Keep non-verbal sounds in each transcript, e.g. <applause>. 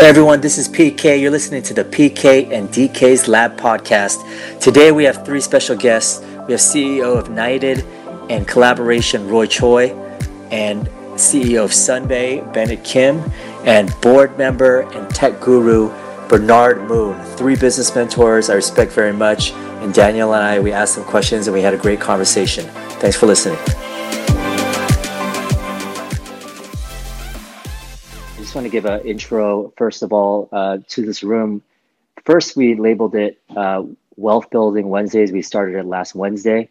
Hey everyone, this is PK. You're listening to the PK and DK's Lab podcast. Today we have three special guests. We have CEO of Knighted and Collaboration Roy Choi, and CEO of Sunbay Bennett Kim, and board member and tech guru Bernard Moon. Three business mentors I respect very much. And Daniel and I, we asked some questions and we had a great conversation. Thanks for listening. Want to give an intro, first of all, uh, to this room. First, we labeled it uh, Wealth Building Wednesdays. We started it last Wednesday.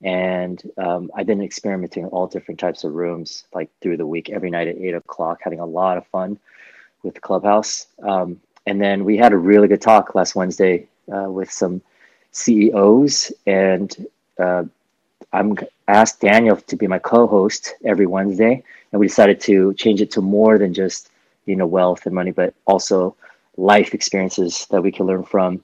And um, I've been experimenting all different types of rooms, like through the week, every night at eight o'clock, having a lot of fun with Clubhouse. Um, and then we had a really good talk last Wednesday uh, with some CEOs, and uh, I'm asked Daniel to be my co-host every Wednesday, and we decided to change it to more than just you know wealth and money, but also life experiences that we can learn from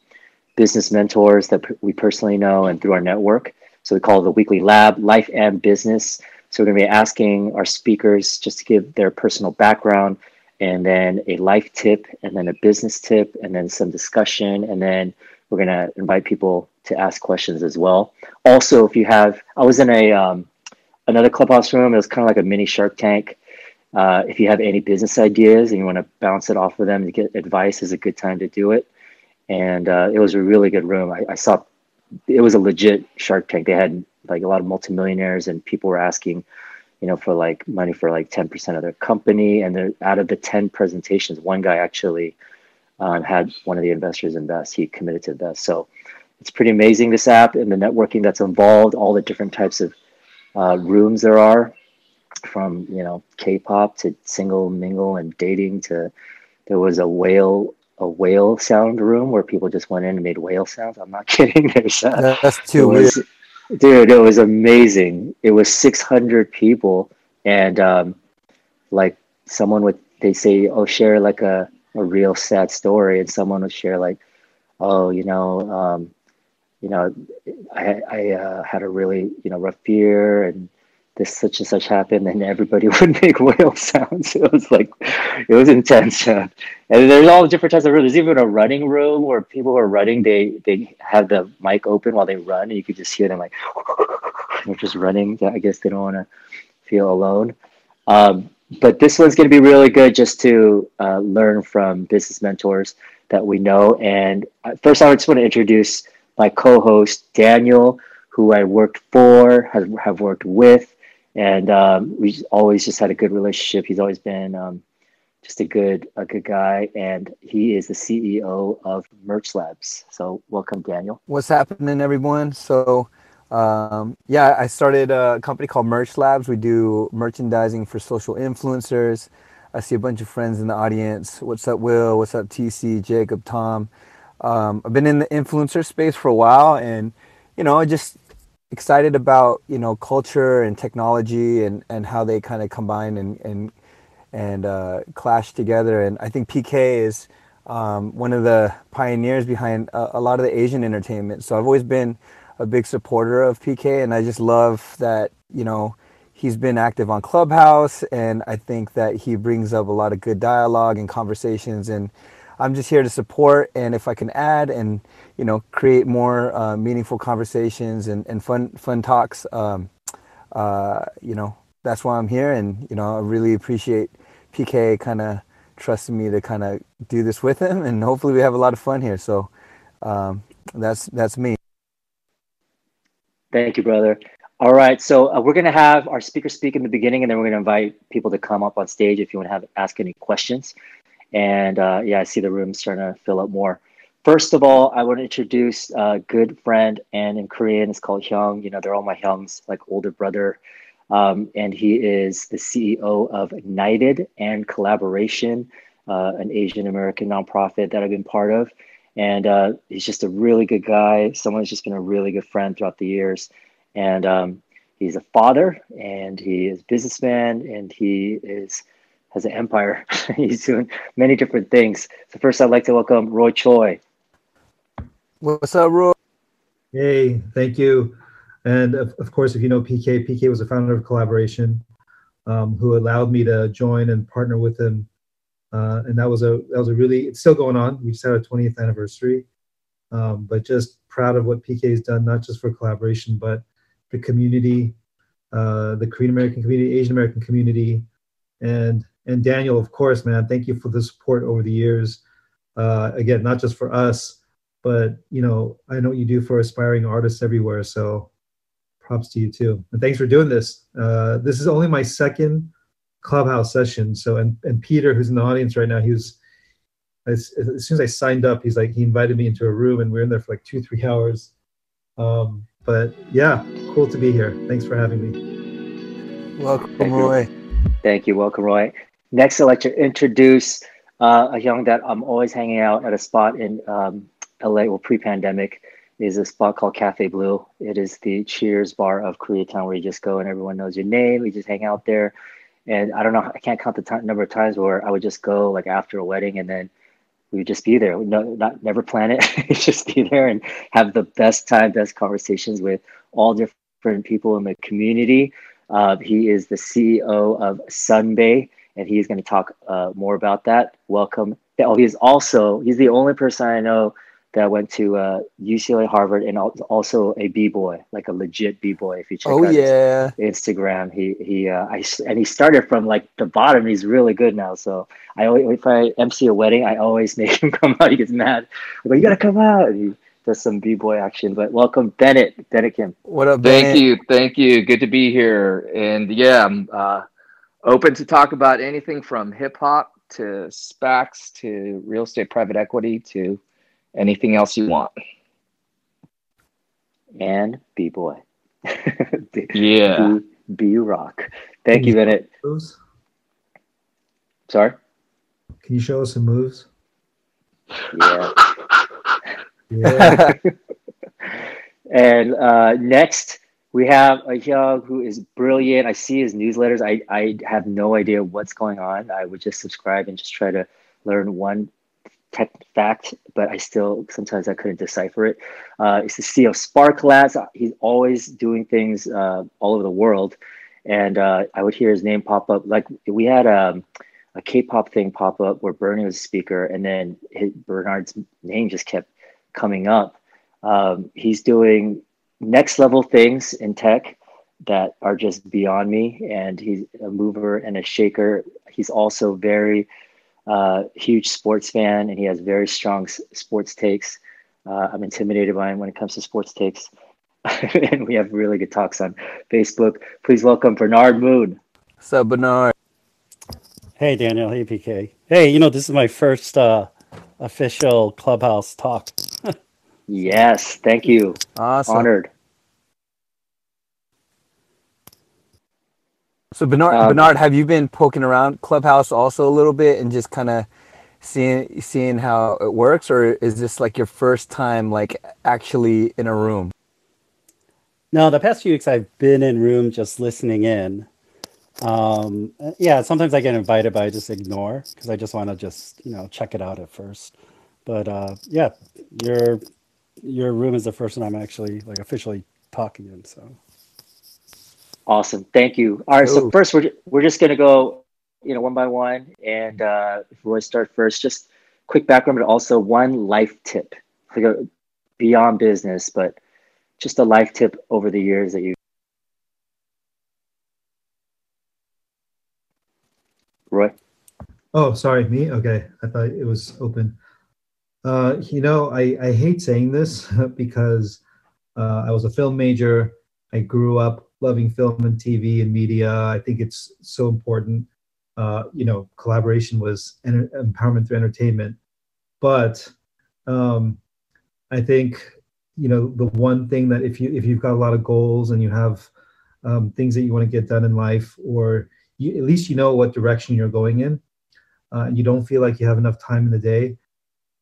business mentors that we personally know and through our network. So we call it the weekly lab, life and business. So we're going to be asking our speakers just to give their personal background and then a life tip and then a business tip and then some discussion and then we're going to invite people to ask questions as well. Also, if you have, I was in a um, another clubhouse room. It was kind of like a mini Shark Tank uh, if you have any business ideas and you want to bounce it off of them to get advice, is a good time to do it. And uh, it was a really good room. I, I, saw it was a legit Shark Tank. They had like a lot of multimillionaires and people were asking, you know, for like money for like 10% of their company. And they're, out of the 10 presentations, one guy actually um, had one of the investors invest. He committed to invest. So it's pretty amazing, this app and the networking that's involved, all the different types of uh, rooms there are from you know K-pop to single mingle and dating to there was a whale a whale sound room where people just went in and made whale sounds. I'm not <laughs> kidding. There's uh, that's too was, weird, dude. It was amazing. It was 600 people, and um, like someone would they say, oh, share like a a real sad story, and someone would share like, oh, you know, um, you know, I I uh, had a really you know rough year and this such and such happened and everybody <laughs> would make whale sounds. <laughs> It was like it was intense <laughs> uh, and there's all different types of rooms. There's even a running room where people are running they they have the mic open while they run and you could just hear them like they're just running. I guess they don't want to feel alone. Um, but this one's going to be really good just to uh, learn from business mentors that we know. And uh, first i just want to introduce my co-host daniel who i worked for have, have worked with and um, we always just had a good relationship. He's always been um, just a good a good guy, and he is the CEO of Merch Labs. So welcome, Daniel. What's happening, everyone? So. Um, yeah, I started a company called Merch Labs. We do merchandising for social influencers. I see a bunch of friends in the audience. What's up, Will? What's up, TC, Jacob, Tom? Um, I've been in the influencer space for a while, and you know, I just excited about you know culture and technology and and how they kind of combine and and and uh, clash together. And I think PK is um, one of the pioneers behind a, a, lot of the Asian entertainment. So I've always been a big supporter of PK, and I just love that you know he's been active on Clubhouse, and I think that he brings up a lot of good dialogue and conversations. And I'm just here to support, and if I can add and you know create more uh, meaningful conversations and, and fun fun talks um, uh, you know that's why i'm here. And you know i really appreciate pk kind of trusting me to kind of do this with him and hopefully we have a lot of fun here. So um, that's that's me. Thank you brother. All right so uh, we're going to have our speaker speak in the beginning and then we're going to invite people to come up on stage if you want to have ask any questions and uh, yeah i see the room starting to fill up more First of all, I want to introduce a good friend, and in Korean it's called Hyung. You know, they're all my Hyungs, like older brother. Um, and he is the CEO of Knighted and Collaboration, uh, an Asian American nonprofit that I've been part of. And uh, he's just a really good guy. Someone who's just been a really good friend throughout the years. And um, he's a father, and he is businessman, and he is has an empire. <laughs> he's doing many different things. So first, I'd like to welcome Roy Choi. What's up, Roy? Hey, thank you. And of, of course, if you know PK, PK was a founder of Collaboration, um, who allowed me to join and partner with him uh, and that was a that was a really it's still going on. We just had our 20th anniversary, um, but just proud of what PK has done, not just for collaboration, but the community, uh, the Korean American community, Asian American community, and and Daniel, of course, man, thank you for the support over the years. Uh, again, not just for us, but you know, I know what you do for aspiring artists everywhere. So props to you too. And thanks for doing this. Uh, this is only my second clubhouse session. So, and, and Peter, who's in the audience right now, he was, as, as soon as I signed up, he's like, he invited me into a room and we are in there for like two, three hours. Um, but yeah, cool to be here. Thanks for having me. Welcome, Thank Roy. You. Thank you. Welcome, Roy. Next, I'd like to introduce uh, a young that I'm always hanging out at a spot in um, LA, well, pre-pandemic, is a spot called Cafe Blue. It is the Cheers bar of Koreatown where you just go and everyone knows your name. You just hang out there. And I don't know, I can't count the time, number of times where I would just go like after a wedding and then we would just be there. No, not never plan it. <laughs> just be there and have the best time, best conversations with all different people in the community. Uh, he is the CEO of Sunbae, and he's going to talk uh, more about that. Welcome. Oh, he's also he's the only person I know that went to uh, UCLA, Harvard, and also a b boy, like a legit b boy. If you check oh, out yeah. Instagram, he he uh, I and he started from like the bottom. He's really good now. So I always, if I MC a wedding, I always <laughs> make him come out. He gets mad. I go, you gotta come out. And he does some b boy action. But welcome, Bennett, Bennett Kim. What up? Bennett? Thank you, thank you. Good to be here. And yeah, I'm uh, open to talk about anything from hip hop to SPACs to real estate private equity to anything else you want. And B boy. <laughs> yeah. B rock. Thank you, Bennett. Moves? Sorry? Can you show us some moves? Yeah. <laughs> yeah. <laughs> and uh, next, we have a young who is brilliant. I see his newsletters. I, I have no idea what's going on. I would just subscribe and just try to learn one tech fact, but I still sometimes I couldn't decipher it. Uh, it's the CEO of Spark Labs. He's always doing things uh, all over the world, and uh, I would hear his name pop up. Like we had um, a K-pop thing pop up where Bernie was a speaker, and then his, Bernard's name just kept coming up. Um, he's doing next level things in tech that are just beyond me, and he's a mover and a shaker. He's also very uh, huge sports fan, and he has very strong s- sports takes. Uh, I'm intimidated by him when it comes to sports takes, <laughs> and we have really good talks on Facebook. Please welcome Bernard Moon. What's up, Bernard? Hey, Daniel. Hey, PK. Hey, you know this is my first uh, official clubhouse talk. Yes, thank you. Awesome. Honored. So Bernard, um, Bernard, have you been poking around Clubhouse also a little bit and just kind of seeing seeing how it works, or is this like your first time like actually in a room? No, the past few weeks I've been in room just listening in. Um, yeah, sometimes I get invited, but I just ignore because I just want to just you know check it out at first. But uh, yeah, your your room is the first one I'm actually like officially talking in. So Awesome. Thank you. All right. Ooh. So first, we're, we're just going to go, you know, one by one. And uh, if Roy start first, just quick background, but also one life tip, like a, beyond business, but just a life tip over the years that you. Roy. Oh, sorry, me. Okay, I thought it was open. Uh, you know, I, I hate saying this <laughs> because uh, I was a film major. I grew up loving film and TV and media. I think it's so important. Uh, you know, collaboration was empowerment through entertainment. But um, I think you know the one thing that if you if you've got a lot of goals and you have um, things that you want to get done in life, or you, at least you know what direction you're going in, uh, and you don't feel like you have enough time in the day,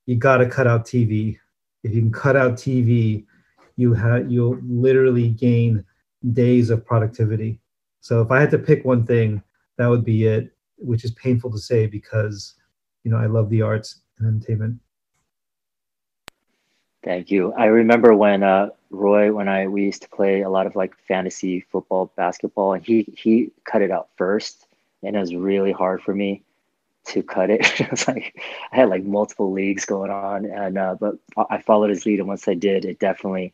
you got to cut out TV. If you can cut out TV, you have you'll literally gain days of productivity. So if I had to pick one thing, that would be it, which is painful to say because, you know, I love the arts and entertainment. Thank you. I remember when uh, Roy, when I we used to play a lot of like fantasy football, basketball, and he he cut it out first, and it was really hard for me to cut it. <laughs> it was like I had like multiple leagues going on, and uh, but I followed his lead, and once I did, it definitely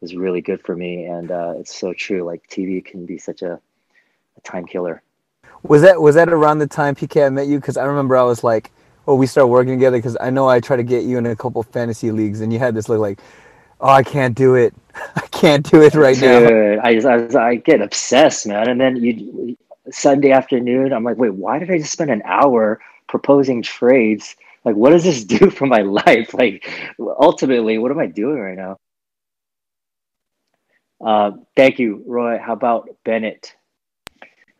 was really good for me. And uh, it's so true. Like TV can be such a, a time killer. Was that was that around the time PK I met you? Because I remember I was like, oh, we started working together. Because I know I tried to get you in a couple fantasy leagues, and you had this look like, oh, I can't do it. <laughs> I can't do it right Dude, now. I just I, was, I get obsessed, man. And then you Sunday afternoon, I'm like, wait, why did I just spend an hour proposing trades? Like, what does this <laughs> do for my life? Like, ultimately, what am I doing right now? Uh, thank you, Roy. How about Bennett?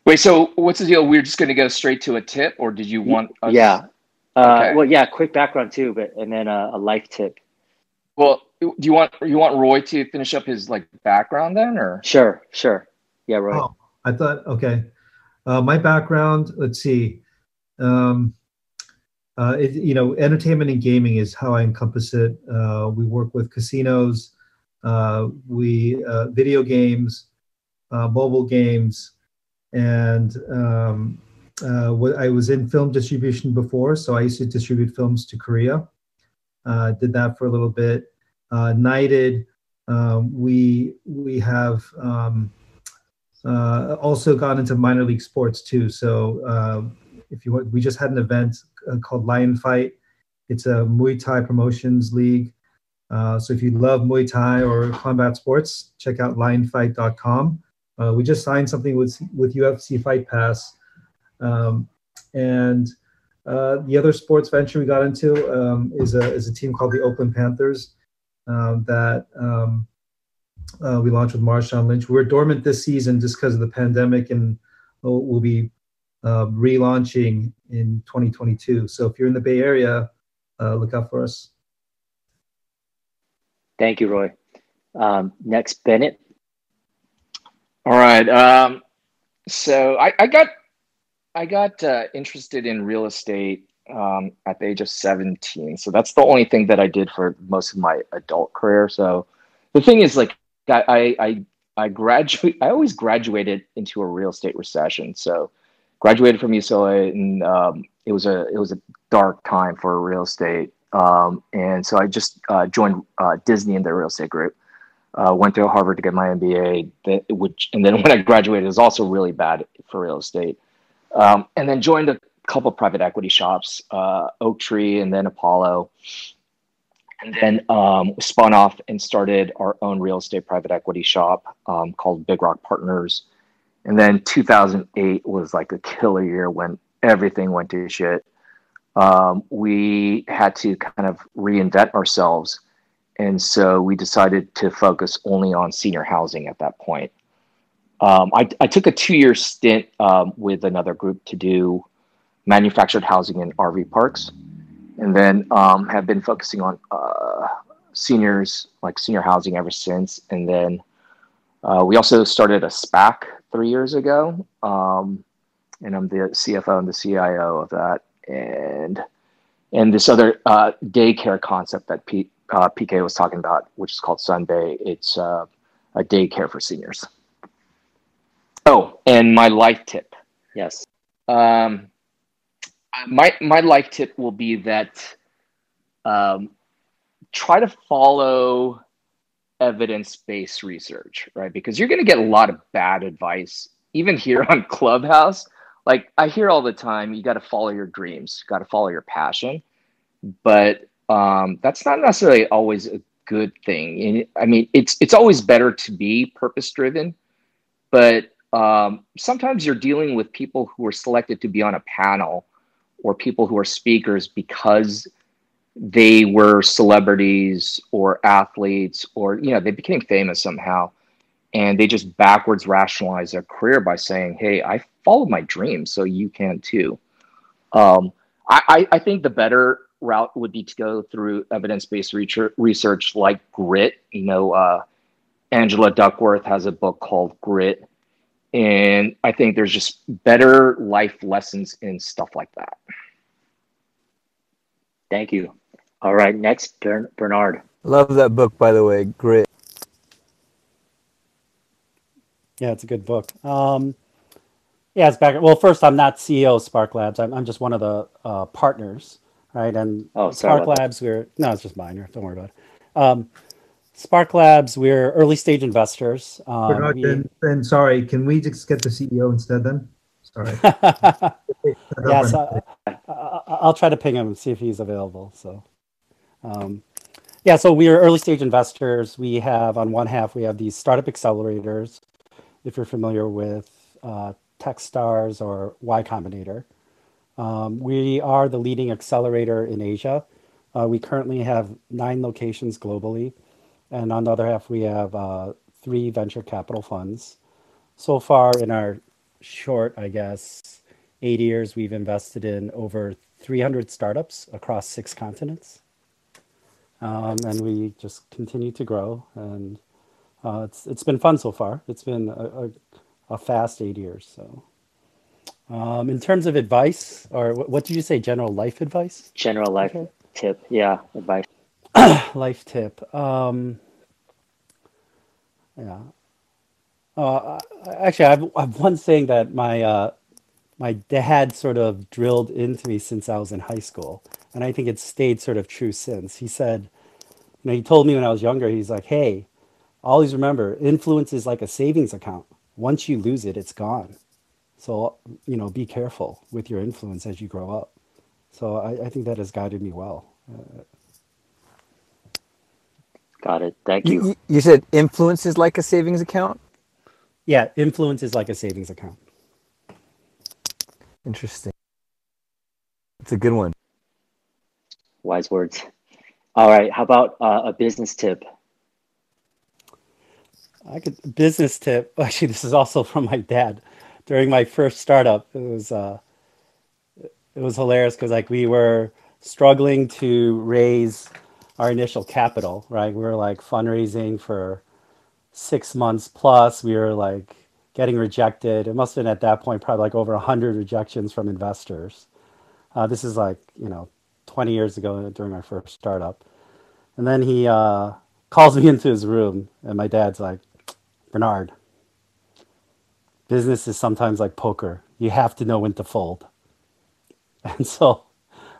Wait, so what's the deal? We're just going to go straight to a tip, or did you want? Us... Yeah. Uh, okay. Well, yeah. Quick background too, but and then a, a life tip. Well, do you want you want Roy to finish up his like background then, or? Sure, sure. Yeah, Roy. Oh, I thought okay. Uh, my background, let's see. Um, uh, it, you know, entertainment and gaming is how I encompass it. Uh, we work with casinos, uh, we uh, video games, uh, mobile games, and um, uh, I was in film distribution before, so I used to distribute films to Korea. did that for a little bit. Knighted, um, we we have um, also got into minor league sports too. So if you want, we just had an event uh, called Lion Fight. It's a Muay Thai promotions league. Uh, so if you love Muay Thai or combat sports, check out lionfight.com. Uh, we just signed something with with UFC Fight Pass, um, and uh, the other sports venture we got into um, is a is a team called the Oakland Panthers um, that um, uh, we launched with Marshawn Lynch. We're dormant this season just because of the pandemic, and we'll, we'll be uh, relaunching in 2022. So if you're in the Bay Area, uh, look out for us. Thank you, Roy. Um, next, Bennett. All right. Um, so I, I, got I got uh, interested in real estate um, at the age of 17. So that's the only thing that I did for most of my adult career. So the thing is, like, I I I graduate. I always graduated into a real estate recession. So graduated from UCLA, and um, it was a it was a dark time for real estate. Um, and so I just uh, joined uh, Disney in their real estate group. Uh, went to Harvard to get my MBA, that, which and then <laughs> when I graduated, it was also really bad for real estate. Um, and then joined a couple private equity shops, uh, Oaktree and then Apollo and then um, spun off and started our own real estate private equity shop um, called Big Rock Partners. And then 2008 was like a killer year when everything went to shit. Um, we had to kind of reinvent ourselves. And so we decided to focus only on senior housing at that point. Um, I, I, took a two year stint um, with another group to do manufactured housing in RV parks and then um, have been focusing on uh, seniors, like senior housing, ever since. And then uh, we also started a SPAC three years ago, um, and I'm the CFO and the CIO of that. And and this other uh, daycare concept that P, uh, PK was talking about, which is called Sunbay. It's uh, a daycare for seniors. Oh, and my life tip. Yes. Um, my my life tip will be that um, try to follow evidence based research, right? Because you're going to get a lot of bad advice, even here on Clubhouse. Like I hear all the time, you got to follow your dreams, got to follow your passion, but um, that's not necessarily always a good thing. I mean, it's it's always better to be purpose driven, but um, sometimes you're dealing with people who are selected to be on a panel or people who are speakers because they were celebrities or athletes or you know they became famous somehow and they just backwards rationalize their career by saying hey i followed my dreams so you can too um, I, I think the better route would be to go through evidence-based research like grit you know uh, angela duckworth has a book called grit and I think there's just better life lessons in stuff like that. Thank you. All right, next, Bernard. Love that book, by the way. Grit. Yeah, it's a good book. Um, Yeah, it's back. Well, first, I'm not CEO of Spark Labs. I'm, I'm just one of the uh, partners, right? And Oh, Spark about that. Labs, we're no, it's just minor. Don't worry about it. Um, Spark Labs, we're early stage investors. Um, Bernard, we- then, then sorry, can we just get the CEO instead then? Sorry. <laughs> <laughs> yes, I, I, I'll try to ping him and see if he's available. So, um, yeah, so we are early stage investors. We have on one half we have these startup accelerators. If you're familiar with uh, TechStars or Y Combinator, um, we are the leading accelerator in Asia. Uh, we currently have nine locations globally, and on the other half we have uh, three venture capital funds. So far, in our short, I guess, eight years, we've invested in over 300 startups across six continents. Um, and we just continue to grow. And uh, it's, it's been fun so far. It's been a, a, a fast eight years. So, um, in terms of advice, or what, what did you say, general life advice? General life Okay. tip, yeah, advice. <coughs> life tip. Um, yeah. Uh, actually, I've, I've one thing that my uh, my dad sort of drilled into me since I was in high school, and I think it's stayed sort of true since. He said, you know, he told me when I was younger, he's like, "Hey, always remember, influence is like a savings account. Once you lose it, it's gone. So you know, be careful with your influence as you grow up." So I, I think that has guided me well. Got it. Thank You, you. you- you said influence is like a savings account. Yeah, influence is like a savings account. Interesting. It's a good one. Wise words. All right. How about uh, a business tip? I could business tip. <laughs> Actually, this is also from my dad. During my first startup, it was uh, it was hilarious because like we were struggling to raise our initial capital. Right, we were like fundraising for six months plus. We were like getting rejected. It must have been at that point probably like over a hundred rejections from investors. Uh, this is like you know 20 years ago during my first startup. And then he uh, calls me <laughs> into his room, and my dad's like, Bernard, business is sometimes like poker. You have to know when to fold. <laughs> And so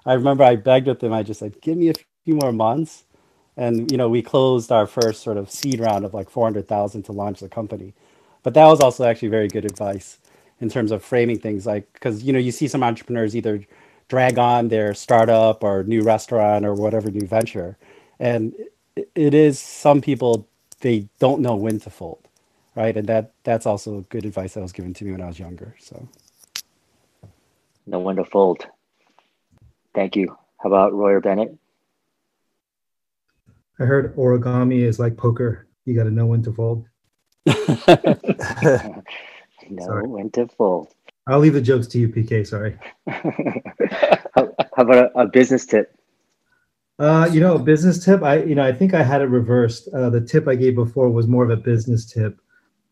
I remember I begged with him. I just said, give me a few more months. And, you know, we closed our first sort of seed round of like 400,000 to launch the company. But that was also actually very good advice in terms of framing things like, because, you know, you see some entrepreneurs either drag on their startup or new restaurant or whatever new venture. And it- it is some people, they don't know when to fold right? And that that's also good advice that was given to me when I was younger. So Know when to fold. Thank you. How about Roy or Bennett? I heard origami is like poker. You got to know when to fold. <laughs> Know Sorry. when to fold. I'll leave the jokes to you, PK. Sorry. <laughs> how, how about a, a business tip? Uh, you know, a business tip. I, you know, I think I had it reversed. Uh, the tip I gave before was more of a business tip,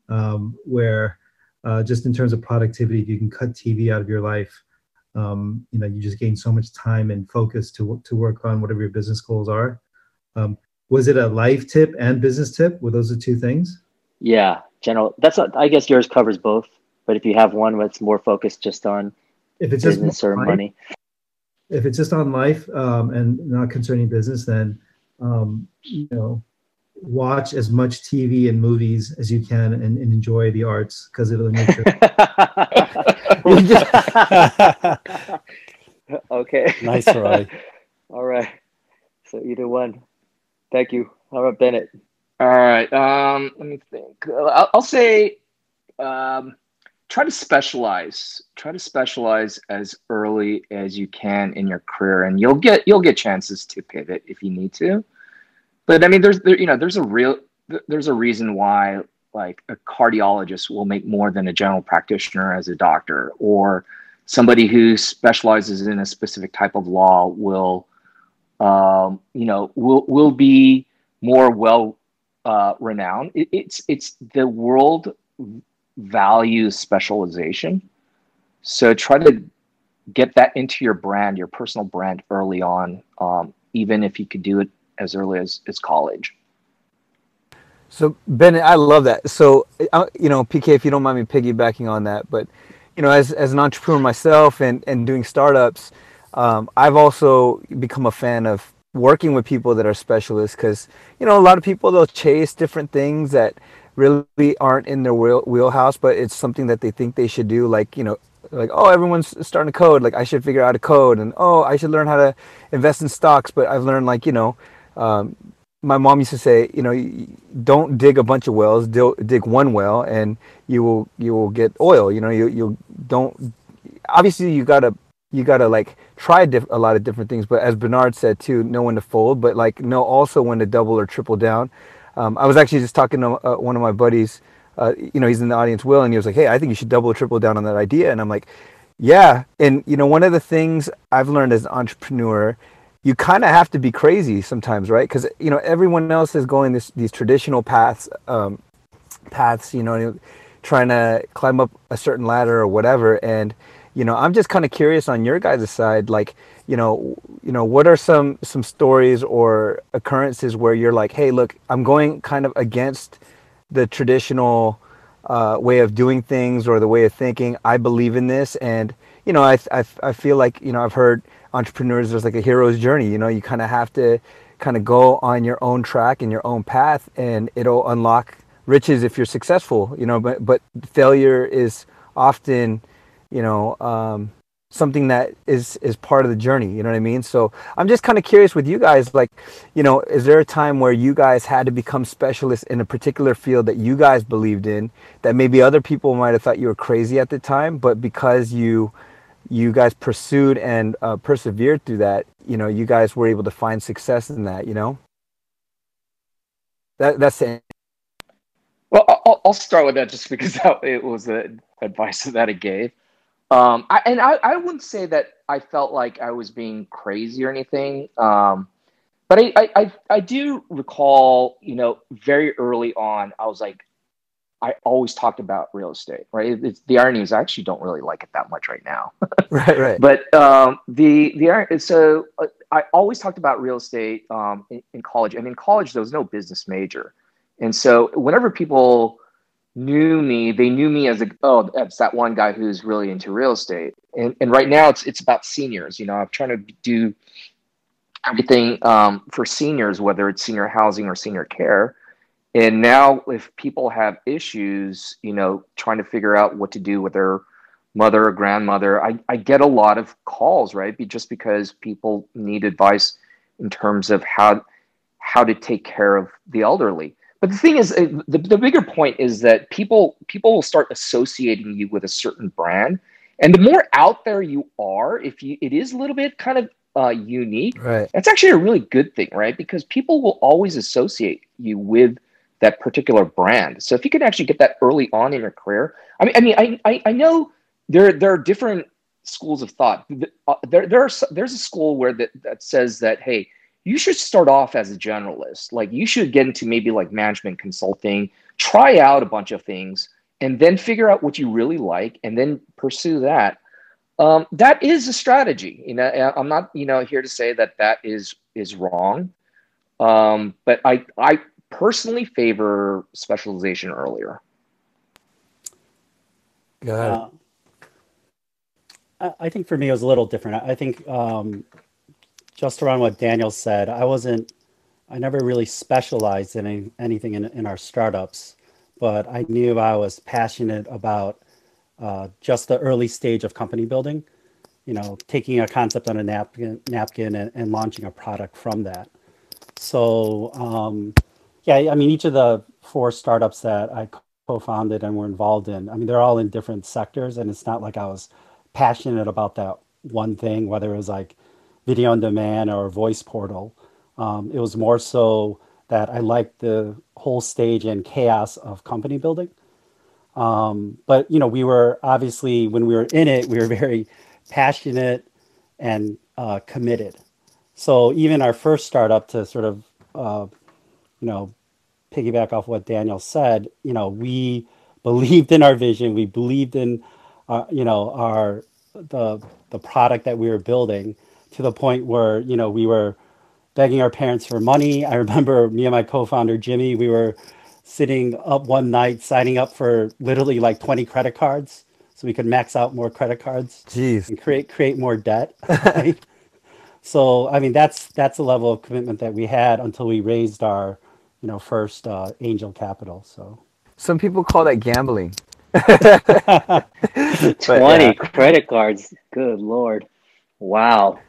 um, where uh, just in terms of productivity, if you can cut TV out of your life, um, you know, you just gain so much time and focus to to work on whatever your business goals are. Um, was it a life tip and business tip? Were those the two things? Yeah, general. That's a, I guess yours covers both. But if you have one that's more focused just on If it's just business or life- money, if it's just on life um, and not concerning business, then um, you know, watch as much TV and movies as you can and, and enjoy the arts because it'll make sure. <laughs> okay. nice, Roy. <laughs> All right. So either one. Thank you. How about Bennett? All right. Um, let me think. I'll, I'll say um, try to specialize. Try to specialize as early as you can in your career, and you'll get you'll get chances to pivot if you need to. But I mean, there's there, you know there's a real there's a reason why like a cardiologist will make more than a general practitioner as a doctor, or somebody who specializes in a specific type of law will um, you know will will be more well uh, renowned. It, it's it's the world values specialization. So try to get that into your brand, your personal brand early on, um, even if you could do it as early as, as college. So Ben, I love that. So uh, you know, PK, if you don't mind me piggybacking on that, but you know, as as an entrepreneur myself and and doing startups, um, I've also become a fan of working with people that are specialists because you know a lot of people they'll chase different things that really aren't in their wheel, wheelhouse, but it's something that they think they should do. Like you know, like oh everyone's starting to code, like I should figure out a code, and oh I should learn how to invest in stocks. But I've learned like you know. Um, my mom used to say, you know, don't dig a bunch of wells, dig one well, and you will you will get oil. You know, you you don't. Obviously, you gotta you gotta like try diff- a lot of different things. But as Bernard said too, know when to fold, but like know also when to double or triple down. Um, I was actually just talking to uh, one of my buddies. Uh, you know, he's in the audience, Will, and he was like, "Hey, I think you should double or triple down on that idea." And I'm like, "Yeah." And you know, one of the things I've learned as an entrepreneur, you kind of have to be crazy sometimes, right? Because you know, everyone else is going this these traditional paths, um, paths. You know, trying to climb up a certain ladder or whatever, and you know i'm just kind of curious on your guys' side like you know you know what are some some stories or occurrences where you're like hey look i'm going kind of against the traditional uh, way of doing things or the way of thinking. I believe in this. And you know I, I, I feel like you know i've heard entrepreneurs there's like a hero's journey you know you kind of have to kind of go on your own track and your own path and it'll unlock riches if you're successful you know but but failure is often you know um, something that is is part of the journey you know what i mean? So i'm just kind of curious with you guys like you know is there a time where you guys had to become specialists in a particular field that you guys believed in that maybe other people might have thought you were crazy at the time but because you you guys pursued and uh, persevered through that you know you guys were able to find success in that you know? That that's it. Well I'll, I'll start with that just because it was the advice that i gave um, I, and I, I wouldn't say that I felt like I was being crazy or anything. Um, but I, I, I, I do recall, you know, very early on, I was like, I always talked about real estate, right? It's, the irony is I actually don't really like it that much right now. <laughs> <laughs> right, right. But um, the the so uh, I always talked about real estate um, in, in, college, and in college there was no business major, and so whenever people knew me, they knew me as a oh, that's that one guy who's really into real estate. And and right now it's it's about seniors. You know, I'm trying to do everything um, for seniors, whether it's senior housing or senior care. And now, if people have issues, you know, trying to figure out what to do with their mother or grandmother, I, I get a lot of calls, right? Just because people need advice in terms of how how to take care of the elderly. But the thing is, uh, the, the bigger point is that people people will start associating you with a certain brand, and the more out there you are, if you it is a little bit kind of uh, unique, right? That's actually a really good thing, right? Because people will always associate you with that particular brand. So if you can actually get that early on in your career, I mean, I mean, I I, I know there there are different schools of thought. Uh, there there are, there's a school where that that says that hey you should start off as a generalist. Like you should get into maybe like management consulting, try out a bunch of things, and then figure out what you really like, and then pursue that. Um, that is a strategy. You know, I'm not you know here to say that that is is wrong, um, but I I personally favor specialization earlier. Got uh, I think for me it was a little different. I think um, just around what Daniel said, I wasn't, I never really specialized in any, anything in, in our startups, but I knew I was passionate about uh, just the early stage of company building. You know, taking a concept on a napkin, napkin and, and launching a product from that. So, um, yeah, I mean, each of the four startups that I co-founded and were involved in, I mean, they're all in different sectors, and it's not like I was passionate about that one thing, whether it was like video on demand or voice portal. Um, it was more so that I liked the whole stage and chaos of company building. Um, but you know, we were obviously when we were in it, we were <laughs> very passionate and uh, committed. So even our first startup, to sort of uh, you know piggyback off what Daniel said, you know, we <laughs> believed in our vision, we believed in uh, you know our the the product that we were building, to the point where you know we were begging our parents for money. I remember <laughs> me and my co-founder Jimmy, we were sitting up one night signing up for literally like 20 credit cards so we could max out more credit cards Jeez. and create create more debt. <laughs> Right? so I mean that's that's the level of commitment that we had until we raised our you know first uh, angel capital. So Some people call that gambling. <laughs> 20 yeah. credit cards. Good Lord. Wow.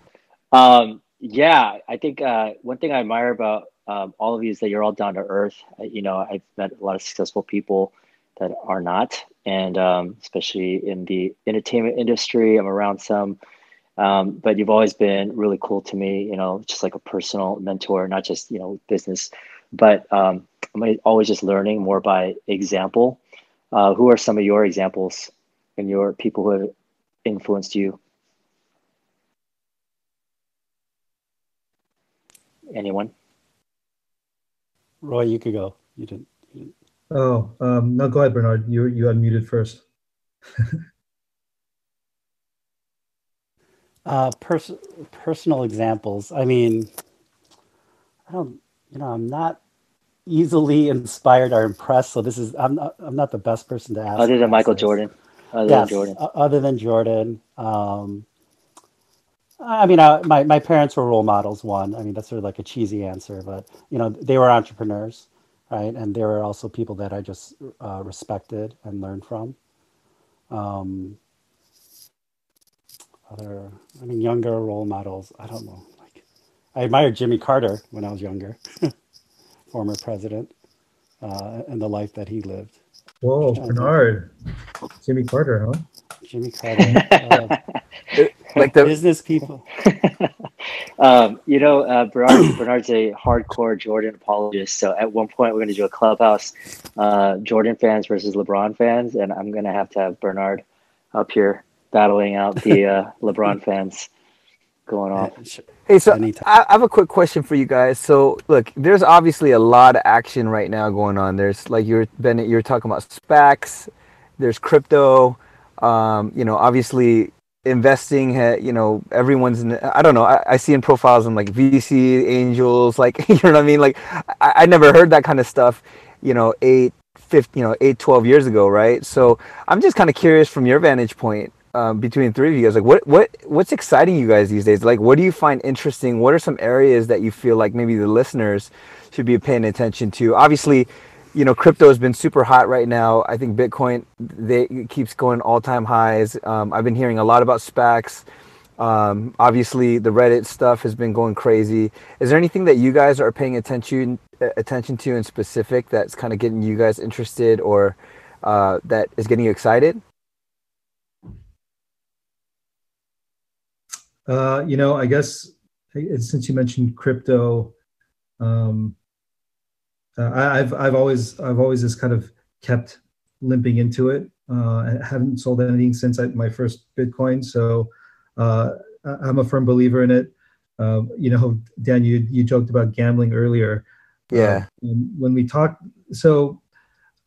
Um, yeah, I think uh, one thing I admire about um, all of you is that you're all down to earth. You know, I've met a lot of successful people that are not, and um, especially in the entertainment industry, I'm around some. Um, but you've always been really cool to me, you know, just like a personal mentor, not just, you know, business, but um, I'm always just learning more by example. Uh, who are some of your examples and your people who have influenced you? Anyone? Roy, you could go. You didn't. Oh, um, no, go ahead, Bernard. You you unmuted first. <laughs> Uh, pers- personal examples. I mean, I don't. You know, I'm not easily inspired or impressed. So this is. I'm not. I'm not the best person to ask. Other than Michael this. Jordan. Other yes, than Jordan. other than Jordan. Um, I mean, I, my my parents were role models. One, I mean, that's sort of like a cheesy answer, but you know, they were entrepreneurs, right? And they were also people that I just uh, respected and learned from. Um, other, I mean, younger role models. I don't know. Like, I admired Jimmy Carter when I was younger, <laughs> former president, uh, and the life that he lived. Whoa, Oh, Bernard, Jimmy Carter, huh? Jimmy Carter, uh, <laughs> Like <laughs> the business people. <laughs> um, you know, uh, Bernard, <clears throat> Bernard's a hardcore Jordan apologist. So at one point, we're going to do a clubhouse uh, Jordan fans versus LeBron fans, and I'm going to have to have Bernard up here battling out the uh, <laughs> LeBron fans going off. Hey, so Anytime. I I have a quick question for you guys. So, look, there's obviously a lot of action right now going on. There's like you're Bennett, you're talking about SPACs. There's crypto. Um, you know, obviously investing. You know, everyone's. In, I don't know. I, I see in profiles on like VC angels. Like <laughs> you know what I mean. Like I, I never heard that kind of stuff. You know, eight, 15, you know, eight, 12 years ago, right? So I'm just kind of curious from your vantage point um, between three of you guys, like what what what's exciting you guys these days? Like, what do you find interesting? What are some areas that you feel like maybe the listeners should be paying attention to? Obviously, you know, crypto has been super hot right now. I think Bitcoin they keeps going all time highs. Um, I've been hearing a lot about SPACs. Um, obviously, the Reddit stuff has been going crazy. Is there anything that you guys are paying attention attention to in specific that's kind of getting you guys interested or uh, that is getting you excited? Uh, you know, I guess uh, since you mentioned crypto, um, uh, I, I've I've always I've always just kind of kept limping into it. Uh, I haven't sold anything since I, my first Bitcoin, so uh, I'm a firm believer in it. Uh, you know, Dan, you you joked about gambling earlier. Yeah. Uh, when, when we talked, so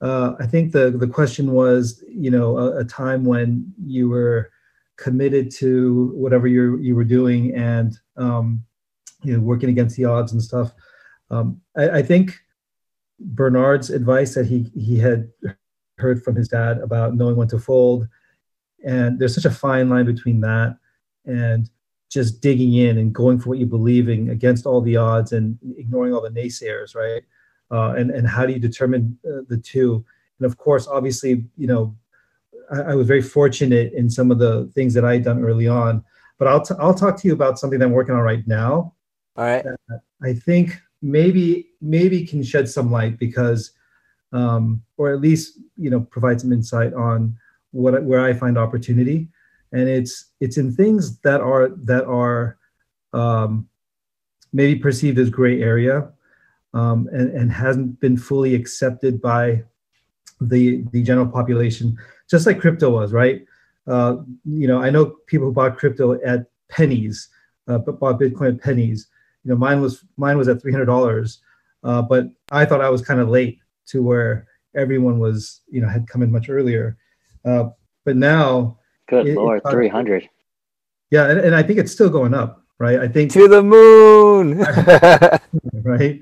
uh, I think the the question was, you know, a, a time when you were committed to whatever you you were doing and um, you know working against the odds and stuff. Um, I, I think Bernard's advice that he he had heard from his dad about knowing when to fold, and there's such a fine line between that and just digging in and going for what you believe in against all the odds and ignoring all the naysayers, right? Uh, and and how do you determine uh, the two? And of course, obviously, you know, I, I was very fortunate in some of the things that I had done early on. But I'll t- I'll talk to you about something that I'm working on right now. All right. I think maybe maybe can shed some light because, um, or at least you know provide some insight on what where I find opportunity, and it's it's in things that are that are um, maybe perceived as gray area, um, and and hasn't been fully accepted by the the general population, just like crypto was, right? Uh, you know, I know people who bought crypto at pennies, uh, but bought Bitcoin at pennies. You know, mine was mine was at three hundred dollars, uh, but I thought I was kind of late to where everyone was, you know, had come in much earlier. Uh, but now, Good It- Lord, it- 300. yeah, and, and I think it's still going up, right? I think to the moon. <laughs> right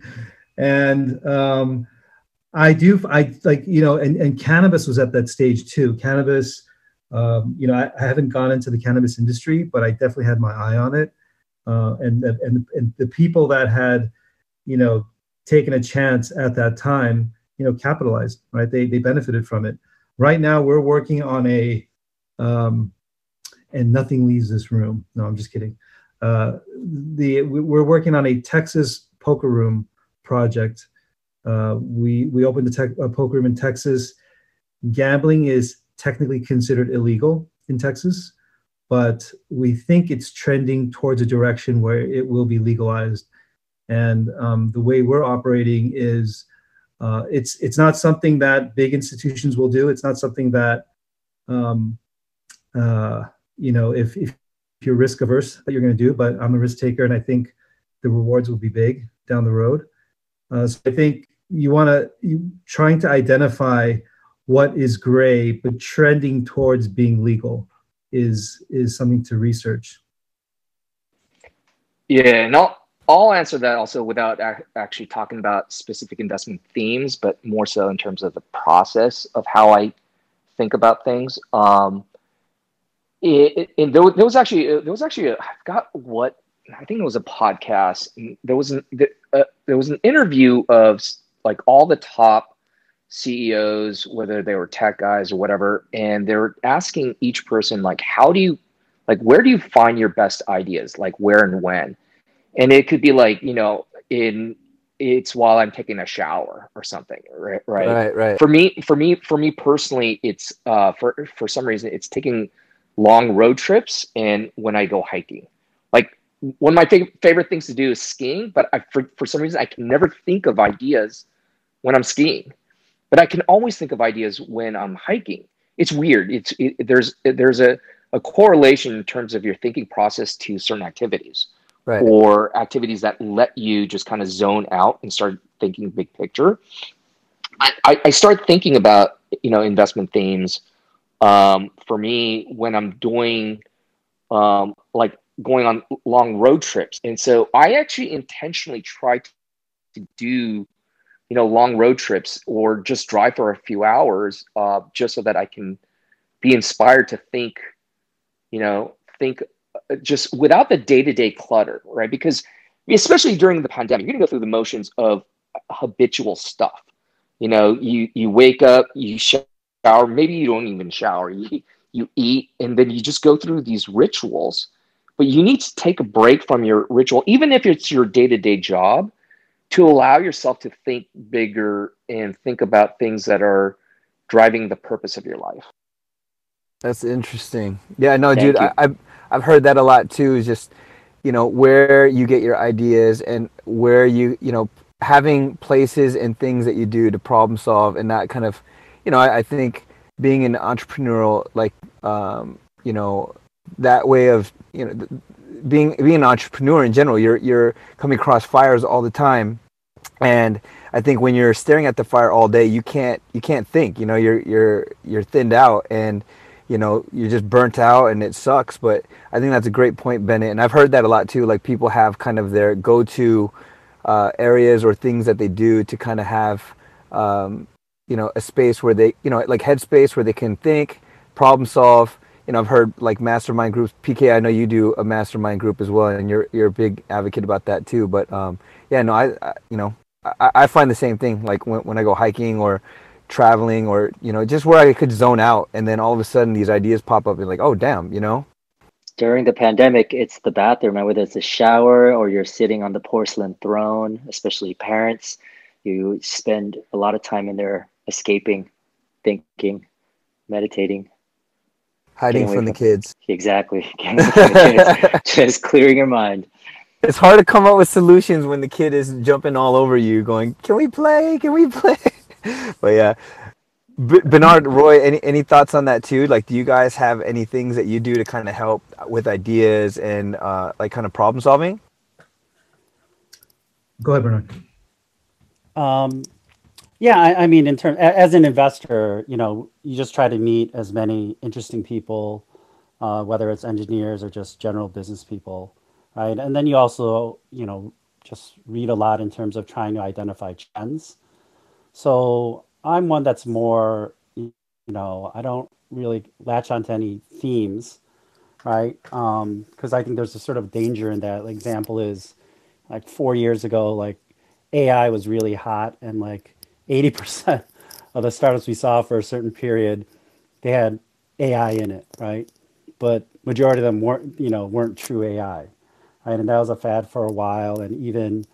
and um i do i like you know and, and cannabis was at that stage too cannabis Um, you know, I, I, haven't gone into the cannabis industry, but I definitely had my eye on it. Uh, and, and and the people that had, you know, taken a chance at that time, you know, capitalized, right? They they benefited from it. Right now, we're working on a, um, and nothing leaves this room. No, I'm just kidding. Uh, the we're working on a Texas poker room project. Uh, we we opened a, tech, a poker room in Texas. Gambling is technically considered illegal in Texas, but we think it's trending towards a direction where it will be legalized. And um, the way we're operating is uh, it's it's not something that big institutions will do. It's not something that um, uh, you know if, if you're risk averse that you're going to do. But I'm a risk taker, and I think the rewards will be big down the road. Uh, so I think you want to you trying to identify what is gray but trending towards being legal is is something to research. Yeah, and I'll I'll answer that also without actually talking about specific investment themes, but more so in terms of the process of how I think about things. Um, it, it, there, was actually there was actually a, I forgot what I think it was a podcast. There was an uh, there was an interview of like all the top CEOs, whether they were tech guys or whatever, and they're asking each person like, how do you like where do you find your best ideas? Like where and when? And it could be like you know in it's while I'm taking a shower or something, right? Right. Right. Right. For me, for me, for me personally, it's uh, for for some reason it's taking long road trips and when I go hiking. Like one of my fav- favorite things to do is skiing, but I, for, for some reason I can never think of ideas when I'm skiing, but I can always think of ideas when I'm hiking. It's weird. It's it, there's there's a, a correlation in terms of your thinking process to certain activities right. or activities that let you just kind of zone out and start thinking big picture. I, I start thinking about you know investment themes um, for me when I'm doing um, like going on long road trips. And so I actually intentionally try to do, you know, long road trips or just drive for a few hours uh, just so that I can be inspired to think, you know, think uh, just without the day to day clutter, right? Because especially during the pandemic, you're gonna go through the motions of habitual stuff. You know, you you wake up, you shower. Maybe you don't even shower. You, you eat, and then you just go through these rituals. But you need to take a break from your ritual, even if it's your day to day job, to allow yourself to think bigger and think about things that are driving the purpose of your life. That's interesting. Yeah, no, Thank dude, I, I've I've heard that a lot too. Is just you know where you get your ideas and where you you know having places and things that you do to problem solve and not kind of you know, I, I think being an entrepreneurial, like, um, you know, that way of, you know, being being an entrepreneur in general, you're you're coming across fires all the time, and I think when you're staring at the fire all day, you can't you can't think. You know, you're you're you're thinned out, and you know you're just burnt out, and it sucks. But I think that's a great point, Bennett, and I've heard that a lot too. Like people have kind of their go-to uh, areas or things that they do to kind of have um, you know a space where they you know like headspace where they can think problem solve you know i've heard like mastermind groups. Pk i know you do a mastermind group as well and you're you're a big advocate about that too but um yeah no i, I you know I, I find the same thing like when, when i go hiking or traveling or you know just where i could zone out and then all of a sudden these ideas pop up and like oh damn you know? During the pandemic it's the bathroom whether it's a shower or you're sitting on the porcelain throne especially parents you spend a lot of time in there escaping, thinking, meditating, hiding from, from the kids. <laughs> Exactly, <laughs> the kids. <laughs> just clearing your mind. It's hard to come up with solutions when the kid is jumping all over you, going, "Can we play? Can we play?" but yeah, B- Bernard, Roy, any any thoughts on that too? Like, do you guys have any things that you do to kind of help with ideas and uh, like kind of problem solving? Go ahead, Bernard. Um, yeah, I, I mean, in terms as an investor, you know, you just try to meet as many interesting people, uh, whether it's engineers or just general business people, right? And then you also, you know, just read a lot in terms of trying to identify trends. So I'm one that's more, you know, I don't really latch onto any themes, right? Because I think there's a sort of danger in that. Like, example is like four years ago, like AI was really hot, and like 80% of the startups we saw for a certain period, they had AI in it, right? But majority of them weren't, you know, weren't true AI, right? And that was a fad for a while, and even,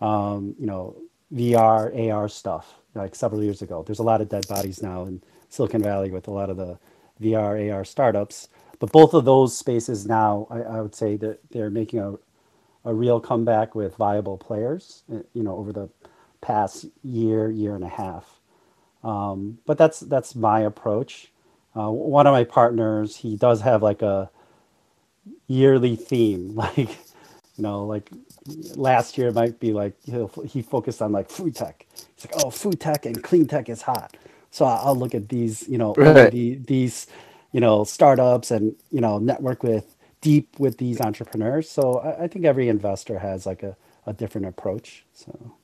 um, you know, VR, AR stuff, like several years ago. There's a lot of dead bodies now in Silicon Valley with a lot of the VR, AR startups. But both of those spaces now, I, I would say that they're making a, a real comeback with viable players, uh, you know, over the past year, year and a half. Um, but that's that's my approach. Uh, one of my partners, he does have like a yearly theme, <laughs> like you know, like last year might be like he'll, he focused on like food tech. He's like, oh, food tech and clean tech is hot. So I'll look at these, you know, Right. the, these, you know, startups and you know, network with deep with these entrepreneurs. So I, I think every investor has like a, a different approach. So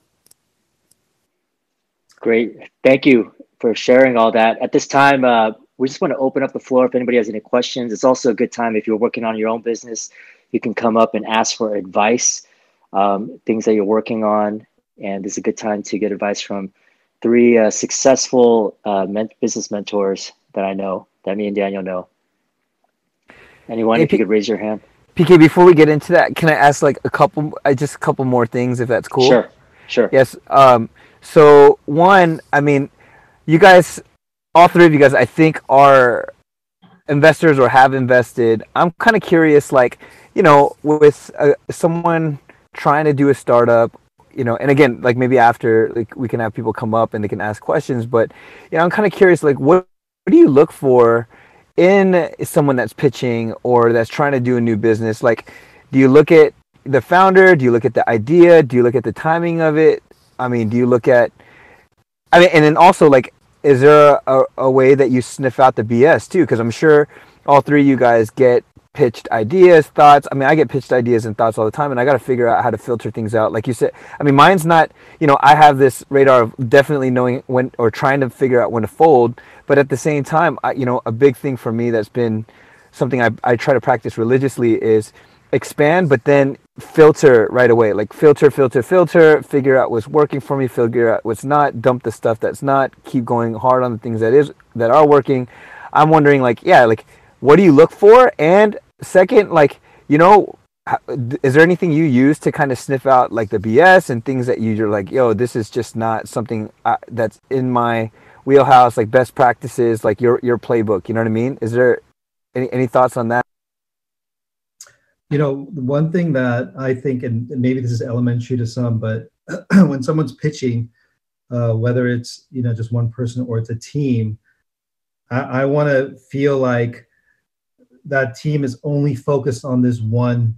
Great. Thank you for sharing all that. At this time, uh, we just want to open up the floor if anybody has any questions. It's also a good time if you're working on your own business, you can come up and ask for advice, um, things that you're working on. And this is a good time to get advice from three uh, successful uh, men- business mentors that I know, that me and Daniel know. Anyone, Hey, if you could raise your hand. PK, before we get into that, can I ask like a couple, uh, just a couple more things if that's cool? Sure, sure. Yes. Um, so one, I mean, you guys, all three of you guys, I think are investors or have invested. I'm kind of curious, like, you know, with uh, someone trying to do a startup, you know, and again, like maybe after, like, we can have people come up and they can ask questions, but, you know, I'm kind of curious, like, what, what do you look for in someone that's pitching or that's trying to do a new business? Like, do you look at the founder? Do you look at the idea? Do you look at the timing of it? I mean, do you look at? I mean, and then also like, is there a, a way that you sniff out the BS too? Because I'm sure all three of you guys get pitched ideas, thoughts. I mean, I get pitched ideas and thoughts all the time, and I got to figure out how to filter things out. Like you said, I mean, mine's not. You know, I have this radar of definitely knowing when or trying to figure out when to fold, but at the same time, I, you know, a big thing for me that's been something I, I try to practice religiously is expand, but then filter right away. Like filter, filter, filter, figure out what's working for me, figure out what's not, dump the stuff that's not, keep going hard on the things that is that are working. I'm wondering like, yeah, like what do you look for? And second, like, you know, is there anything you use to kind of sniff out like the BS and things that you're like, yo, this is just not something uh, that's in my wheelhouse, like best practices, like your your playbook. You know what I mean? Is there any any thoughts on that? You know, one thing that I think, and maybe this is elementary to some, but <clears throat> when someone's pitching, uh, whether it's you know just one person or it's a team, I, I want to feel like that team is only focused on this one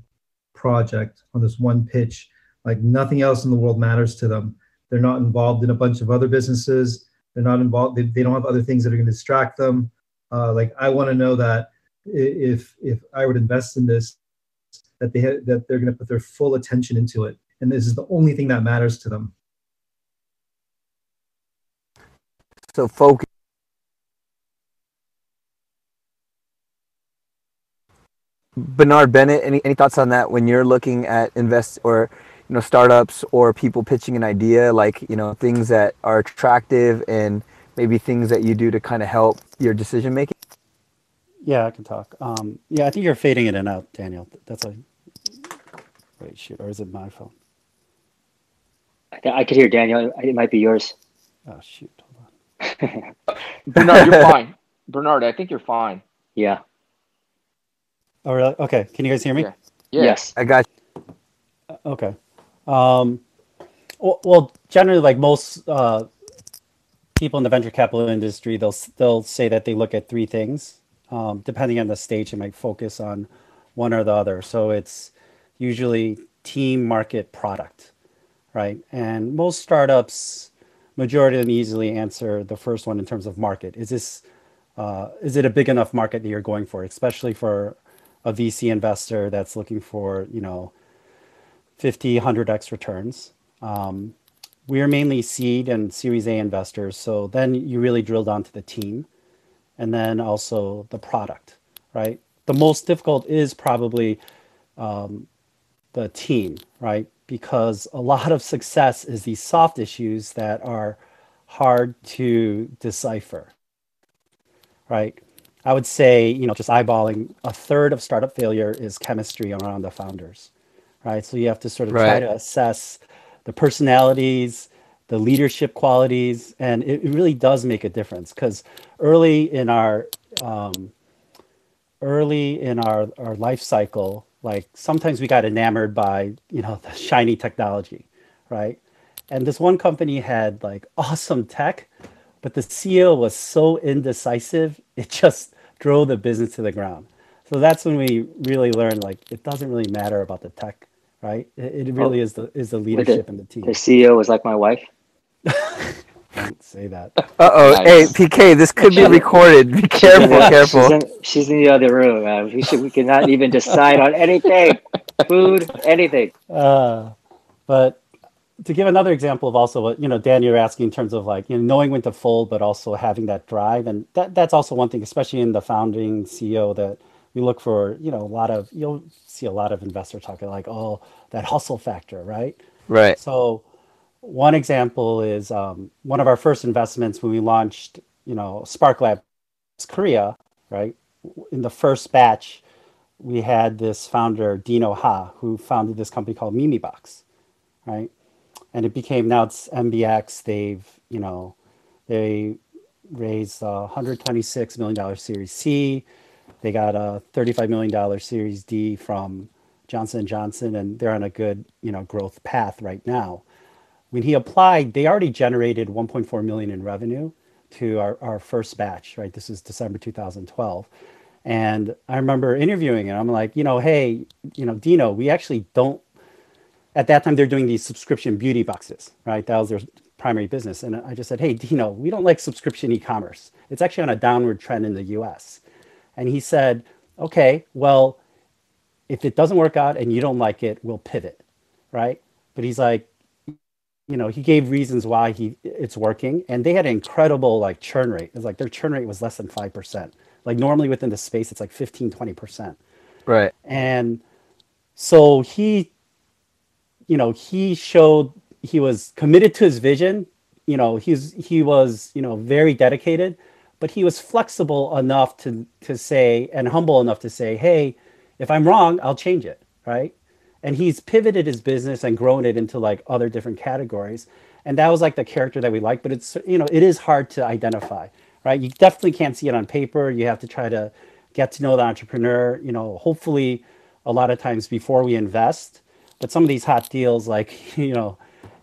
project, on this one pitch. Like nothing else in the world matters to them. They're not involved in a bunch of other businesses. They're not involved. They, they don't have other things that are going to distract them. Uh, like I want to know that if if I would invest in this, that they ha- that they're going to put their full attention into it, and this is the only thing that matters to them. So focus. Bernard Bennett, any, any thoughts on that when you're looking at invest or you know startups or people pitching an idea like you know things that are attractive and maybe things that you do to kind of help your decision making? Yeah, I can talk. Um, yeah, I think you're fading in and out, Daniel. That's a wait, shoot, or is it my phone? I, I could hear Daniel. It might be yours. Oh shoot, hold on. <laughs> Bernard, you're <laughs> fine. Bernard, I think you're fine. Yeah. Oh really? Okay, can you guys hear me? Yeah. Yeah. Yes. I got You. Okay. Um, well, well, generally, like most uh, people in the venture capital industry, they'll they'll say that they look at three things. Um, depending on the stage, they might focus on one or the other. So it's usually team, market, product, right? And most startups, majority of them easily answer the first one in terms of market. Is this uh, is it a big enough market that you're going for, especially for a VC investor that's looking for you know 50, 100x returns. Um, we are mainly seed and Series A investors. So then you really drill down to the team and then also the product, right? The most difficult is probably um, the team, right? Because a lot of success is these soft issues that are hard to decipher, right? I would say, you know, just eyeballing a third of startup failure is chemistry around the founders, right? So you have to sort of right. try to assess the personalities, the leadership qualities, and it, it really does make a difference because early in our um, early in our, our life cycle, like sometimes we got enamored by you know the shiny technology, right? And this one company had like awesome tech, but the CEO was so indecisive, it just drove the business to the ground. So that's when we really learned like it doesn't really matter about the tech, right? It, it really oh, is the is the leadership in the team. The CEO was like my wife. Don't say that. Uh oh. Nice. Hey, PK, this could be recorded. Be careful, careful. She's in, she's in, the other room. Man. We should. We cannot even decide on anything, food, anything. Uh, but to give another example of also what you know, Dan, you're asking in terms of like you know knowing when to fold, but also having that drive, and that that's also one thing, especially in the founding CEO that we look for. You know, a lot of you'll see a lot of investors talking like, oh, that hustle factor, right? Right. So one example is um, one of our first investments when we launched, you know, Spark Labs Korea, right? In the first batch, we had this founder, Dino Ha, who founded this company called Memebox, right? And it became now it's MBX. They've, you know, they raised a $126 million Series C. They got a $35 million Series D from Johnson Johnson, and they're on a good, you know, growth path right now when he applied, they already generated 1.4 million in revenue to our, our first batch, right? This is December 2012. And I remember interviewing him. I'm like, you know, hey, you know, Dino, we actually don't, at that time, they're doing these subscription beauty boxes, right? That was their primary business. And I just said, hey, Dino, we don't like subscription e commerce. It's actually on a downward trend in the US. And he said, okay, well, if it doesn't work out and you don't like it, we'll pivot, right? But he's like, you know, he gave reasons why he it's working, and they had an incredible like churn rate. It's like their churn rate was less than five percent. Like normally within the space, it's like 15, 20 percent. Right. And so he, you know, he showed he was committed to his vision. You know, he's he was you know very dedicated, but he was flexible enough to to say and humble enough to say, hey, if I'm wrong, I'll change it. Right and he's pivoted his business and grown it into like other different categories. And that was like the character that we like but it's you know it is hard to identify right? You definitely can't see it on paper. You have to try to get to know the entrepreneur. You know hopefully a lot of times before we invest but some of these hot deals like <laughs> you know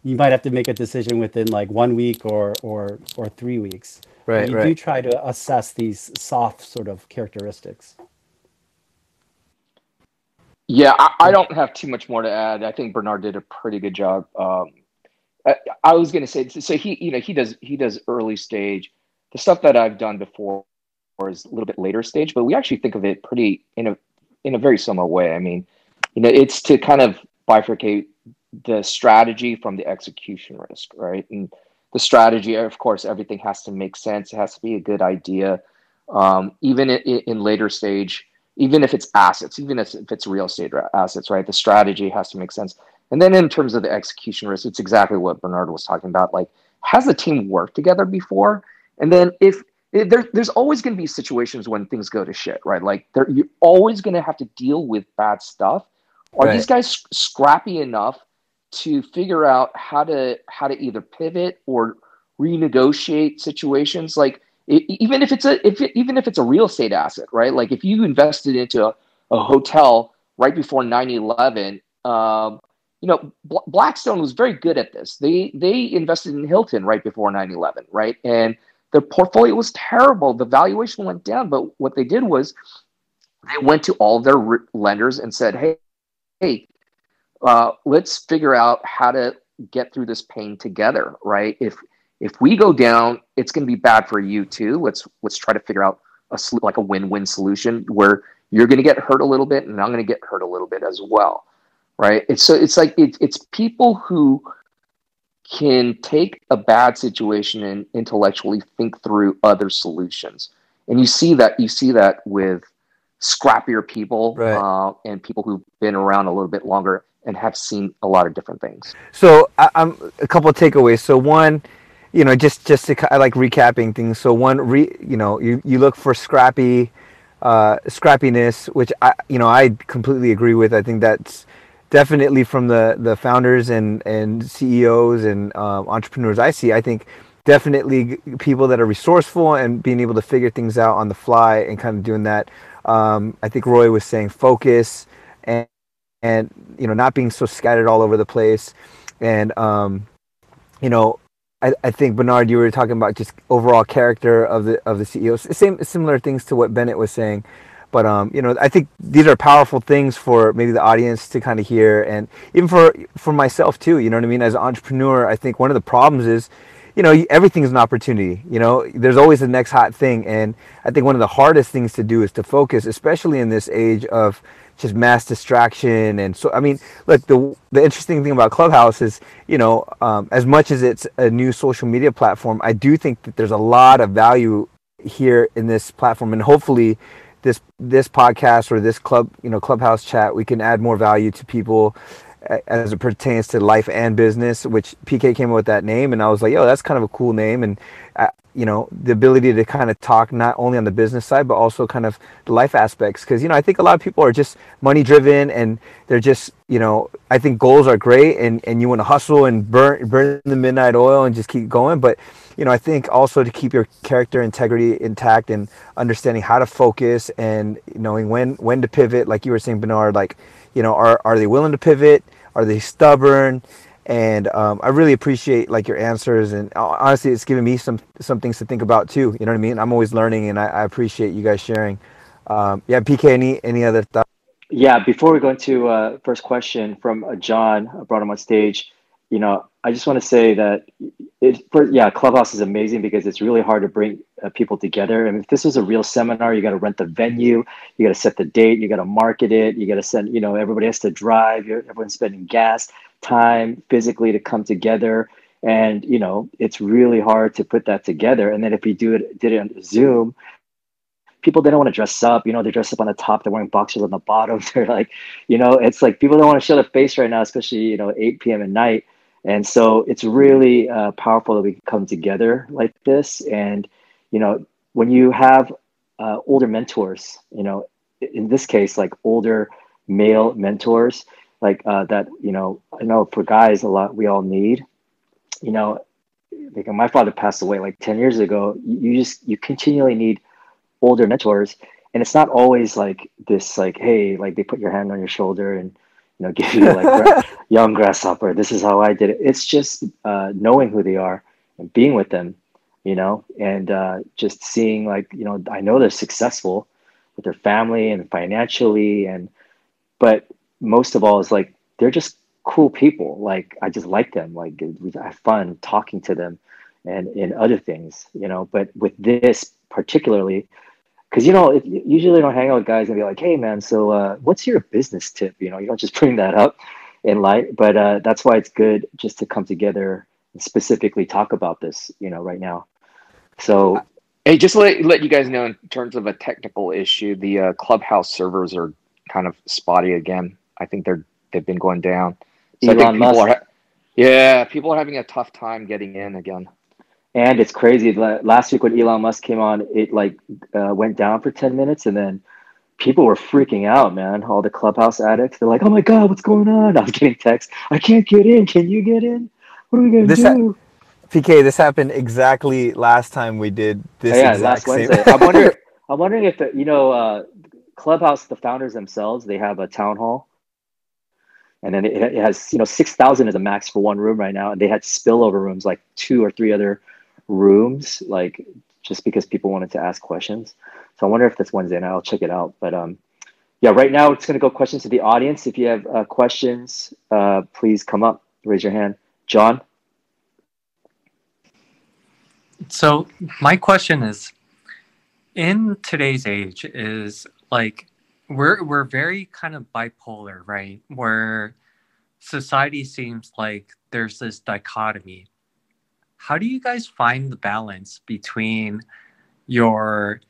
you might have to make a decision within like one week or or or three weeks. Right you right. do try to assess these soft sort of characteristics yeah, I, I, don't have too much more to add. I think Bernard did a pretty good job. Um, I, I, was going to say, so he, you know, he does he does early stage. The stuff that I've done before is a little bit later stage, but we actually think of it pretty in a in a very similar way. I mean, you know, it's to kind of bifurcate the strategy from the execution risk, right? And the strategy, of course, everything has to make sense. It has to be a good idea. Um, even in, in later stage even if it's assets, even if it's real estate assets, right? The strategy has to make sense. And then in terms of the execution risk, it's exactly what Bernard was talking about. Like, has the team worked together before? And then if, there, there's always going to be situations when things go to shit, right? Like, you're always going to have to deal with bad stuff. Are right. these guys scrappy enough to figure out how to how to either pivot or renegotiate situations? Like, even if it's a if it, even if it's a real estate asset, right? Like if you invested into a, a hotel right before 9/11, um, you know, B- Blackstone was very good at this. They they invested in Hilton right before 9/11, right? And the portfolio was terrible. The valuation went down, but what they did was they went to all their lenders and said, "Hey, hey, uh, let's figure out how to get through this pain together, right? If if we go down, it's going to be bad for you too. Let's let's try to figure out a like a win-win solution where you're going to get hurt a little bit and I'm going to get hurt a little bit as well, right? It's so it's like it, it's people who can take a bad situation and intellectually think through other solutions. and you see that you see that with scrappier people Right. uh, and people who've been around a little bit longer and have seen a lot of different things. So I, I'm a couple of takeaways. So one, you know, just just to I like recapping things. So one, re, you know, you you look for scrappy, uh, scrappiness, which I you know I completely agree with. I think that's definitely from the the founders and and CEOs and um, entrepreneurs I see. I think definitely people that are resourceful and being able to figure things out on the fly and kind of doing that. Um, I think Roy was saying focus and and you know not being so scattered all over the place and um, you know I, I think Bernard you were talking about just overall character of the of the CEO same similar things to what Bennett was saying but um, you know I think these are powerful things for maybe the audience to kind of hear and even for for myself too you know what I mean? As an entrepreneur I think one of the problems is you know everything's an opportunity you know? There's always the next hot thing and i think one of the hardest things to do is to focus especially in this age of just mass distraction. And so i mean look the the interesting thing about clubhouse is you know um, as much as it's a new social media platform i do think that there's a lot of value here in this platform. And hopefully this this podcast or this club you know clubhouse chat we can add more value to people as it pertains to life and business which pk came up with that name. And i was like yo that's kind of a cool name. And you know the ability to kind of talk not only on the business side but also kind of the life aspects. Because you know i think a lot of people are just money driven and they're just you know i think goals are great and and you want to hustle and burn burn the midnight oil and just keep going. But you know i think also to keep your character integrity intact and understanding how to focus and knowing when when to pivot like you were saying bernard like you know are are they willing to pivot? Are they stubborn and um, i really appreciate like your answers and uh, honestly it's given me some some things to think about too you know what i mean i'm always learning and i, I appreciate you guys sharing um, yeah pk any any other thoughts Yeah, before we go into uh, first question from uh, John, I brought him on stage. You know, I just want to say that it, for, yeah, Clubhouse is amazing because it's really hard to bring uh, people together. I mean, if this was a real seminar, you got to rent the venue, you got to set the date, you got to market it, you got to send, you know, everybody has to drive, everyone's spending gas, time, physically to come together. And, you know, it's really hard to put that together. And then if we do it, did it on Zoom, people they don't want to dress up. You know, they dress up on the top, they're wearing boxers on the bottom. <laughs> They're like, you know, it's like people don't want to show their face right now, especially you know, 8 p.m. at night. And so it's really uh, powerful that we come together like this. And you know, when you have uh, older mentors, you know, in this case, like older male mentors, like uh, that, you know, I know for guys, a lot we all need. You know, like my father passed away like 10 years ago. You just you continually need older mentors and it's not always like this like hey like they put your hand on your shoulder and you know <laughs> give you like <laughs> young grasshopper this is how i did it it's just uh, knowing who they are and being with them you know and uh, just seeing like you know i know they're successful with their family and financially and but most of all is like they're just cool people. Like i just like them. Like we have fun talking to them and in other things you know but with this particularly because you know usually don't hang out with guys and be like hey man so uh, what's your business tip? You know you don't just <laughs> bring that up in light but uh, that's why it's good just to come together and specifically talk about this you know right now. So Hey, just let let you guys know in terms of a technical issue, the uh, clubhouse servers are kind of spotty again. I think they're they've been going down. So I think Elon Musk are, yeah, people are having a tough time getting in again. and it's crazy last week when elon musk came on it like uh, went down for 10 minutes and then people were freaking out man all the clubhouse addicts they're like oh my god what's going on i was getting texts i can't get in can you get in what are we gonna This do pk this happened exactly last time we did this Oh, yeah, exact last same Wednesday. <laughs> I'm wondering. I'm wondering if the, you know, uh, Clubhouse, the founders themselves, they have a town hall, and then it, it has you know six thousand is a max for one room right now, and they had spillover rooms like two or three other rooms, like just because people wanted to ask questions. So I wonder if that's Wednesday night. I'll check it out. But um, yeah, right now it's going to go questions to the audience. If you have uh, questions, uh, please come up, raise your hand. John. So my question is in today's age is like we're we're very kind of bipolar, right? Where society seems like there's this dichotomy. How do you guys find the balance between your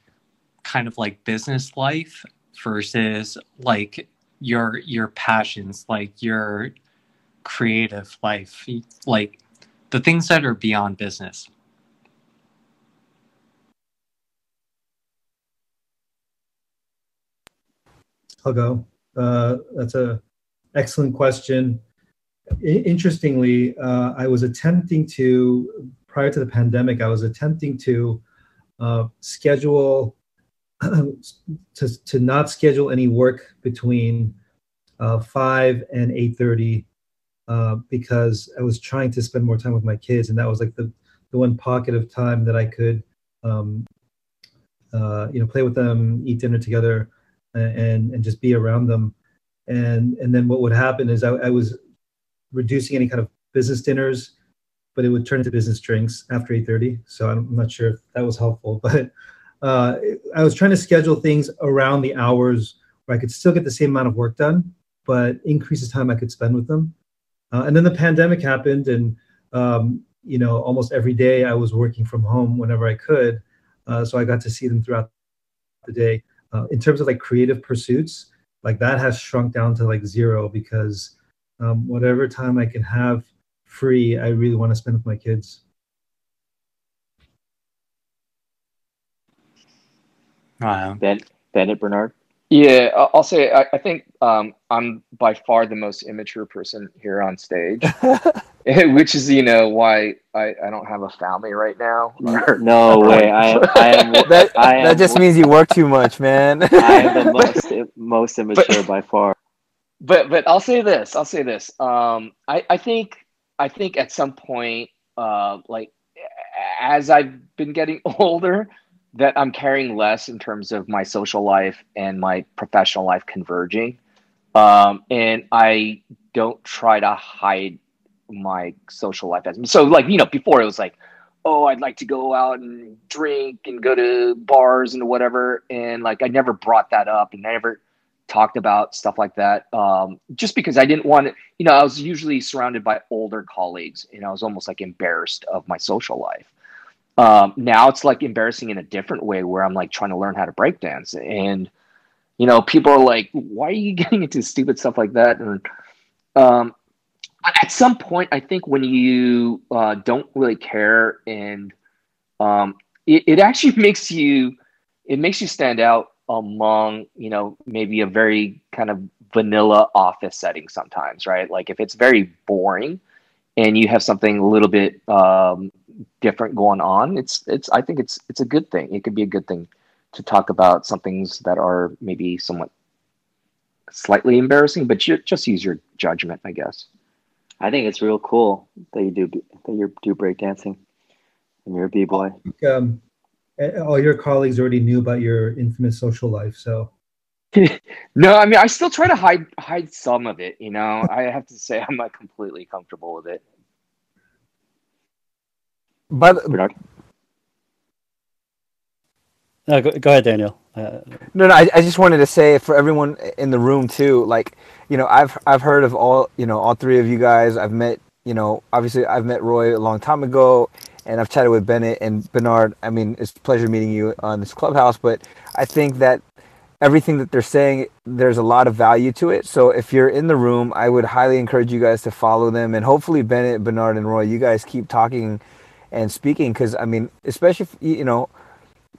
kind of like business life versus like your your passions, like your creative life, like the things that are beyond business? I'll go. Uh, that's a excellent question. I- interestingly, uh, I was attempting to prior to the pandemic. I was attempting to uh, schedule <clears throat> to to not schedule any work between uh, five and eight thirty uh, because I was trying to spend more time with my kids, and that was like the the one pocket of time that I could um, uh, you know play with them, eat dinner together and and just be around them. And and then what would happen is I, I, was reducing any kind of business dinners but it would turn into business drinks after 8.30 so i'm not sure if that was helpful <laughs> but uh, i was trying to schedule things around the hours where i could still get the same amount of work done but increase the time i could spend with them. Uh, and then the pandemic happened and um, you know almost every day i was working from home whenever i could. Uh, so i got to see them throughout the day uh, in terms of like creative pursuits like that has shrunk down to like zero because um, whatever time i can have free i really want to spend with my kids. Wow ben bennett bernard yeah i'll say i, I think um, i'm by far the most immature person here on stage <laughs> <laughs> which is you know why I, I don't have a family right now. no <laughs> way. I. I am that, I am, that just means you work too much, man. I am the most most immature but, by far. But but I'll say this. I'll say this. Um, I I think I think at some point, uh, like as I've been getting older, that I'm carrying less in terms of my social life and my professional life converging. Um, and I don't try to hide my social life as so like you know before it was like oh i'd like to go out and drink and go to bars and whatever and like i never brought that up and i never talked about stuff like that um, just because i didn't want to you know i was usually surrounded by older colleagues and i was almost like embarrassed of my social life um, now it's like embarrassing in a different way where i'm like trying to learn how to break dance and you know people are like why are you <laughs> getting into stupid stuff like that? And um, at some point, I think when you uh, don't really care and um, it, it actually <laughs> makes you it makes you stand out among you know maybe a very kind of vanilla office setting sometimes right? Like if it's very boring and you have something a little bit um, different going on it's it's i think it's it's a good thing it could be a good thing to talk about some things that are maybe somewhat slightly embarrassing but you, just use your judgment i guess I think it's real cool that you do that you do breakdancing and you're a b boy. Um, all your colleagues already knew about your infamous social life, so. <laughs> no, I mean I still try to hide hide some of it. You know, I have to say I'm not completely comfortable with it. But Bernard. No, go, go ahead, Daniel. Uh, no, no. I, I just wanted to say for everyone in the room too, like you know, I've I've heard of all you know all three of you guys. I've met you know obviously I've met Roy a long time ago, and I've chatted with Bennett and Bernard. I mean, it's a pleasure meeting you on this clubhouse. But I think that everything that they're saying, there's a lot of value to it. So if you're in the room, I would highly encourage you guys to follow them, and hopefully Bennett, Bernard, and Roy, you guys keep talking and speaking because I mean, especially if, you know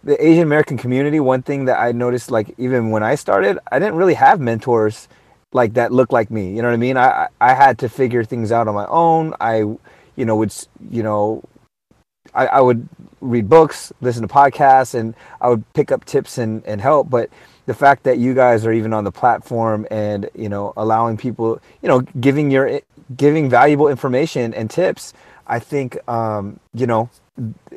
the Asian American community, one thing that I noticed, like even when I started, I didn't really have mentors like that looked like me. You know what I mean? I I had to figure things out on my own. I, you know, would you know, I, I would read books, listen to podcasts, and I would pick up tips and and help. But the fact that you guys are even on the platform and you know allowing people, you know, giving your giving valuable information and tips, I think um, you know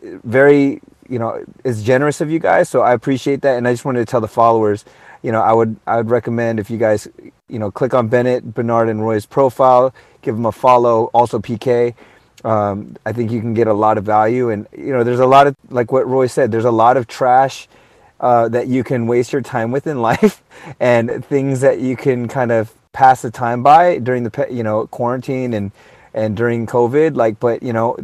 very you know is generous of you guys so i appreciate that and i just wanted to tell the followers you know i would i would recommend if you guys you know click on bennett bernard and roy's profile give them a follow also pk um, i think you can get a lot of value and you know there's a lot of like what roy said there's a lot of trash uh, that you can waste your time with in <laughs> life and things that you can kind of pass the time by during the you know quarantine and and during covid like but you know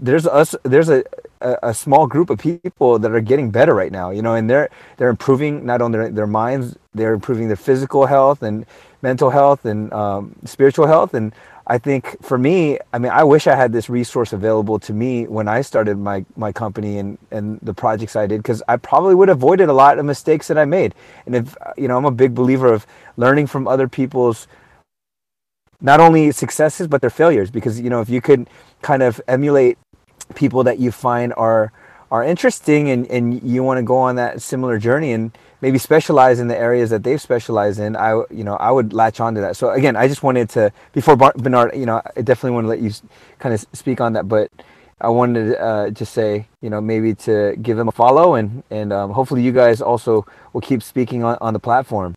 there's us there's a a, a, small group of people that are getting better right now, you know, and they're they're improving not only their, their minds, they're improving their physical health and mental health and um, spiritual health. And I think for me, I mean, I wish I had this resource available to me when I started my my company and and the projects I did, because I probably would have avoided a lot of mistakes that I made. And if you know, I'm a big believer of learning from other people's not only successes but their failures, because you know, if you could kind of emulate people that you find are are interesting and, and you want to go on that similar journey and maybe specialize in the areas that they've specialized in i you know i would latch on to that. So again i just wanted to before bernard you know i definitely want to let you kind of speak on that but i wanted to uh, just say you know maybe to give them a follow and and um, hopefully you guys also will keep speaking on, on the platform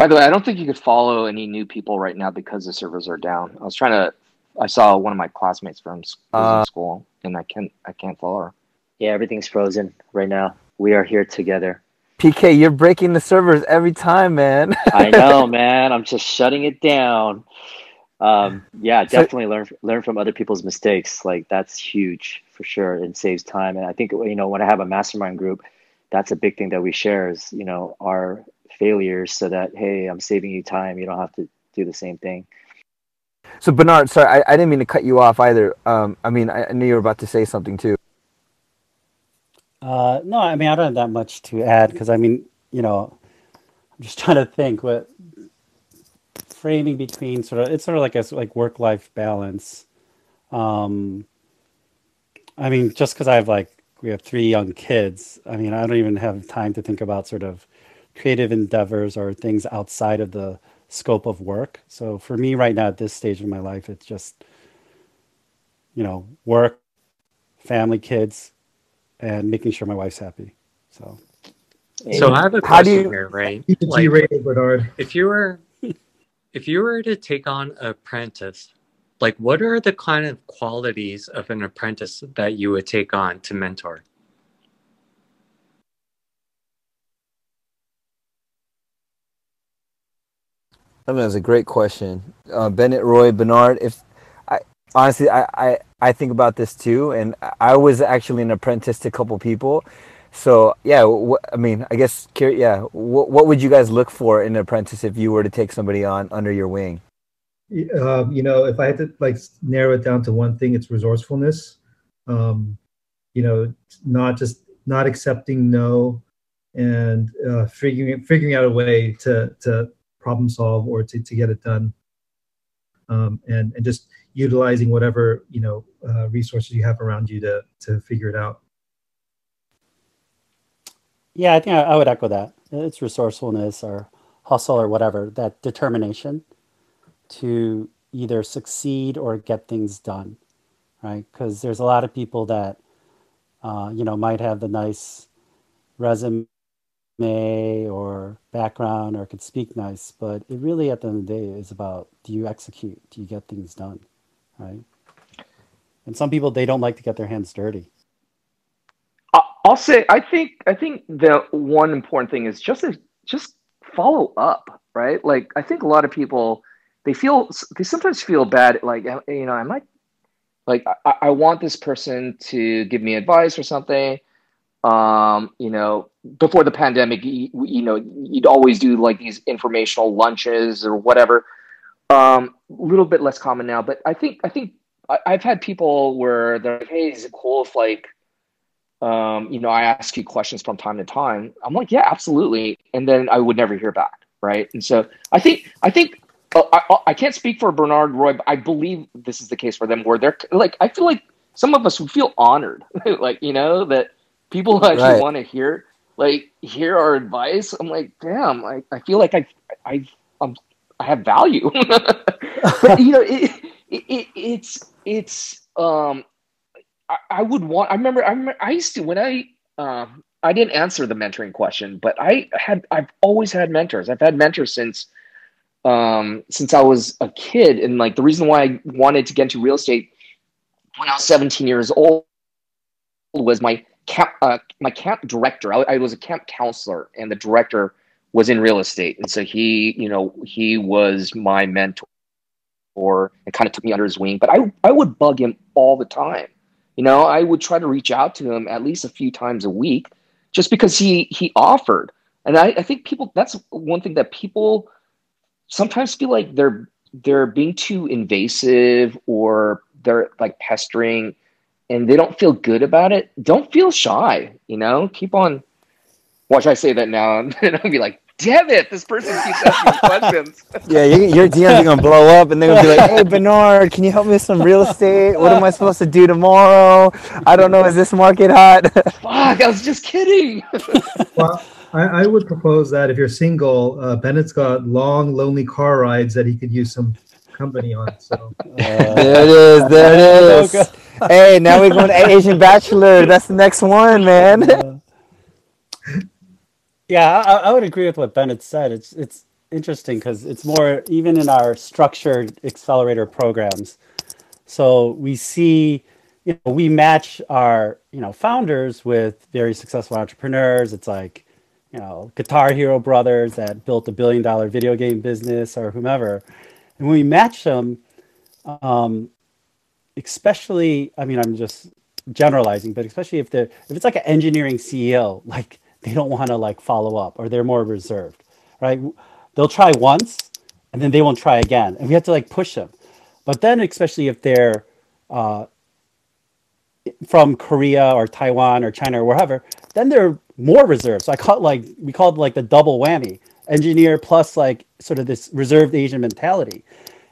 by the way i don't think you could follow any new people right now because the servers are down i was trying to I saw one of my classmates from uh, school, and I can't I can't follow her. Yeah, everything's frozen right now. We are here together. PK, you're breaking the servers every time, man. <laughs> I know, <laughs> man. I'm just shutting it down. Um, yeah, definitely so, learn learn from other people's mistakes. Like that's huge for sure, and saves time. And I think you know when I have a mastermind group, that's a big thing that we share is you know our failures, so that hey, I'm saving you time. You don't have to do the same thing. So Bernard, sorry, I, I didn't mean to cut you off either. Um, I mean, I, I knew you were about to say something too. Uh, no, I mean, I don't have that much to add because I mean, you know, I'm just <laughs> trying to think what framing between sort of it's sort of like a like work life balance. Um, I mean, just because I have like we have three young kids, I mean, I don't even have time to think about sort of creative endeavors or things outside of the scope of work. So for me right now at this stage of my life, it's just, you know, work, family, kids, and making sure my wife's happy. So, so I have a question you, here, right? You Like, Bernard. If you were, <laughs> if you were to take on an apprentice, like what are the kind of qualities of an apprentice that you would take on to mentor? I mean, that's a great question, uh, Bennett, Roy, Bernard. If I honestly, I, I I think about this too, and I was actually an apprentice to a couple people. So yeah, I mean, I guess yeah. what would you guys look for in an apprentice if you were to take somebody on under your wing? Um, you know, if I had to like narrow it down to one thing, it's resourcefulness. Um, you know, not just not accepting no, and uh, figuring figuring out a way to to problem solve or to, to get it done. Um, and, and just utilizing whatever you know uh, resources you have around you to, to figure it out. Yeah i think I, I would echo that. It's resourcefulness or hustle or whatever that determination to either succeed or get things done right? Because there's a lot of people that uh, you know might have the nice resume or background or could speak nice, but it really at the end of the day is about do you execute? Do you get things done? Right? And some people they don't like to get their hands dirty. I'll say I think I think the one important thing is just just follow up, right? Like I think a lot of people they feel they sometimes feel bad like you know I might like I, I want this person to give me advice or something um, you know, before the pandemic, you, you, know, you'd always do like these informational lunches or whatever. Um, a little bit less common now, but I think I think I, have had people where they're like, "Hey, is it cool if like, um, you know, I ask you questions from time to time?" I'm like, "Yeah, absolutely," and then I would never hear back, right? And so I think I think uh, I, I can't speak for Bernard Roy, but I believe this is the case for them, where they're like, I feel like some of us would feel honored, <laughs> like you know that people actually right. want to hear like hear our advice. I'm like, damn, I, I feel like I I I'm, I have value. <laughs> but you know, it, it, it, it's it's um I, I, would want I remember I remember I used to when I um I didn't answer the mentoring question, but I had I've always had mentors. I've had mentors since um since I was a kid and like the reason why I wanted to get into real estate when I was 17 years old was my camp, uh, my camp director. I, I, was a camp counselor, and the director was in real estate, and so he, you know, he was my mentor, or and kind of took me under his wing. But I, I would bug him all the time, You know, I would try to reach out to him at least a few times a week, just because he he offered. And I, I think people that's one thing that people sometimes feel like they're they're being too invasive or they're like pestering and they don't feel good about it. Don't feel shy, you know, keep on watch I say that now <laughs> and I'll be like, damn it, this person keeps asking questions. <laughs> Yeah, you, your DMs are gonna blow up, and they're gonna be like, "Hey, Bernard, can you help me with some real estate? What am I supposed to do tomorrow? I don't know. Is this market hot?" <laughs> Fuck, I was just kidding. Well, I, I would propose that if you're single, uh, Bennett's got long, lonely car rides that he could use some company on. So there it is. There it is. Hey, now we're going to <laughs> Asian Bachelor. That's the next one, man. Yeah, I, I would agree with what Bennett said. It's it's interesting because it's more even in our structured accelerator programs. So we see, you know, we match our you know founders with very successful entrepreneurs. It's like, you know, Guitar Hero brothers that built a billion dollar video game business or whomever, and when we match them, um, especially, I mean, I'm just generalizing, but especially if they're if it's like an engineering CEO, like they don't want to like follow up or they're more reserved, right? They'll try once and then they won't try again, and we have to like push them. But then, especially if they're uh, from Korea or Taiwan or China or wherever, then they're more reserved. So I call like we call it like the double whammy: engineer plus like sort of this reserved Asian mentality.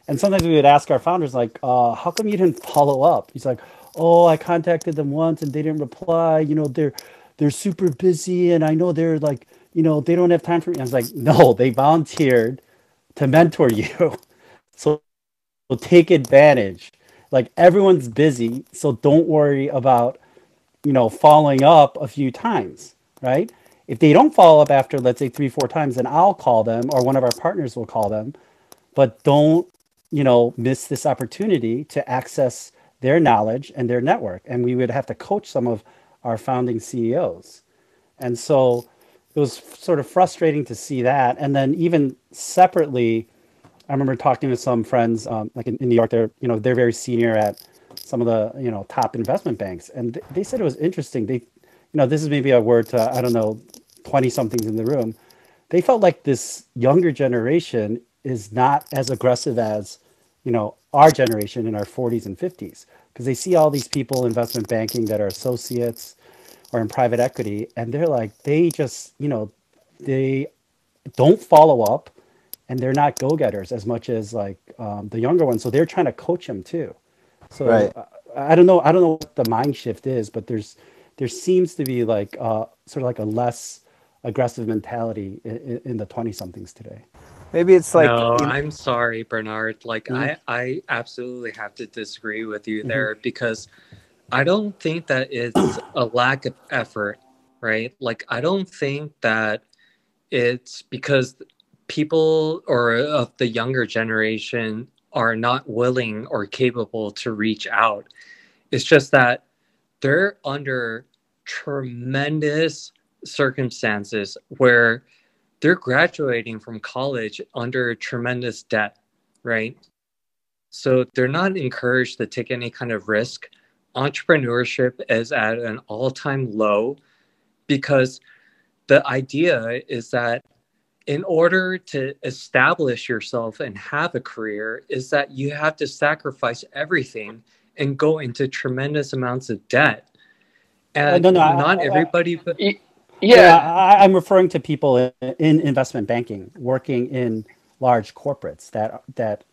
And sometimes we would ask our founders like, uh, "How come you didn't follow up?" He's like, "Oh, I contacted them once and they didn't reply. You know, they're they're super busy and I know they're like, you know, they don't have time for me. I was like, no, <laughs> they volunteered to mentor you. <laughs> so take advantage. Like everyone's busy, so don't worry about, you know, following up a few times, right? If they don't follow up after, let's say three, four times, then I'll call them or one of our partners will call them. But don't, you know, miss this opportunity to access their knowledge and their network. And we would have to coach some of our founding CEOs. And so it was sort of frustrating to see that. And then even separately, I remember talking to some friends, um, like in, in, New York, they're, you know, they're very senior at some of the, you know, top investment banks. And th- they said it was interesting. They, you know, this is maybe a word to, I don't know, 20 somethings in the room. They felt like this younger generation is not as aggressive as, you know, our generation in our 40s and 50s because they see all these people investment banking that are associates or in private equity and they're like they just you know they don't follow up and they're not go-getters as much as like um, the younger ones. So they're trying to coach them too. So right. uh, i don't know i don't know what the mind shift is but there's there seems to be like uh, sort of like a less aggressive mentality in, in the 20 somethings today Maybe it's like No, know, I'm sorry, Bernard. Like mm-hmm. I I absolutely have to disagree with you mm-hmm. there because I don't think that it's a lack of effort, right? Like I don't think that it's because people or of the younger generation are not willing or capable to reach out. It's just that they're under tremendous circumstances where they're graduating from college under tremendous debt, right? So they're not encouraged to take any kind of risk. Entrepreneurship is at an all time low because the idea is that in order to establish yourself and have a career is that you have to sacrifice everything and go into tremendous amounts of debt and no, no, not I, everybody but yeah, I, am referring to people in, in, investment banking working in large corporates that that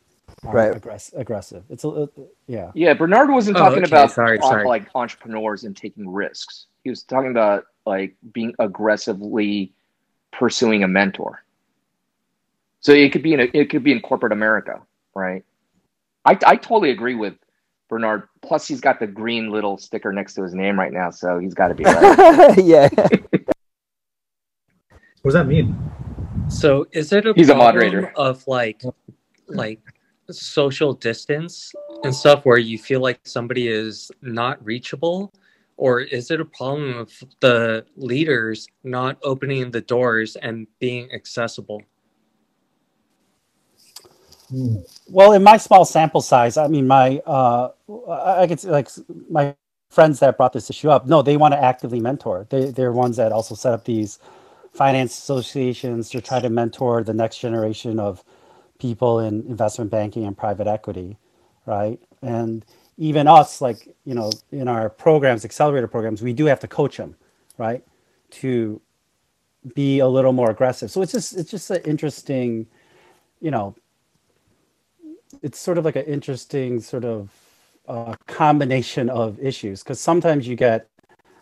are right. aggress- aggressive. It's a uh, yeah. Yeah, Bernard wasn't oh, talking okay. about sorry, sorry. like entrepreneurs and taking risks. He was talking about like being aggressively pursuing a mentor. So it could be in a, it could be in corporate America, right? I I totally agree with Bernard. Plus, he's got the green little sticker next to his name right now, so he's got to be right. <laughs> <laughs> yeah. What does that mean? So is it a he's a moderator of like like social distance and stuff where you feel like somebody is not reachable? Or is it a problem of the leaders not opening the doors and being accessible? Well, in my small sample size, I mean, my uh, I could say like my friends that brought this issue up. No, they want to actively mentor. They they're ones that also set up these finance associations to try to mentor the next generation of people in investment banking and private equity, right? And even us, like you know, in our programs, accelerator programs, we do have to coach them, right, to be a little more aggressive. So it's just it's just an interesting, you know, it's sort of like an interesting sort of uh, combination of issues because sometimes you get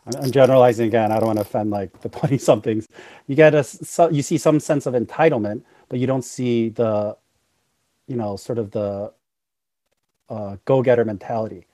I'm generalizing again. I don't want to offend like the <laughs> 20 somethings. You get a, so, you see some sense of entitlement, but you don't see the, you know, sort of the uh, go-getter mentality,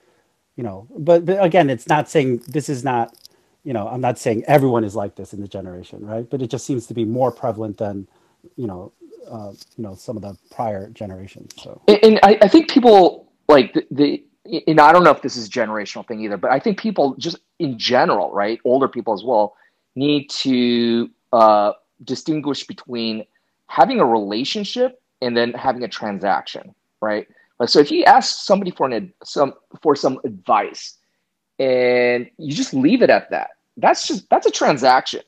you know. But, but again, it's not saying this is not, you know, I'm not saying everyone is like this in the generation, right? But it just seems to be more prevalent than, you know, uh, you know, some of the prior generations. So, and, and I, I think people like the, the and I don't know if this is generational thing either, but I think people just in general, right, older people as well, need to uh, distinguish between having a relationship and then having a transaction, right? So if you ask somebody for an some for some advice, and you just leave it at that, that's just that's a transaction,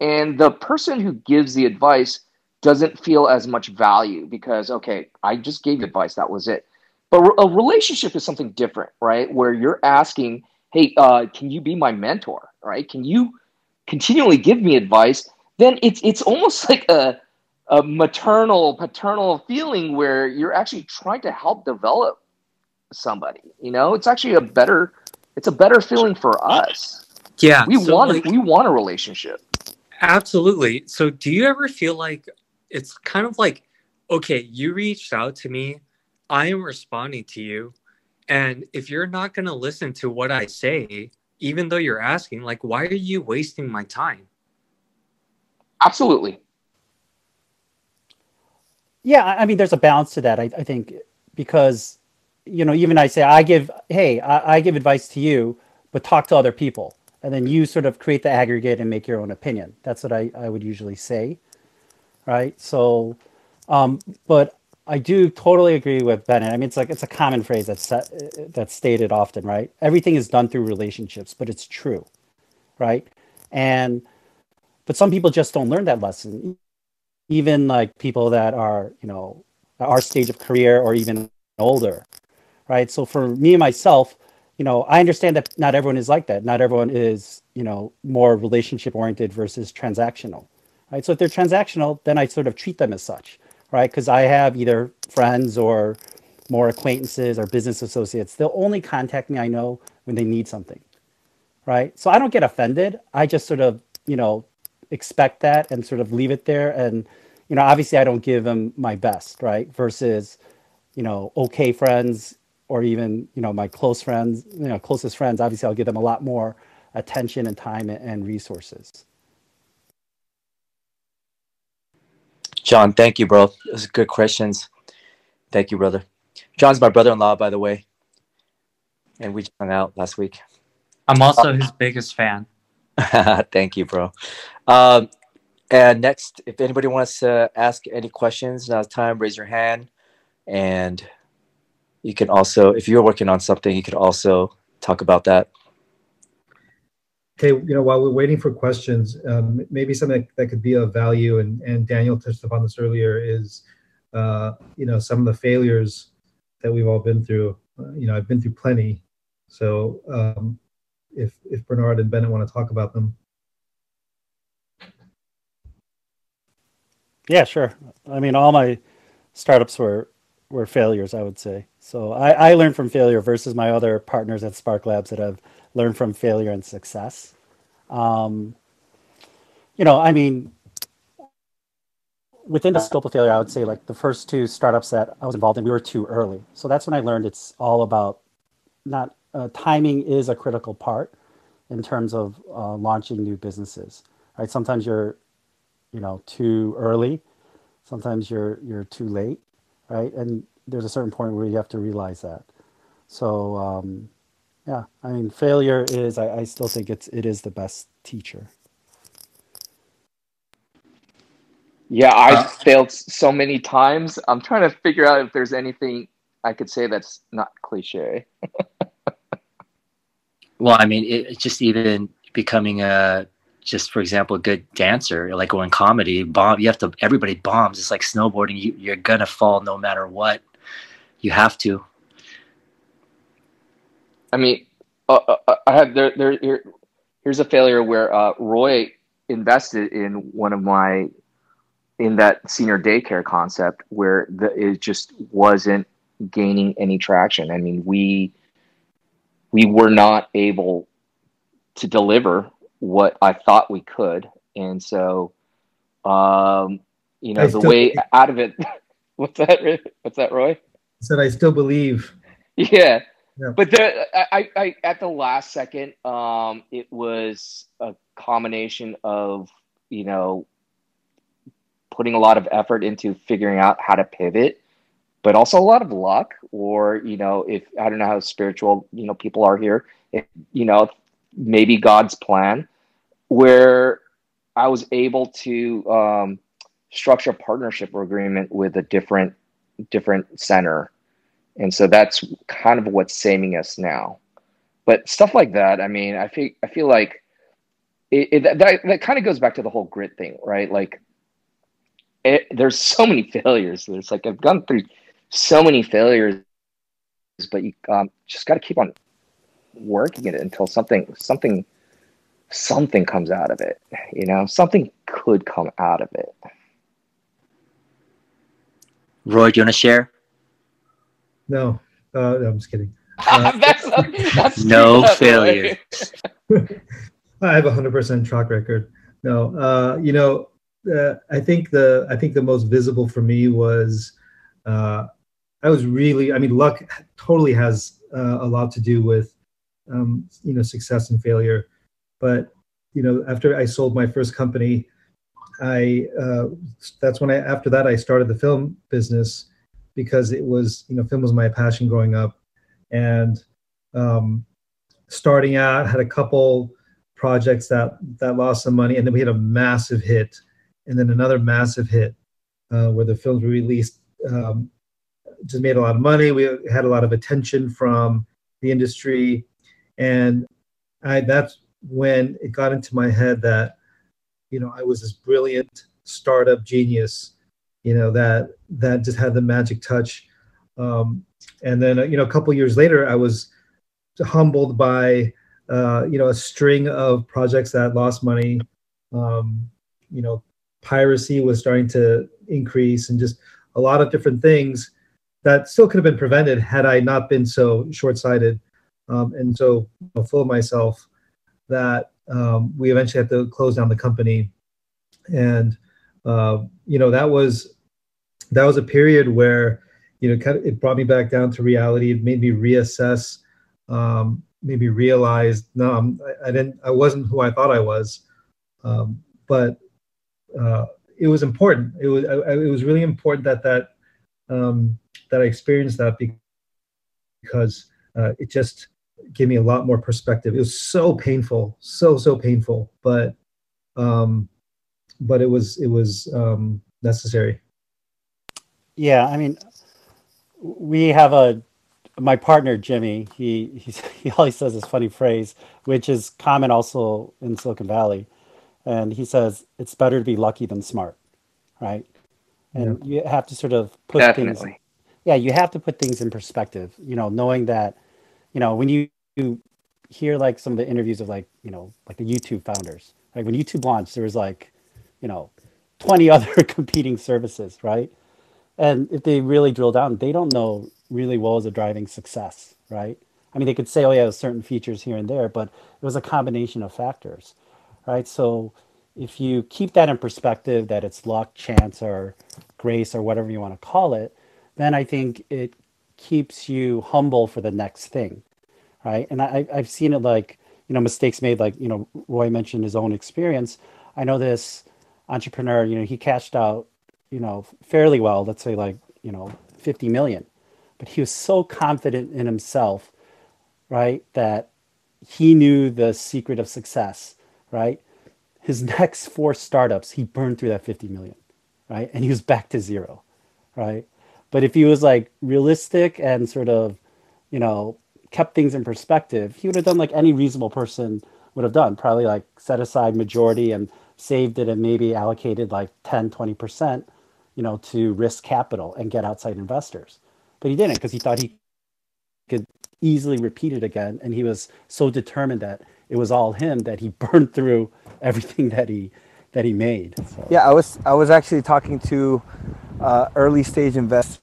and the person who gives the advice doesn't feel as much value because okay, I just gave advice, that was it but a relationship is something different, right? Where you're asking, hey, uh, can you be my mentor, right? Can you continually give me advice? Then it's it's almost <laughs> like a a maternal paternal feeling where you're actually trying to help develop somebody. You know, it's actually a better it's a better feeling for us. Yeah, we so want like, we want a relationship. Absolutely. So, do you ever feel like it's kind of like, okay, you reached out to me I am responding to you. And if you're not going to listen to what I say, even though you're asking, like, why are you wasting my time? Absolutely. Yeah, I mean, there's a balance to that. I, I think because, you know, even I say, I give, hey, I, I give advice to you, but talk to other people. And then you sort of create the aggregate and make your own opinion. That's what I, I would usually say. Right. So, um, but I do totally agree with Bennett. I mean, it's like it's a common phrase that's that's stated often, right? Everything is done through relationships, but it's true, right? And but some people just don't learn that lesson. Even like people that are, you know, our stage of career or even older, right? So for me and myself, you know, I understand that not everyone is like that. Not everyone is, you know, more relationship oriented versus transactional, right? So if they're transactional, then I sort of treat them as such right? Because I have either friends or more acquaintances or business associates. They'll only contact me, I know, when they need something, right? So I don't get offended. I just sort of, you know, expect that and sort of leave it there. And, you know, obviously I don't give them my best, right? Versus, you know, okay friends or even, you know, my close friends, you know, closest friends, obviously I'll give them a lot more attention and time and resources. John, thank you, bro. Those are good questions. Thank you, brother. John's my brother-in-law, by the way, and we hung out last week. I'm also his biggest fan. <laughs> thank you, bro. Um, and next, if anybody wants to ask any questions, now's time. Raise your hand, and you can also, if you're working on something, you could also talk about that. Okay, you know, while we're waiting for questions, um, maybe something that could be of value, and, and Daniel touched upon this earlier, is, uh, you know, some of the failures that we've all been through. Uh, you know, I've been through plenty. So um, if, if Bernard and Bennett want to talk about them. Yeah, sure. I mean, all my startups were, were failures, I would say. So I, I learned from failure versus my other partners at Spark Labs that have learn from failure and success. Um, you know, I mean, within the scope of failure, I would say like the first two startups that I was involved in, we were too early. So that's when I learned it's all about not uh, timing is a critical part in terms of uh, launching new businesses. Right? Sometimes you're, you know, too early. Sometimes you're you're too late. Right? And there's a certain point where you have to realize that. So um, yeah i mean failure is I, I still think it's it is the best teacher. Yeah i've uh, failed so many times. I'm trying to figure out if there's anything i could say that's not cliche. <laughs> Well, I mean, it, it's just even becoming a just for example a good dancer like going comedy bomb you have to everybody bombs. It's like snowboarding. You, you're gonna fall no matter what. You have to I mean, uh, uh, uh, I have there. There here, here's a failure where uh, Roy invested in one of my in that senior daycare concept where the, it just wasn't gaining any traction. I mean, we we were not able to deliver what I thought we could, and so um, you know I the way out of it. <laughs> What's that? What's that, Roy? said I still believe. <laughs> Yeah. But there, I, I, I, at the last second, um, it was a combination of, you know, putting a lot of effort into figuring out how to pivot, but also a lot of luck. Or, you know, if I don't know how spiritual, you know, people are here, if, you know, maybe God's plan, where I was able to um, structure a partnership agreement with a different, different center and so that's kind of what's saving us now. But stuff like that i mean i feel i feel like it, it that, that kind of goes back to the whole grit thing right? Like it, there's so many <laughs> failures. There's like i've gone through so many failures but you um, just got to keep on working it until something something something comes out of it you know? Something could come out of it. Roy do you want to share No, uh, no, I'm just kidding. <laughs> Uh, that's, that's no failure <laughs> I have a hundred percent track record. No, uh, you know, uh, I think the I think the most visible for me was uh, I was really. I mean, luck totally has uh, a lot to do with um, you know success and failure. But you know, after I sold my first company, I uh, that's when I after that I started the film business because it was you know film was my passion growing up, and um, starting out had a couple projects that that lost some money, and then we had a massive hit, and then another massive hit uh, where the films were released um, just made a lot of money. We had a lot of attention from the industry, and I that's when it got into my head that you know I was this brilliant startup genius, you know that that just had the magic touch. Um, and then you know a couple years later, I was humbled by uh, you know a string of projects that lost money. Um, you know, piracy was starting to increase, and just a lot of different things that still could have been prevented had I not been so short-sighted um, and so full of myself that um, we eventually had to close down the company. And uh, you know that was that was a period where you know kind of, it brought me back down to reality. It made me reassess, um, maybe realize no, I'm, I, didn't, I wasn't who I thought I was. Um, but uh, it was important. It was I, it was really important that that um, that I experienced that because uh, it just gave me a lot more perspective. It was so painful, so so painful, but um, but it was it was um, necessary. Yeah, I mean, we have a my partner Jimmy. He he's, <laughs> he always says this funny phrase, which is common also in Silicon Valley, and he says it's better to be lucky than smart, right? And you have to sort of put things. definitely Yeah, you have to put things in perspective. You know, knowing that, you know, when you, you hear like some of the interviews of like you know like the YouTube founders, like when YouTube launched, there was like, you know, twenty <laughs> other competing services, right? And if they really drill down, they don't know really what was a driving success, right? I mean, they could say, oh, yeah, certain features here and there, but it was a combination of factors, right? So if you keep that in perspective, that it's luck, chance, or grace, or whatever you want to call it, then I think it keeps you humble for the next thing, right? And I, I've seen it like, you know, mistakes made, like, you know, Roy mentioned his own experience. I know this entrepreneur, you know, he cashed out you know, fairly well, let's say like, you know, 50 million. But he was so confident in himself, right, that he knew the secret of success, right? His <laughs> next four startups, he burned through that 50 million, right? And he was back to zero, right? But if he was like realistic and sort of, you know, kept things in perspective, he would have done like any reasonable person would have done. Probably like set aside majority and saved it and maybe allocated like 10, 20%, you know, to risk capital and get outside investors. But he didn't because he thought he could easily repeat it again. And he was so determined that it was all him that he <laughs> burned through everything that he that he made. So. Yeah, I was I was actually talking to uh, early stage investor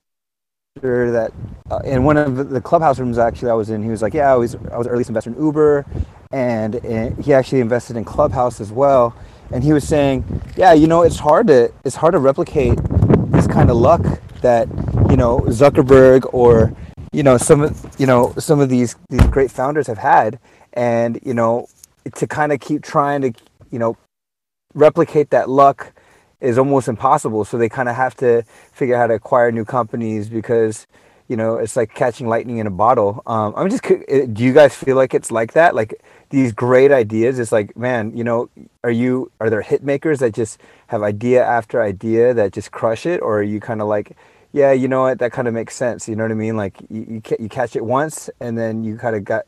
that uh, in one of the clubhouse rooms actually I was in. He was like, "Yeah, I was I was early investor in Uber, and, and he actually invested in Clubhouse as well." And he was saying, "Yeah, you know, it's hard to it's hard to replicate this kind of luck that you know Zuckerberg or you know some of you know some of these these great founders have had, and you know to kind of keep trying to you know replicate that luck." is almost impossible. So they kind of have to figure out how to acquire new companies because you know it's like catching lightning in a bottle. Um, I'm just, do you guys feel like it's like that? Like these great ideas, it's like, man, you know, are you are there hit makers that just have idea after idea that just crush it, or are you kind of like, yeah, you know what, that kind of makes sense. You know what I mean? Like you you, you catch it once and then you kind of got.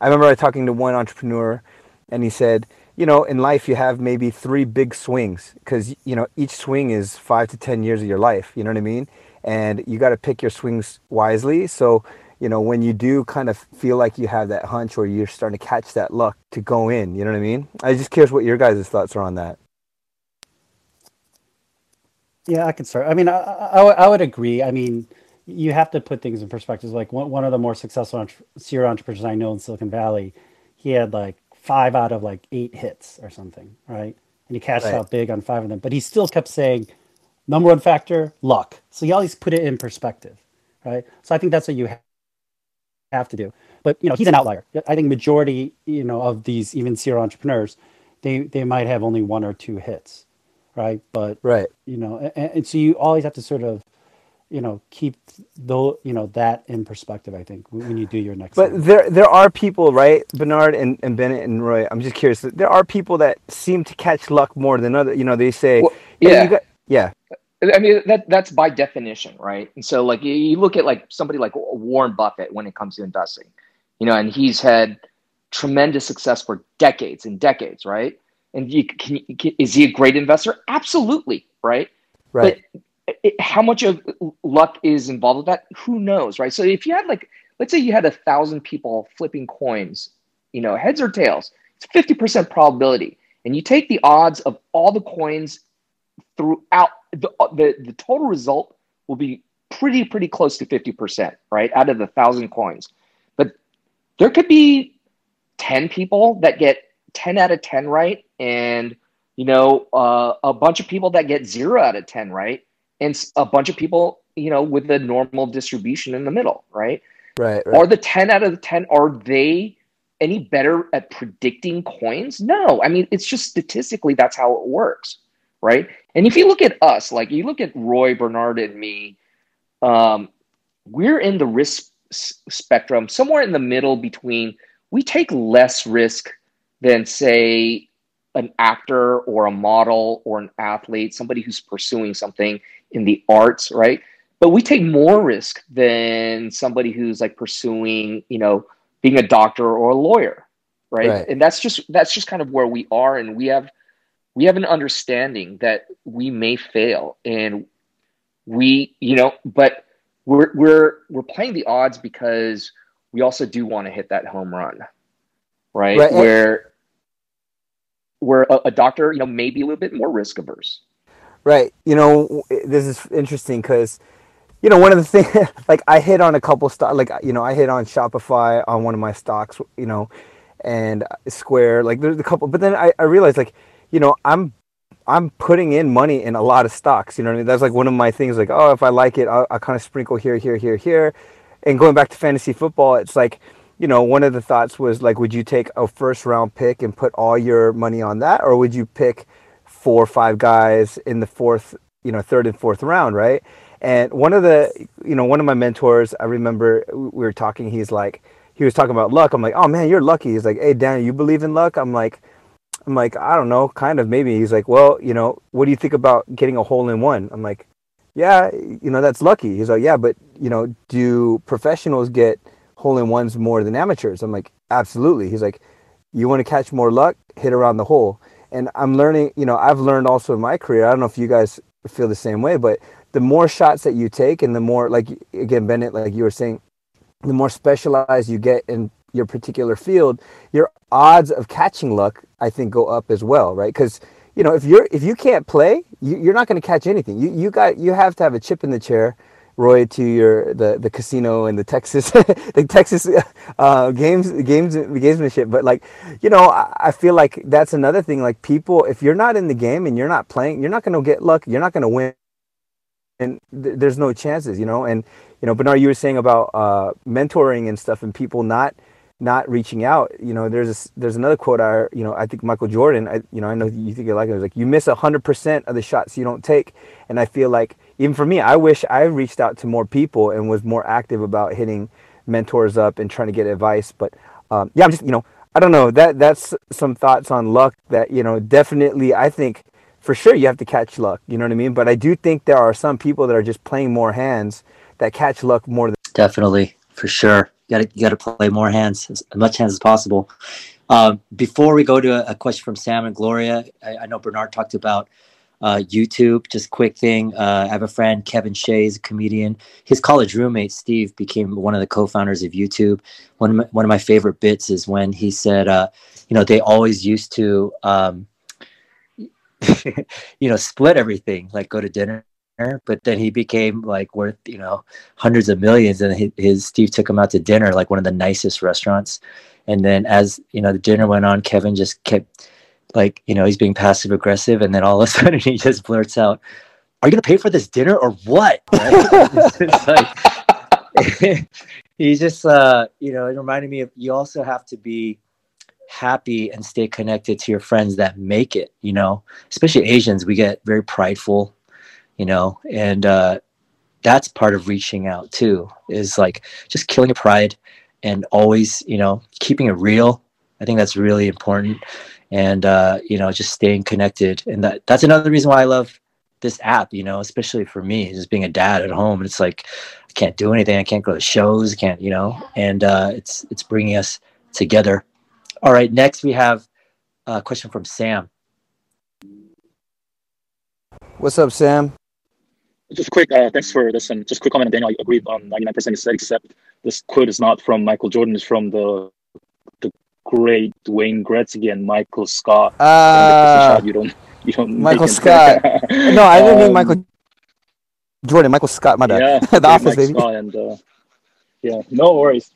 I remember talking to one entrepreneur, and he said you know, in life you have maybe three big swings because you know each swing is five to ten years of your life. You know what I mean? And you got to pick your swings wisely. So you know when you do kind of feel like you have that hunch or you're starting to catch that luck to go in. You know what I mean? I just curious what your guys' thoughts are on that. Yeah, I can start. I mean, I, I, I would agree. I mean, you have to put things in perspective. Like one, one of the more successful serial entrepreneurs I know in Silicon Valley, he had like five out of like eight hits or something, right? And he cashed right. out big on five of them, but he still kept saying, number one factor, luck. So you always put it in perspective, right? So I think that's what you have to do. But you know, he's an outlier. I think majority, you know, of these even serial entrepreneurs, they they might have only one or two hits, right? But right, you know, and, and so you always have to sort of you know keep though you know that in perspective i think when you do your next but there there are people right bernard and, and bennett and roy i'm just curious there are people that seem to catch luck more than other you know they say well, yeah got, yeah i mean that that's by definition right? And so like you look at like somebody like warren buffett when it comes to investing you know and he's had tremendous success for decades and decades right? And you can, can is he a great investor? Absolutely right? Right. but it, how much of luck is involved with that? Who knows, right? So if you had like, let's say you had a thousand people flipping coins, you know, heads or tails, it's fifty percent probability, and you take the odds of all the coins throughout the the, the total result will be pretty pretty close to fifty percent, right, out of the thousand coins. But there could be ten people that get ten out of ten right, and you know, uh, a bunch of people that get zero out of ten right and a bunch of people, you know, with the normal distribution in the middle, right? Right. right. Are the 10 out of the 10, are they any better at predicting coins? No. I mean, it's just statistically, that's how it works, right? And if you look at us, like you look at Roy, Bernard, and me, um, we're in the risk spectrum, somewhere in the middle between we take less risk than, say, an actor or a model or an athlete, somebody who's pursuing something in the arts, right? But we take more risk than somebody who's like pursuing, you know, being a doctor or a lawyer, right? right? And that's just that's just kind of where we are, and we have we have an understanding that we may fail, and we, you know, but we're we're we're playing the odds because we also do want to hit that home run, right? right. Where where a, a doctor, you know, may be a little bit more risk averse. Right. You know, this is interesting because, you know, one of the things, <laughs> like I hit on a couple stock, like, you know, I hit on Shopify on one of my stocks, you know, and Square, like there's a couple, but then I, I realized like, you know, I'm, I'm putting in money in a lot of stocks, you know what I mean? That's like one of my things, like, oh, if I like it, I'll, I'll kind of sprinkle here, here, here, here. And going back to fantasy football, it's like, you know, one of the thoughts was like, would you take a first round pick and put all your money on that? Or would you pick, four or five guys in the fourth, you know, third and fourth round, right? And one of the, you know, one of my mentors, I remember we were talking. He's like, he was talking about luck. I'm like, oh man, you're lucky. He's like, hey Dan, you believe in luck? I'm like, I'm like, I don't know, kind of maybe. He's like, well, you know, what do you think about getting a hole in one? I'm like, yeah, you know, that's lucky. He's like, yeah, but you know, do professionals get hole in ones more than amateurs. I'm like, absolutely. He's like, you want to catch more luck, hit around the hole. And I'm learning, you know, I've learned also in my career. I don't know if you guys feel the same way, but the more shots that you take and the more, like, again, Bennett, like you were saying, the more specialized you get in your particular field, your odds of catching luck, I think, go up as well, right? Because you know, if you're if you can't play, you, are not going to catch anything. You you got you have to have a chip in the chair Roy to your the the casino and the Texas <laughs> the Texas uh, games games gamesmanship. But like, you know, I, I, feel like that's another thing. Like people, if you're not in the game and you're not playing, you're not going to get luck. You're not going to win, and th- there's no chances. You know, and you know, Bernard, you were saying about uh, mentoring and stuff, and people not not reaching out. You know, there's a, there's another quote. I you know I think Michael Jordan. I you know I know you think you like it. Was like you miss hundred percent of the shots you don't take, and I feel like even for me, I wish I reached out to more people and was more active about hitting mentors up and trying to get advice. But um, yeah, I'm just you know I don't know that that's some thoughts on luck that you know definitely I think for sure you have to catch luck. You know what I mean? But I do think there are some people that are just playing more hands that catch luck more than definitely for sure. Got to you got to play more hands as much hands as possible. Um, before we go to a, a, question from Sam and Gloria, I, I know Bernard talked about uh, YouTube. Just quick thing. Uh, I have a friend, Kevin Shea, is a comedian. His college roommate, Steve, became one of the co-founders of YouTube. One of my, one of my favorite bits is when he said, uh, you know, they always used to, um, <laughs> you know, split everything, like go to dinner. But then he became like worth, you know, hundreds of millions, and his, his Steve took him out to dinner, like one of the nicest restaurants. And then as you know, the dinner went on, Kevin just kept like you know he's being passive aggressive and then all of a <laughs> sudden he just blurts out are you going to pay for this dinner or what <laughs> right? like <laughs> he's just uh you know it reminded me of you also have to be happy and stay connected to your friends that make it you know especially asians we get very prideful you know? And uh that's part of reaching out too is like just killing your pride and always you know keeping it real. I think that's really important. And uh, you know just staying connected. And that that's another reason why i love this app you know especially for me just being a dad at home. It's like i can't do anything. I can't go to shows. Can't you know? And uh, it's it's bringing us together. All right next we have a question from sam. What's up sam just quick uh, thanks for this and just quick comment daniel i agree on 99% you said except this quote is not from michael jordan it's from the the great Wayne Gretzky and Michael Scott. Uh, you don't, you don't. Michael Scott. <laughs> no, I didn't um, mean Michael Jordan. Michael Scott. My bad. Yeah, <laughs> the Office, baby. Scott and uh, yeah, no worries.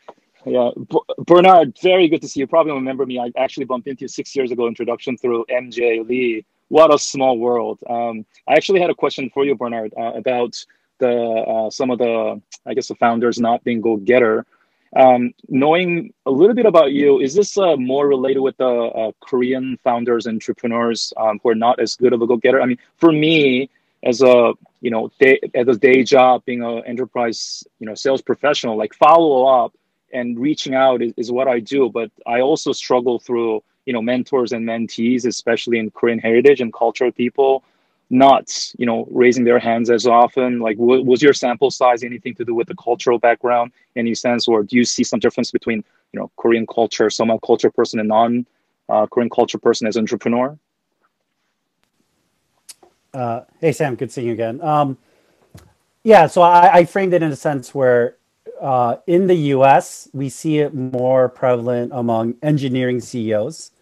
Yeah, B- Bernard, very good to see you. Probably remember me. I actually bumped into you six years ago. Introduction through MJ Lee. What a small world. Um, I actually had a question for you, Bernard, uh, about the uh, some of the I guess the founders not being go getter. Um, knowing a little bit about you, is this uh, more related with the uh, Korean founders, entrepreneurs um, who are not as good of a go-getter? I mean, for me, as a you know, day, as a day job, being an enterprise you know sales professional, like follow up and reaching out is, is what I do. But I also struggle through you know mentors and mentees, especially in Korean heritage and cultural people not you know raising their hands as often. Like w- was your sample size anything to do with the cultural background any sense or do you see some difference between you know korean culture some culture person and non uh, korean culture person as entrepreneur? Uh, hey sam good seeing you again. Um, yeah so I, I, framed it in a sense where uh, in the us we see it more prevalent among engineering ceos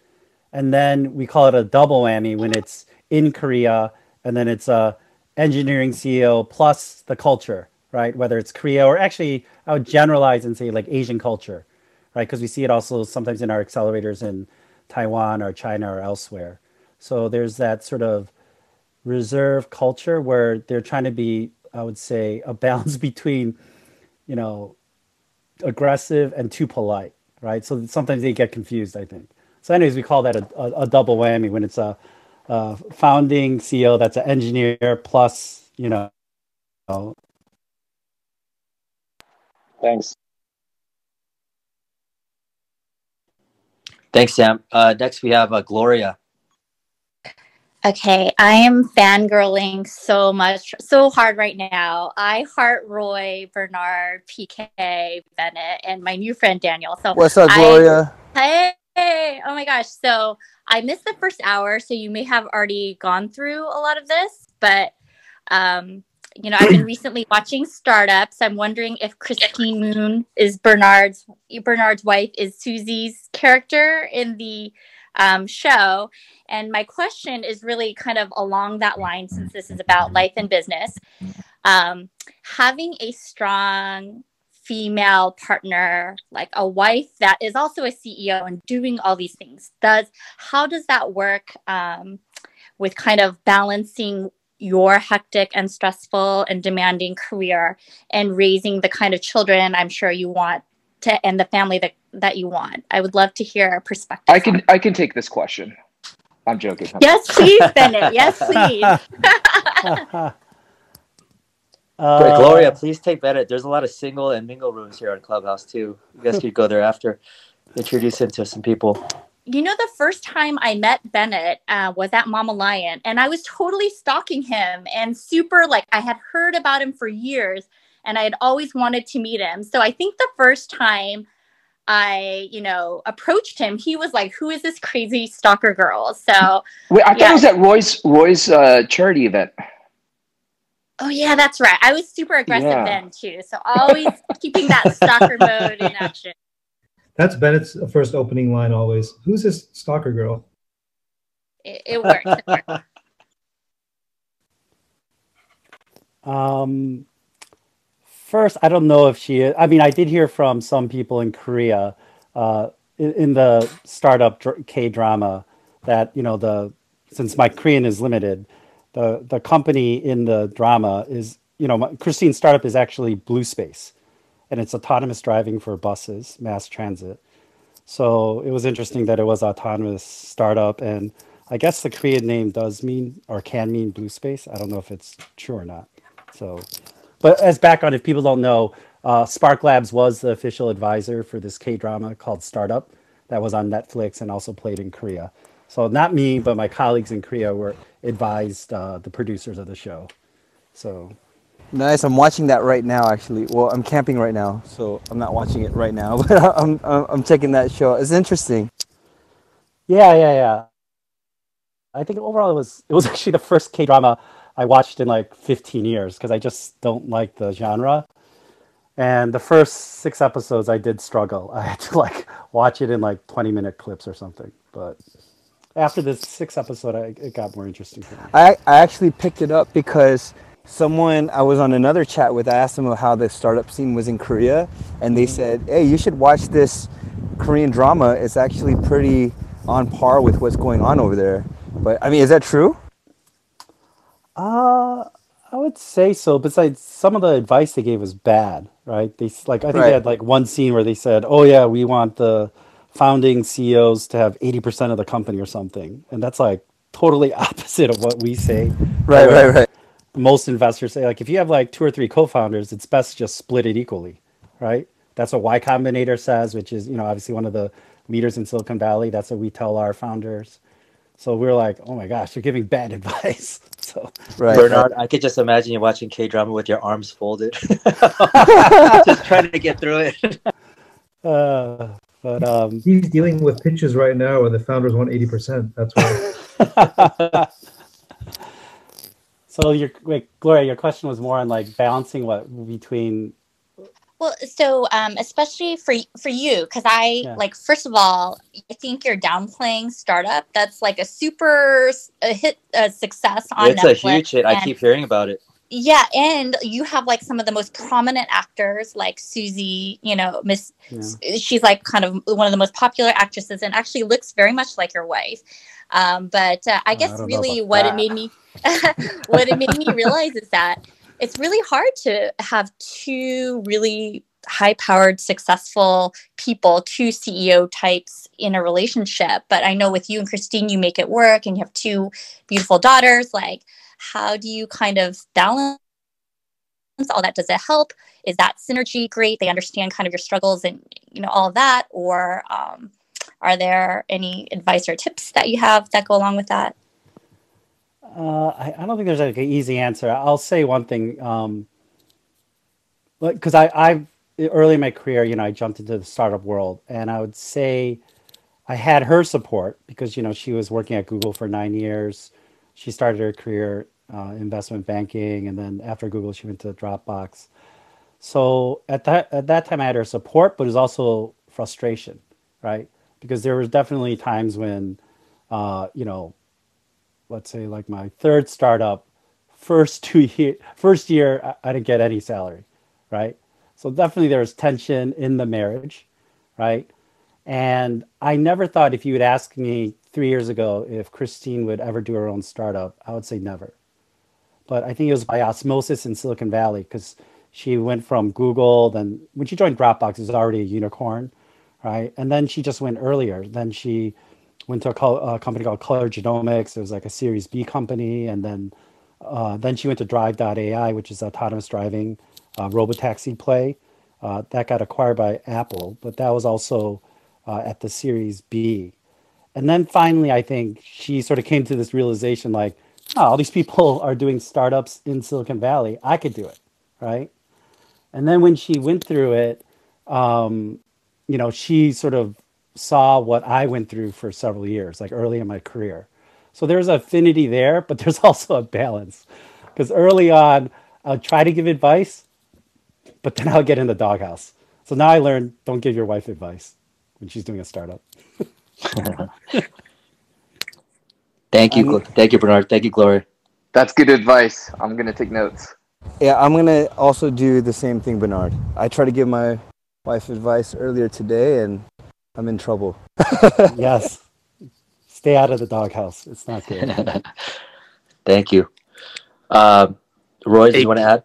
and then we call it a double whammy when it's in korea and then it's a engineering CEO plus the culture, right? Whether it's Korea or actually, I would generalize and say like Asian culture, right? Because we see it also sometimes in our accelerators in Taiwan or China or elsewhere. So there's that sort of reserve culture where they're trying to be, I would say, a balance <laughs> between, you know, aggressive and too polite, right? So sometimes they get confused, I think. So, anyways, we call that a, a, a double whammy when it's a uh, founding CEO that's an engineer plus, you know. Thanks. Thanks, Sam. Uh, next, we have uh, Gloria. Okay, I am fangirling so much, so hard right now. I heart Roy, Bernard, PK, Bennett, and my new friend Daniel. So What's up, I- Gloria? Hey, oh my gosh. So I missed the first hour, so you may have already gone through a lot of this, but um, you know, I've been <clears throat> recently watching startups. I'm wondering if Christine Moon is Bernard's Bernard's wife is Suzy's character in the um, show. And my question is really kind of along that line since this is about life and business. Um, having a strong female partner like a wife that is also a ceo and doing all these things does how does that work um, with kind of balancing your hectic and stressful and demanding career and raising the kind of children i'm sure you want to and the family that that you want i would love to hear a perspective I can I can take this question. I'm joking. I'm- yes please bennett yes please <laughs> <laughs> But Uh, Gloria, please take Bennett. There's a lot of single and mingle rooms here on Clubhouse too. You guys could go there after. Introduce him to some people. you know the first time i met bennett uh, was at mama lion and i was totally stalking him and super like i had heard about him for years and i had always wanted to meet him so i think the first time i you know approached him he was like who is this crazy stalker girl so Wait, I thought Yeah. it was at Roy's Roy's uh, charity event. oh yeah that's right i was super aggressive Yeah. then too so always <laughs> keeping that stalker mode in action That's Bennett's first opening line always. Who's this stalker girl? it, it works, <laughs> it works. Um, first, I don't know if she. I mean, I did hear from some people in Korea, uh, in, in the startup K drama, that you know the since my Korean is limited, the the company in the drama is you know my, Christine's startup is actually Blue Space, and it's autonomous driving for buses, mass transit. So it was interesting that it was autonomous startup, and I guess the Korean name does mean or can mean blue space. I don't know if it's true or not. So, but as background, if people don't know, uh, Spark Labs was the official advisor for this K drama called Startup that was on Netflix and also played in Korea. So not me, but my colleagues in Korea were advised uh, the producers of the show. So Nice. I'm watching that right now, actually. Well, I'm camping right now, so I'm not watching it right now, <laughs> but I'm I'm, I'm checking that show. It's interesting. Yeah, yeah, yeah. I think overall it was it was <laughs> actually the first K drama I watched in like 15 years because I just don't like the genre. And the first six episodes I did struggle. <laughs> I had to like watch it in like 20 minute clips or something. But after the sixth episode, I, it got more interesting. I I actually picked it up because someone I was on another chat with. I asked them how the startup scene was in Korea, and they said, "Hey, you should watch this Korean drama. It's actually pretty on par with what's going on over there." But I mean, is that true? Uh, I would say so. Besides, some of the advice they gave was bad, right? They like I think Right. they had like one scene where they said, "Oh yeah, we want the founding CEOs to have eighty percent of the company or something," and that's like totally <laughs> opposite of what we say. Right, right, right. Most investors say like if you have like two or three co-founders, it's best to just split it equally, right? That's what Y Combinator says, which is you know obviously one of the leaders in Silicon Valley. That's what we tell our founders. So we're like, oh my gosh, you're giving bad <laughs> advice. So Right. Bernard, I could just imagine you watching K drama with your arms folded, <laughs> just trying to get through it. <laughs> Uh, but um, He's dealing with pitches right now, and the founders want eighty percent. That's why. <laughs> so your wait, Gloria, your question was more on like balancing what between Well, so um, especially for for you, because I Yeah. like first of all, I think you're downplaying startup. That's like a super s- a hit a success on it's Netflix. a huge hit. I keep hearing about it. yeah, and you have like some of the most prominent actors, like Suzy. You know, Miss. Yeah. She's like kind of one of the most popular actresses, and actually looks very much like your wife. Um, but uh, I I guess don't really what that. it made me <laughs> what it made me realize is that it's really hard to have two really high powered successful people two ceo types in a relationship. But i know with you and christine you make it work and you have two beautiful daughters. Like how do you kind of balance all that? Does it help? Is that synergy great? They understand kind of your struggles and you know all that? Or um, are there any advice or tips that you have that go along with that Uh, I, I don't think there's like an easy answer. I'll say one thing. Um, because I, I early in my career, you know, I jumped into the startup world, and I would say I had her support because you know she was working at Google for nine years. She started her career uh, investment banking, and then after Google, she went to Dropbox. So at that at that time, I had her support, but it was also frustration, right? Because there was definitely times when, uh, you know, let's say like my third startup, first two year, first year, I, I didn't get any salary, right? So definitely there was tension in the marriage, right? And I never thought if you would ask me three years ago if Christine would ever do her own startup, I would say never. But I think it was by osmosis in Silicon Valley because she went from Google, then when she joined Dropbox, it was already a unicorn, right? And then she just went earlier. Then she went to a, a company called Color Genomics. It was like a Series B company, and then uh, then she went to Drive.ai, which is autonomous driving uh, robotaxi play. Uh, that got acquired by Apple, but that was also uh, at the Series B. And then finally, I think she sort of came to this realization like, oh, all these people <laughs> are doing startups in Silicon Valley. I could do it, right? And then when she went through it, um, you know, she sort of saw what I went through for several years, like early in my career. So there's affinity there, but <laughs> there's also a balance. Because early on, I'll try to give advice, but then I'll get in the doghouse. So now I learned don't give your wife advice when she's doing a startup. <laughs> Thank you, um, I'm- thank you, Bernard. Thank you, Gloria. That's good advice. I'm gonna take notes. Yeah, I'm gonna also do the same thing, Bernard. I tried to give my wife advice earlier today, and I'm in trouble. <laughs> yes. Stay out of the doghouse. It's not good. <laughs> Thank you. Um, Roy, do you want to add?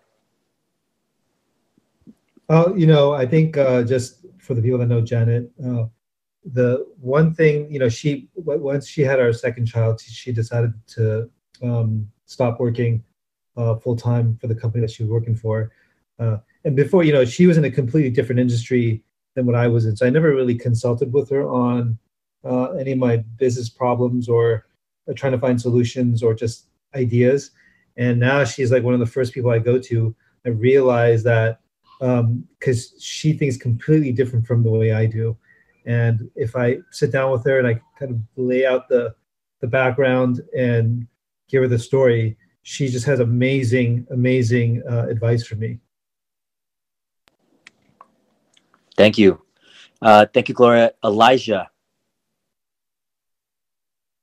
Oh, you know, I think uh, just for the people that know Janet, uh, the one thing, you know, she w- once she had our second child, she decided to um, stop working uh, full time for the company that she was working for. Uh, and before, you know, she was in a completely different industry than what I was in, so I never really consulted with her on uh, any of my business problems or uh, trying to find solutions or just ideas. And now she's like one of the first people I go to. I realize that because she thinks completely different from the way I do. And if I sit down with her and I kind of lay out the the background and give her the story, she just has amazing, amazing uh, advice for me. Thank you. Uh, thank you, Gloria. Elijah.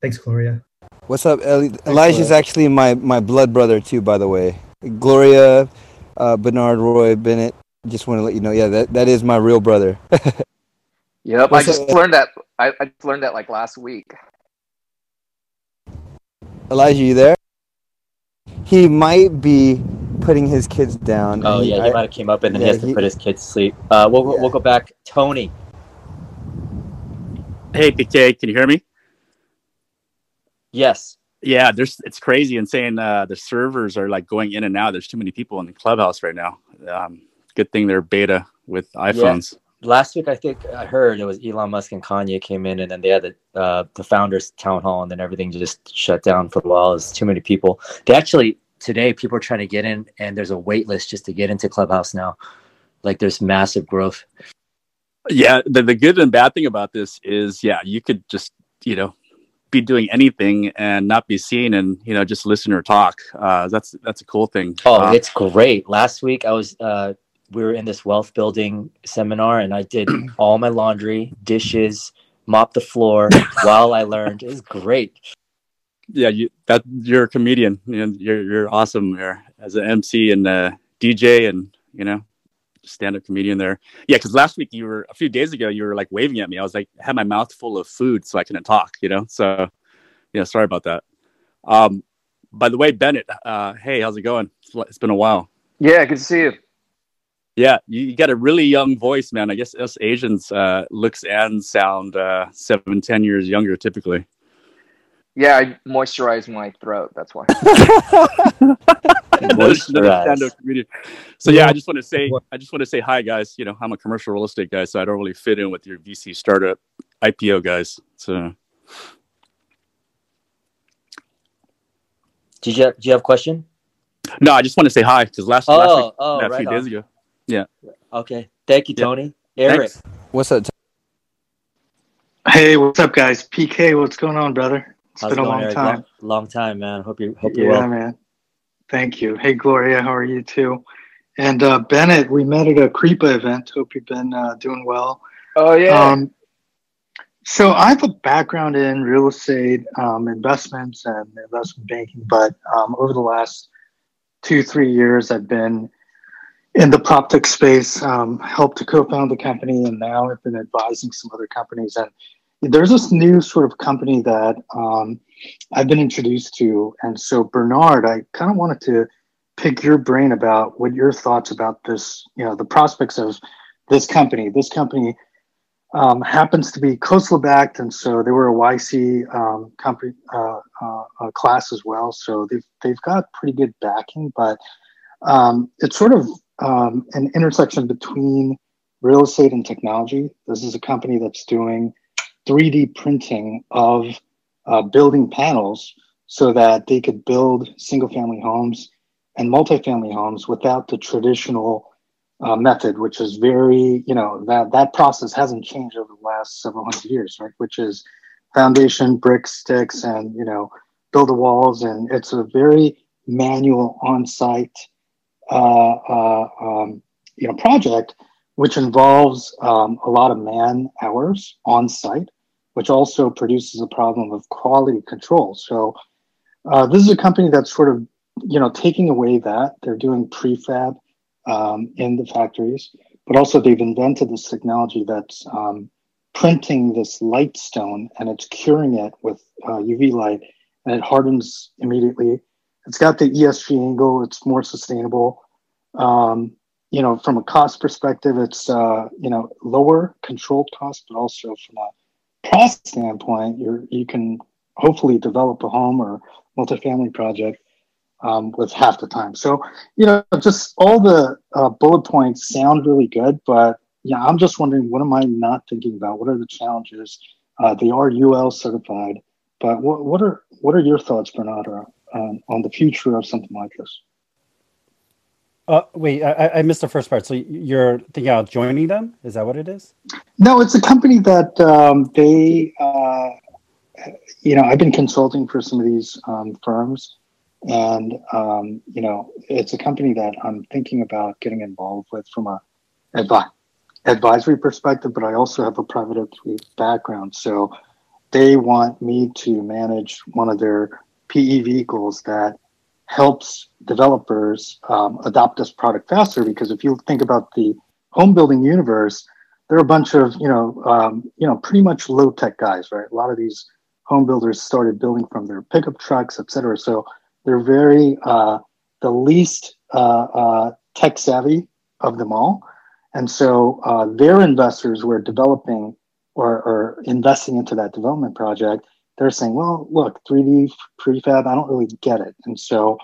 Thanks, Gloria. What's up, Eli- Elijah's actually my my blood brother too, by the way. Gloria, uh, Bernard, Roy, Bennett. Just want to let you know, yeah, that, that is my real brother. <laughs> Yep, What's I just up? learned that. I, I just learned that like last week. Elijah, you there? He might be putting his kids down. Oh he- yeah, he I- might have came up and then yeah, he has to he- put his kids to sleep. Uh, we'll Yeah. we'll go back. Tony. Hey, PK, can you hear me? Yes. Yeah, there's it's crazy and saying uh, the servers are like going in and out. There's too many people in the clubhouse right now. Um, good thing they're beta with iPhones. Last week, I think I heard it was Elon Musk and Kanye came in, and then they had the uh, the founders town hall, and then everything just shut down for a while. It's too many people. They actually today people are trying to get in, and there's a wait list just to get into Clubhouse now. Like there's massive growth. Yeah, the, the good and bad thing about this is, yeah, you could just you know be doing anything and not be seen, and you know just listen or talk. Uh, that's that's a cool thing. Oh, Uh, it's great. Last week I was uh we were in this wealth building seminar and I did <clears throat> all my laundry, dishes, mop the floor <laughs> while I learned. It was great. Yeah, you that you're a comedian. You know, you're you're awesome there as an MC and uh, DJ and you know stand up comedian there. Yeah, because last week you were a few days ago you were like waving at me. I was like had my mouth full of food so I couldn't talk. You know, so yeah, sorry about that. Um, by the way, Bennett, uh, hey, how's it going? It's, been a while. Yeah, good to see you. Yeah, you, you got a really young voice, man. I guess us Asians uh, looks and sound uh, seven, ten years younger typically. Yeah, I moisturize my throat. That's why. <laughs> Another Moisturize. stand-up comedian. So yeah, Yeah. I just want to say, I just want to say hi, guys. You know, I'm a commercial real estate guy, so I don't really fit in with your VC startup IPO guys. So Did you have, do you have a question? No, I just want to say hi because last last Oh, week, oh, a right few days ago. Yeah. Okay. Thank you, Yeah. Tony. Eric. Thanks. What's up? Hey, what's up, guys? PK, what's going on, brother? It's How's been it a long Eric? time. Long, long time, man. Hope you hope you're Yeah, well. man. Thank you. Hey, Gloria, how are you too? And uh, Bennett, we met at a Creepa event. Hope you've been uh, doing well. Oh yeah. Um, so I have a background in real estate um, investments and investment banking, but um, over the last two, three years, I've been in the prop tech space, um, helped to co-found the company, and now I've been advising some other companies. And there's this new sort of company that um, I've been introduced to. And so, Bernard, I kind of wanted to pick your brain about what your thoughts about this, you know, the prospects of this company. This company um, happens to be Khosla backed, and so they were a YC um, company uh, uh, class as well. So they've they've got pretty good backing, but um, it's sort of um, an intersection between real estate and technology. This is a company that's doing 3D printing of uh, building panels so that they could build single family homes and multifamily homes without the traditional uh, method, which is very, you know, that that process hasn't changed over the last several hundred years, right? Which is foundation, bricks, sticks, and you know, build the walls, and it's a very manual on-site, uh, uh, um, you know, project, which involves um, a lot of man hours on site, which also produces a problem of quality control. So uh, this is a company that's sort of, you know, taking away that they're doing prefab um, in the factories, but also they've invented this technology that's um, printing this light stone and it's curing it with uh, UV light and it hardens immediately. It's got the ESG angle. It's more sustainable. Um, you know, from a cost perspective, it's uh, you know lower controlled cost, but also from a process standpoint, you're you can hopefully develop a home or multifamily project um, with half the time. So, you know, just all the uh, bullet points sound really good, but yeah, I'm just wondering what am I not thinking about? What are the challenges? Uh, they are UL certified, but what, what are what are your thoughts, Bernard, on, on the future of something like this? Uh, wait, I, I missed the first part. So you're thinking about joining them? Is that what it is? No, it's a company that um, they, uh, you know, I've been consulting for some of these um, firms, and um, you know, it's a company that I'm thinking about getting involved with from a advi- advisory perspective, but I also have a private equity background, so they want me to manage one of their PE vehicles that helps developers um, adopt this product faster. Because if you think about the home building universe, there are a bunch of you know um, you know pretty much low tech guys, right? A lot of these home builders started building from their pickup trucks, et cetera. So they're very uh, the least uh, uh, tech savvy of them all, and so uh, their investors who are developing or, or investing into that development project, they're saying, well, look, 3D prefab, I don't really get it, and so.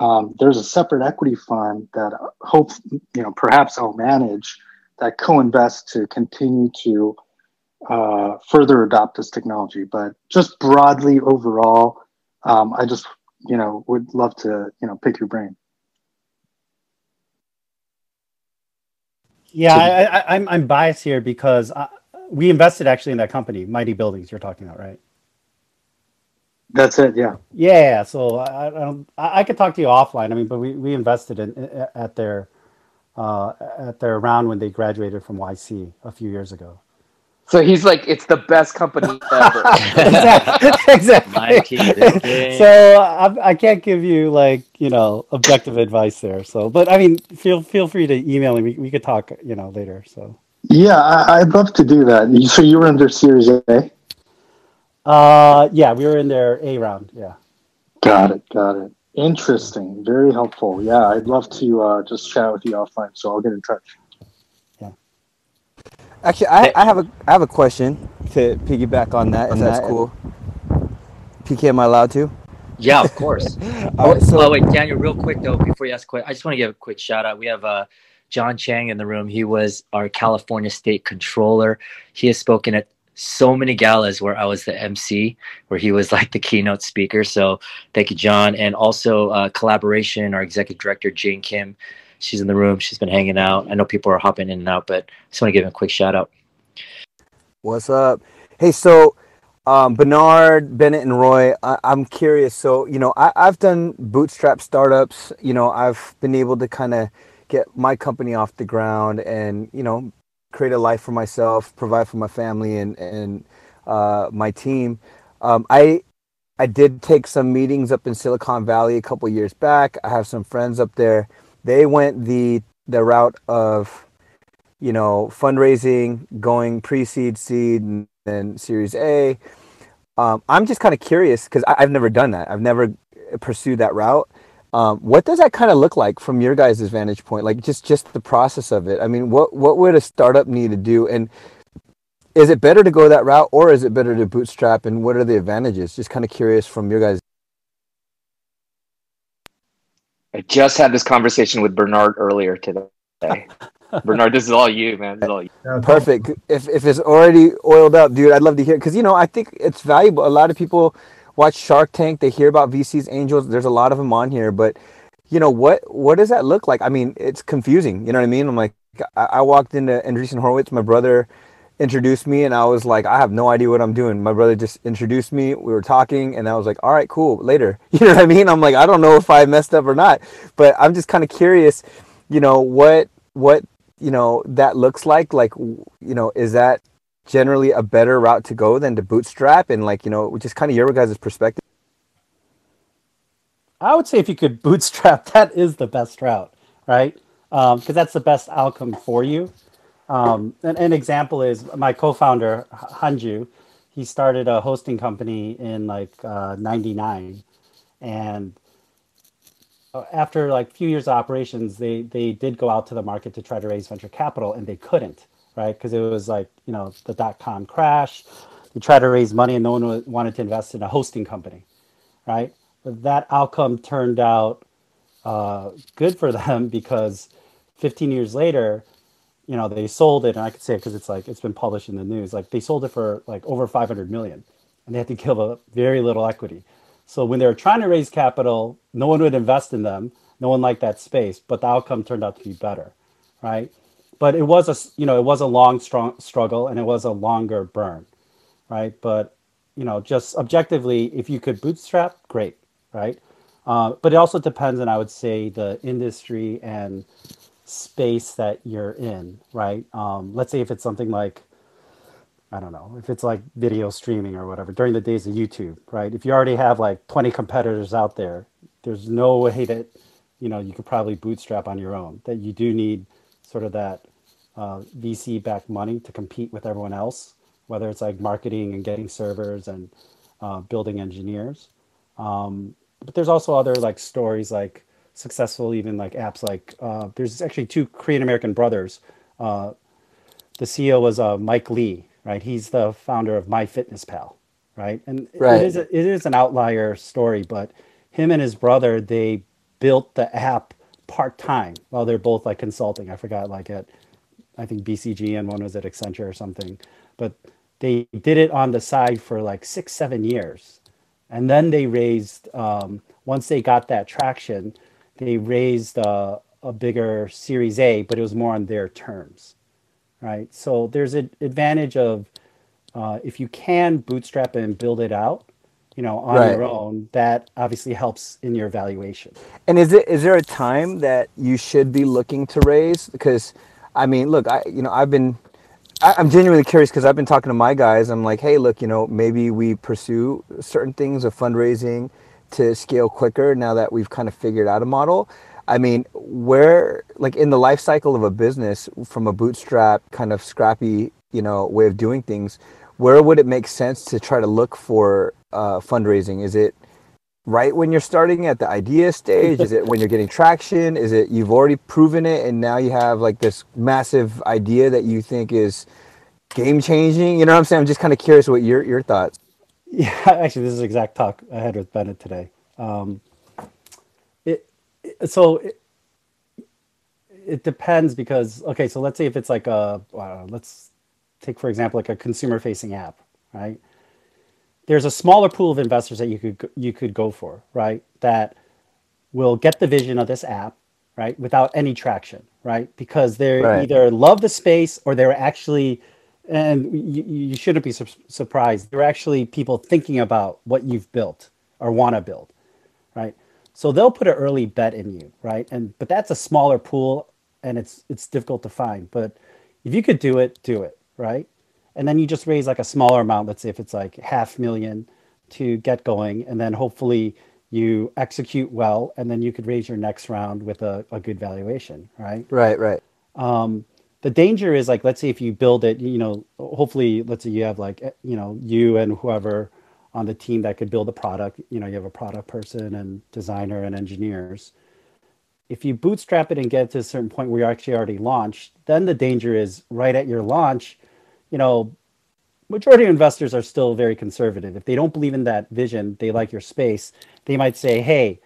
Um, there's a separate equity fund that uh, hope you know perhaps I'll manage that co-invest to continue to uh, further adopt this technology. But just broadly overall, um, I just you know would love to you know pick your brain. Yeah, I, I, I'm I'm biased here because I, we invested actually in that company, Mighty Buildings. You're talking about, right? That's it. Yeah. Yeah. So I, I don't. I, I could talk to you offline. I mean, but we, we invested in at their uh, at their round when they graduated from YC a few years ago. So he's like, it's the best company <laughs> ever. exactly. Mikey. <laughs> So I, I can't give you like you know objective advice there. So, but I mean, feel feel free to email me. We, we could talk you know later. So. Yeah, I, I'd love to do that. So you were under Series A. Uh, yeah, we were in their A round. Yeah. Got it. Got it. Interesting. Very helpful. Yeah, I'd love to uh, just chat with you offline. So I'll get in touch. Yeah. Actually, I, I have a I have a question to piggyback on that. If that's that. cool. PK, am I allowed to? Yeah, of course. <laughs> All right, so oh wait, Daniel, real quick though, before you ask a question, I just want to give a quick shout out. We have uh, John Chiang in the room. He was our California State Controller. He has spoken at so many galas where I was the MC, where he was <laughs> like the keynote speaker. So thank you, John. And also uh, collaboration, our executive director, Jane Kim. She's in the room. She's been hanging out. I know people are hopping in and out, but I just want to give him a quick shout out. What's up? Hey, so um, Bernard, Bennett, and Roy, I, am curious. So, you know, I, I've done bootstrap startups. You know, I've been able to kind of get my company off the ground and, you know, create a life for myself, provide for my family and and uh, my team. Um, I I did take some meetings up in Silicon Valley a couple years back. I have some friends up there. They went the the route of you know fundraising, going pre-seed, seed, and then Series A. Um, I'm just kind of curious because I've never done that. I've never pursued that route. Um, what does that kind of look like from your guys' vantage point? Like just just the process of it. I mean, what what would a startup need to do? And is it better to go that route, or is it better to bootstrap? And what are the advantages? Just kind of curious from your guys. I just had this conversation with Bernard earlier today. <laughs> Bernard, this is all you, man. This is all you. Perfect. If if it's already oiled up, dude, I'd love to hear because you know I think it's valuable. A lot of people watch Shark Tank. They hear about VCs, angels. There's a lot of them on here, but you know what? What does that look like? I mean, it's confusing. You know what I mean? I'm like, I, I walked into Andreessen Horowitz. My brother introduced me, and I was like, I have no idea what I'm doing. My brother just introduced me. We were talking, and I was like, all right, cool. Later. <laughs> You know what I mean? I'm like, I don't know if I messed up or not, but I'm just kind of curious. You know what? What you know that looks like? Like, you know, is that generally a better route to go than to bootstrap and like you know just kind of your guys' perspective? I would say if you could <laughs> bootstrap that is the best route right? Because um, that's the best outcome for you. Um, an, an, example is my co-founder hanju he started a hosting company in like uh, 99 and uh, after like a few years of operations they they did go out to the market to try to raise venture capital and they couldn't right? Because it was like, you know, the dot com crash. You tried to raise money and no one wanted to invest in a hosting company, right? But that outcome turned out uh, good for <laughs> them because 15 years later, you know, they sold it, and I could say it because it's like it's been published in the news. Like they sold it for like over 500 million, and they had to give a very little equity. So when they were trying to raise capital, no one would invest in them. No one liked that space, but the outcome turned out to be better, right? But it was a you know it was a long strong struggle and it was a longer burn right? But you know just objectively if you could bootstrap great right? Uh, but it also depends on i would say the industry and space that you're in right? Um, let's say if it's something like i don't know if it's like video streaming or whatever during the days of youtube right? If you already have like 20 competitors out there there's no way that you know you could probably bootstrap on your own that you do need sort of that uh, VC backed money to compete with everyone else, whether it's like marketing and getting servers and uh, building engineers. Um, but there's also other like stories like successful even like apps like uh, there's actually two Korean American brothers. Uh, the CEO was uh, Mike Lee, right? He's the founder of MyFitnessPal, right? And right. it is a, it is an outlier story, but him and his brother they built the app part time while they're both like consulting. I forgot like at I think BCG and one was at Accenture or something. But they did it on the side for like six, seven years. And then they raised, um, once they got that traction, they raised uh, a bigger Series A, but it was more on their terms, right? So there's an advantage of uh, if you can bootstrap and build it out, you know, on right. your own, that obviously helps in your valuation. And is it is there a time that you should be looking to raise? Because I mean, look, I you know I've been I, am genuinely curious because I've been talking to my guys. I'm like, hey, look, you know, maybe we pursue certain things of fundraising to scale quicker now that we've kind of figured out a model. I mean, where like in the life cycle of a business from a bootstrap kind of scrappy, you know, way of doing things, where would it make sense to try to look for uh, fundraising? Is it right when you're starting at the idea stage? Is it when you're getting traction? Is it you've already proven it and now you have like this massive idea that you think is game changing? You know what I'm saying? I'm just kind of curious what your your thoughts. <laughs> Yeah, actually, this is exact talk I had with Bennett today. Um, it, it so it, it depends because okay, so let's say if it's like a uh, let's take for example like a consumer facing app, right? There's a smaller pool of investors that you could you could go for, right? That will get the vision of this app, right, without any traction, right? Because they Right. either love the space or they're actually and you, you shouldn't be sur- surprised. They're actually people thinking about what you've built or want to build, right? So they'll put an early bet in you, right? And but that's a smaller pool, and it's it's difficult to find. But if you could do it, do it, right? And then you just raise like a smaller amount. Let's say if it's like half million to get going, and then hopefully you execute well, and then you could raise your next round with a, a good valuation, right? Right, right. Um, the danger is like, let's say if you build it, you know, hopefully, let's say you have like, eh, you know, you and whoever on the team that could build a product, you know, you have a product person and designer and engineers. If you bootstrap it and get to a certain point where you're actually already launched, then the danger is right at your launch, you know, majority of investors are still very conservative. If they don't believe in that vision, they like your space, they might say, hey,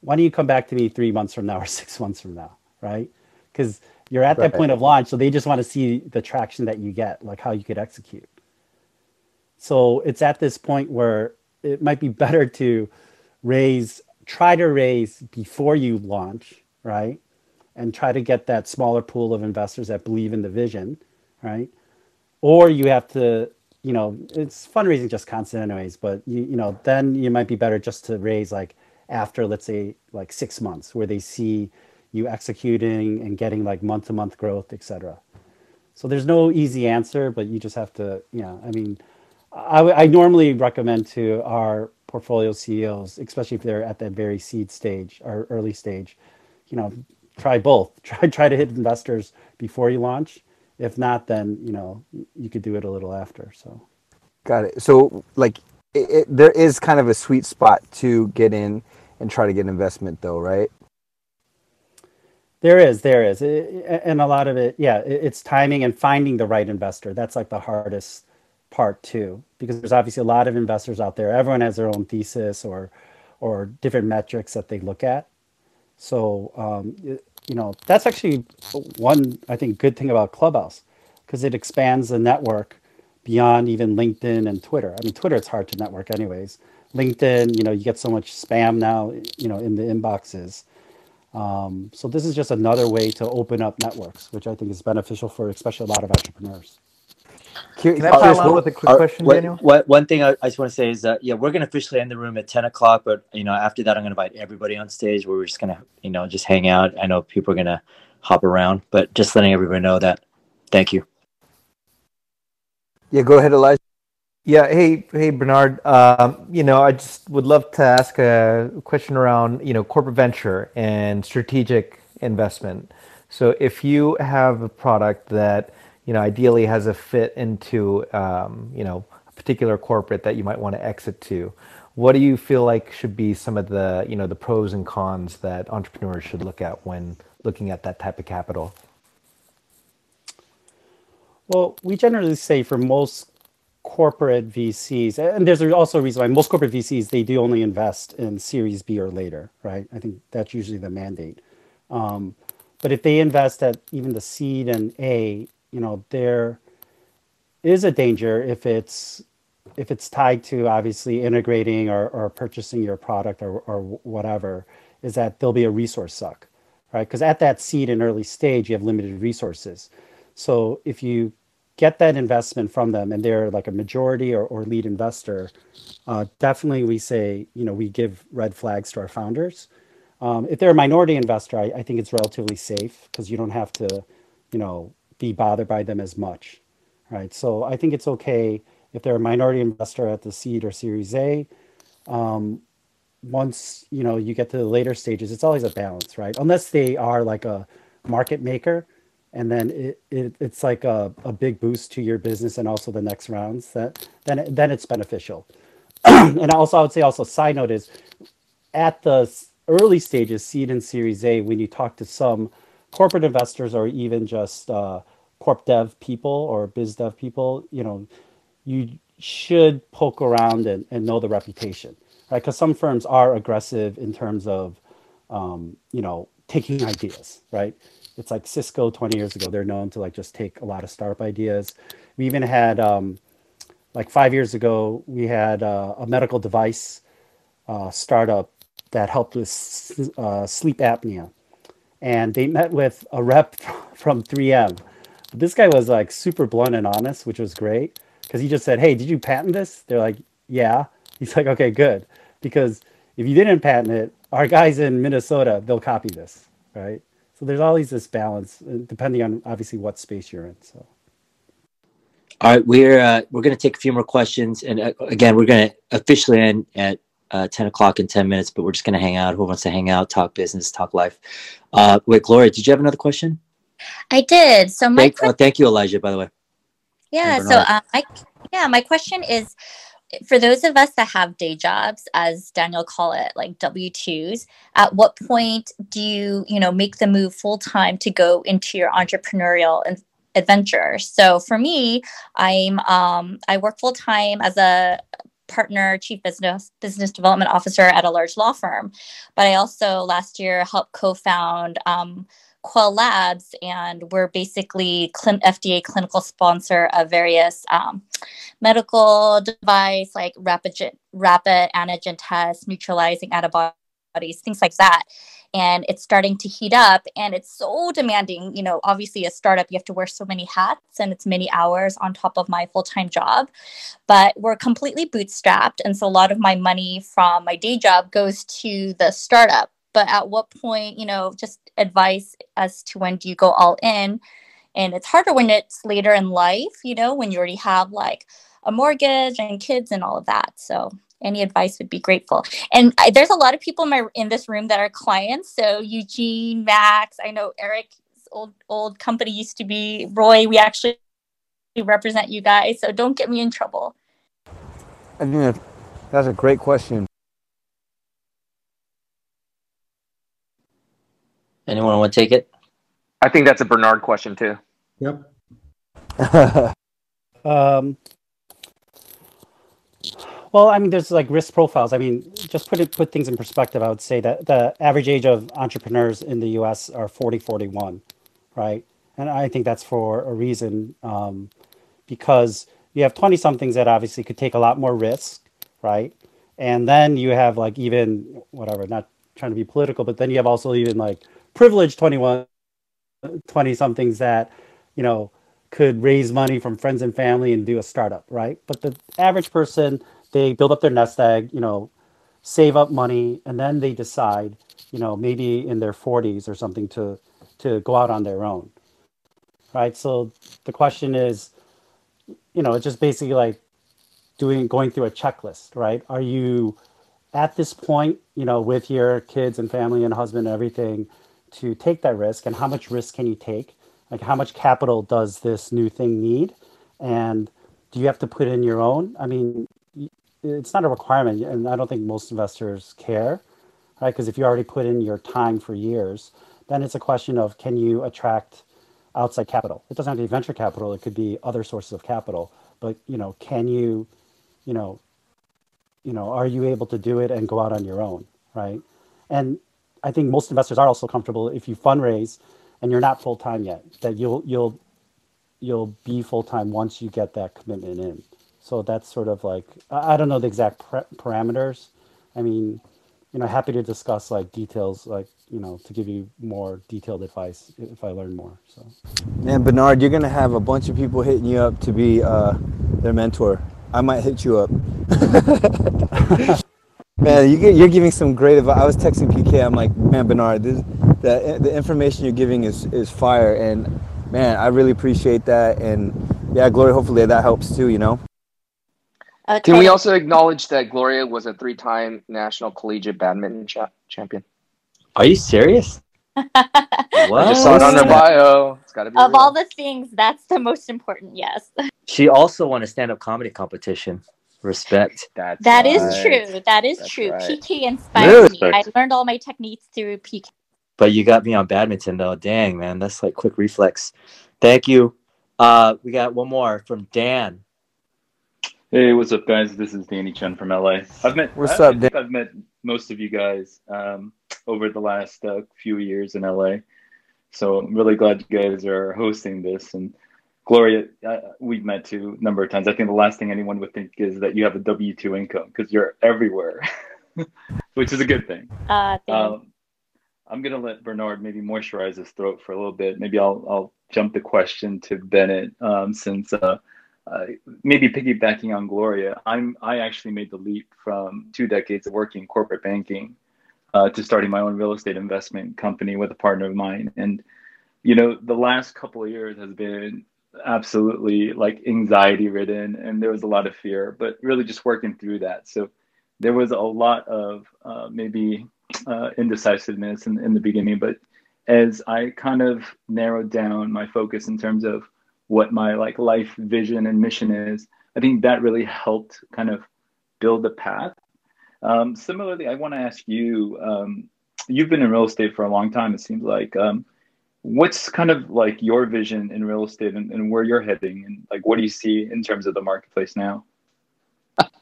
why don't you come back to me three months from now or <laughs> six months from now, right? Because you're at that point of launch, so they just want to see the traction that you get, like how you could execute. So it's at this point where it might be better to raise, try to raise before you launch, right? And try to get that smaller pool of investors that believe in the vision, right? Or you have to, you know, it's fundraising just constant anyways, but you, you know, then you might be better just to raise like after, let's say, like six months where they see you executing and getting like month to month growth, et cetera. So there's no easy answer, but you just have to, yeah. I mean, I normally recommend to our portfolio CEOs, especially if they're at that very seed stage or early stage, you know, try both. <laughs> Try try to hit investors before you launch. If not, then you know you could do it a little after. So Got it. So, like, it, it, there is kind of a sweet spot to get in and try to get investment, though, right? there is, there is, I- I- and a lot of it, yeah, it's timing and finding the right investor. That's like the hardest part too, because there's obviously a lot of investors out there. Everyone has their own thesis or or different metrics that they look at. So, um, you know, that's actually one, I think, good thing about Clubhouse because it expands the network beyond even LinkedIn and Twitter. I mean, Twitter, it's hard to network anyways. LinkedIn, you know, you get so much spam now, you know, in the inboxes. Um, so this is just another way to open up networks, which I think is beneficial for especially a lot of entrepreneurs. Cur- Can I pile curious, on what- with a quick Are- question, what- Daniel? what- one thing I, I just want to say is that yeah, we're gonna officially end the room at ten o'clock, but you know after that I'm gonna invite everybody on stage where we're just gonna you know just hang out. I know people are gonna hop around, but just letting everybody know that. Thank you. Yeah, go ahead, Elijah. Yeah, hey, hey, Bernard. Um, you know, I just would love to ask a question around, you know, corporate venture and strategic investment. So, if you have a product that, you know, ideally has a fit into, um, you know, a particular corporate that you might want to exit to, what do you feel like should be some of the, you know, the pros and cons that entrepreneurs should look at when looking at that type of capital? Well, we generally say for most corporate VCs, and there's also a reason why most corporate VCs they do only invest in Series B or later, right? I think that's usually the mandate. Um, but if they invest at even the seed and A, you know, there is a danger if it's if it's tied to obviously integrating or, or purchasing your product or, or whatever, is that there'll be a resource suck, right? Because at that seed and early stage, you have limited resources. So if you get that investment from them and they're like a majority or, or lead investor, uh, definitely we say, you know, we give red flags to our founders. Um, if they're a minority investor, I, I think it's relatively safe because you don't have to, you know, be bothered by them as much, right? So I think it's okay if they're a minority investor at the seed or Series A. Um, once you know you get to the later stages, it's always a balance, right? Unless they are like a market maker, and then it, it it's like a, a big boost to your business and also the next rounds. That then then it's beneficial. <clears throat> and also, I would say also side note is at the early stages, seed and Series A, when you talk to some corporate investors or even just uh, corp dev people or biz dev people, you know, you should poke around and, and know the reputation, right? Because some firms are aggressive in terms of, um, you know, taking ideas, right? it's like Cisco 20 years ago. They're known to like just take a lot of startup ideas. We even had um, like five years ago, we had uh, a medical device uh, startup that helped with uh, sleep apnea, and they met with a rep <laughs> from 3M. This guy was like super blunt and honest, which was great because he just said, "Hey, did you patent this?" They're like, "Yeah." He's like, "Okay, good," because if you didn't patent it, our guys in Minnesota they'll copy this, right? So there's always this balance, uh, depending on obviously what space you're in. So. All right, we're uh, we're gonna take a few more questions, and uh, again, we're gonna officially end at uh, ten o'clock in ten minutes. But we're just gonna hang out. Who wants to hang out, talk business, talk life? Uh, wait, Gloria, did you have another question? I did. So my Thank, uh, thank you, Elijah. By the way, yeah. So uh, my yeah, my question is for those of us that have day jobs, as Daniel call it, like W twos. At what point do you you know make the move full time to go into your entrepreneurial and adventure? So for me, I'm um, I work full time as a partner chief business business development officer at a large law firm but i also last year helped co-found um, Quell Labs, and we're basically clin- FDA clinical sponsor of various um, medical device like rapid rapid antigen tests, neutralizing antibodies, things like that. And it's starting to heat up, and it's so demanding. You know, obviously, a startup you have to wear so many hats, and it's many hours on top of my full time job. But we're completely bootstrapped, and so a lot of my money from my day job goes to the startup but at what point you know just advice as to when do you go all in? And it's harder when it's later in life you know when you already have like a mortgage and kids and all of that. So any advice would be grateful. And I, there's a lot of people in my in this room that are clients. So eugene max i know eric's old old company used to be roy. We actually represent you guys. So don't get me in trouble. I that- that's a great question. Anyone want to take it? I think that's a Bernard question too. Yep. <laughs> Um, well, I mean, there's like risk profiles. I mean, just put it put things in perspective. I would say that the average age of entrepreneurs in the U.S. are 40, 41, right? And I think that's for a reason, um, because you have 20 somethings that obviously could take a lot more risk, right? And then you have like even whatever, not trying to be political, but then you have also even like privileged 21, 20 somethings that, you know, could raise money from friends and family and do a startup, right? But the average person, they build up their nest egg, you know, save up money, and then they decide, you know, maybe in their 40s or something to to go out on their own, right? So the question is, you know, it's just basically like doing going through a checklist, right? Are you at this point, you know, with your kids and family and husband and everything, to take that risk, and how much risk can you take? Like, how much capital does this new thing need? And do you have to put in your own? I mean, it's not a requirement, and I don't think most investors care, right? Because if you already put in your time for years, then it's a question of can you attract outside capital? It doesn't have to be venture capital; it could be other sources of capital. But you know, can you, you know, you know, are you able to do it and go out on your own, right? And I think most investors are also comfortable if you fundraise and you're not full time yet, that you'll you'll you'll be full time once you get that commitment in. So that's sort of like I don't know the exact parameters. I mean, you know, happy to discuss like details, like you know, to give you more detailed advice if I learn more. So Man, Bernard, you're gonna have a bunch of people hitting you up to be uh, their mentor. I might hit you up. <laughs> man, you get, you're giving some great advice. I was texting PK. I'm like, man, Bernard, this, the the information you're giving is is fire, and man, I really appreciate that. And yeah, Gloria, hopefully that helps too. You know. uh, Can we also acknowledge that Gloria was a three-time national collegiate badminton cha- champion? Are you serious? <laughs> I just saw it on her bio. It's got to be of real. all the things that's the most important yes She also won a stand-up comedy competition. Respect. That's That is right. true. That is That's true. right. PK inspired Really? me. I learned all my techniques through PK. But you got me on badminton though. Dang, man, that's like quick reflex. Thank you. Uh, we got one more from Dan. Hey, what's up, guys? This is Danny Chen from LA. I've met. What's I, up, I think I've met most of you guys um, over the last uh, few years in LA. So I'm really glad you guys are hosting this. And Gloria, uh, we've met too a number of times. I think the last thing anyone would think is that you have a W two income because you're everywhere, <laughs> which is a good thing. Uh. Um, I'm gonna let Bernard maybe moisturize his throat for a little bit. Maybe I'll I'll jump the question to Bennett um, since uh, uh, maybe piggybacking on Gloria. I'm I actually made the leap from two decades of working in corporate banking uh, to starting my own real estate investment company with a partner of mine, and you know the last couple of years has been absolutely like anxiety ridden and there was a lot of fear but really just working through that. So there was a lot of uh, maybe uh, indecisiveness in, in the beginning but as i kind of narrowed down my focus in terms of what my like life vision and mission is i think that really helped kind of build the path. Um, similarly i want to ask you um, you've been in real estate for a long time it seems like. Um, what's kind of like your vision in real estate and, and, where you're heading and like what do you see in terms of the marketplace now?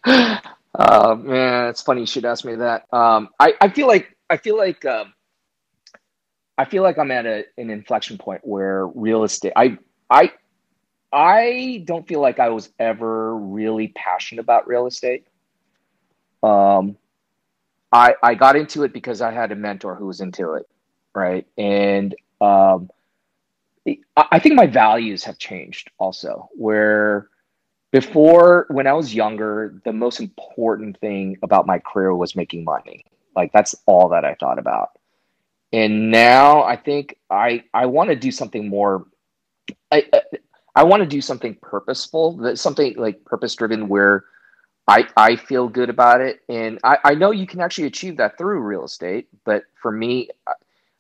<laughs> Uh, man it's funny you should ask me that. Um, I, I feel like i feel like um, i feel like i'm at a, an inflection point where real estate i i i don't feel like i was ever really passionate about real estate. Um, I, I got into it because I had a mentor who was into it, right? And um, I think my values have changed also, where before when I was younger, the most important thing about my career was making money. Like that's all that I thought about. And now I think I I want to do something more I I want to do something purposeful, something like purpose driven where I, I feel good about it. And I, I know you can actually achieve that through real estate. But for me,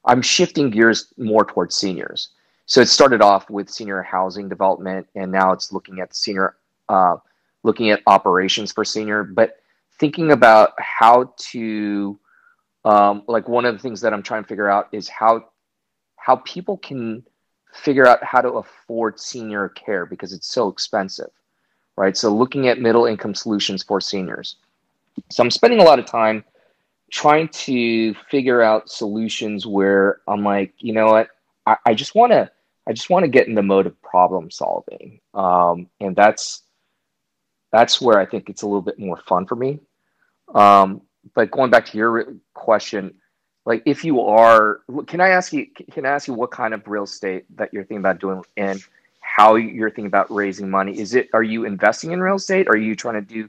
I'm shifting gears more towards seniors. So it started off with senior housing development, and now it's looking at senior, uh, looking at operations for senior. But thinking about how to, um, like one of the things that I'm trying to figure out is how how people can figure out how to afford senior care because it's so expensive, right? So looking at middle income solutions for seniors. So I'm spending a lot of time trying to figure out solutions where I'm like, you know what, I, I just want to, I just want to get in the mode of problem solving, um, and that's that's where I think it's a little bit more fun for me. Um, but going back to your question, like if you are, can I ask you, can I ask you what kind of real estate that you're thinking about doing and how you're thinking about raising money? Is it, are you investing in real estate? Are you trying to do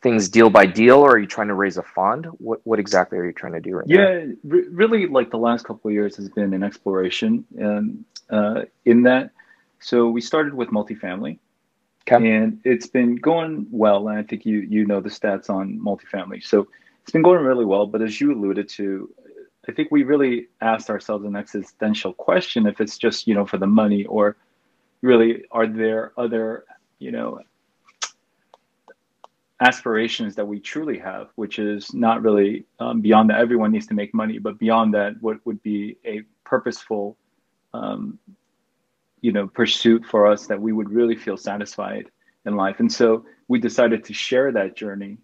things deal by deal or are you trying to raise a fund what what exactly are you trying to do right now? yeah re- really like the last couple of years has been an exploration and uh, in that so we started with multifamily okay. and it's been going well and i think you you know the stats on multifamily so it's been going really well but as you alluded to i think we really asked ourselves an existential question if it's just you know for the money or really are there other you know aspirations that we truly have, which is not really um, beyond that. Everyone needs to make money, but beyond that, what would be a purposeful, um, you know, pursuit for us that we would really feel satisfied in life. And so we decided to share that journey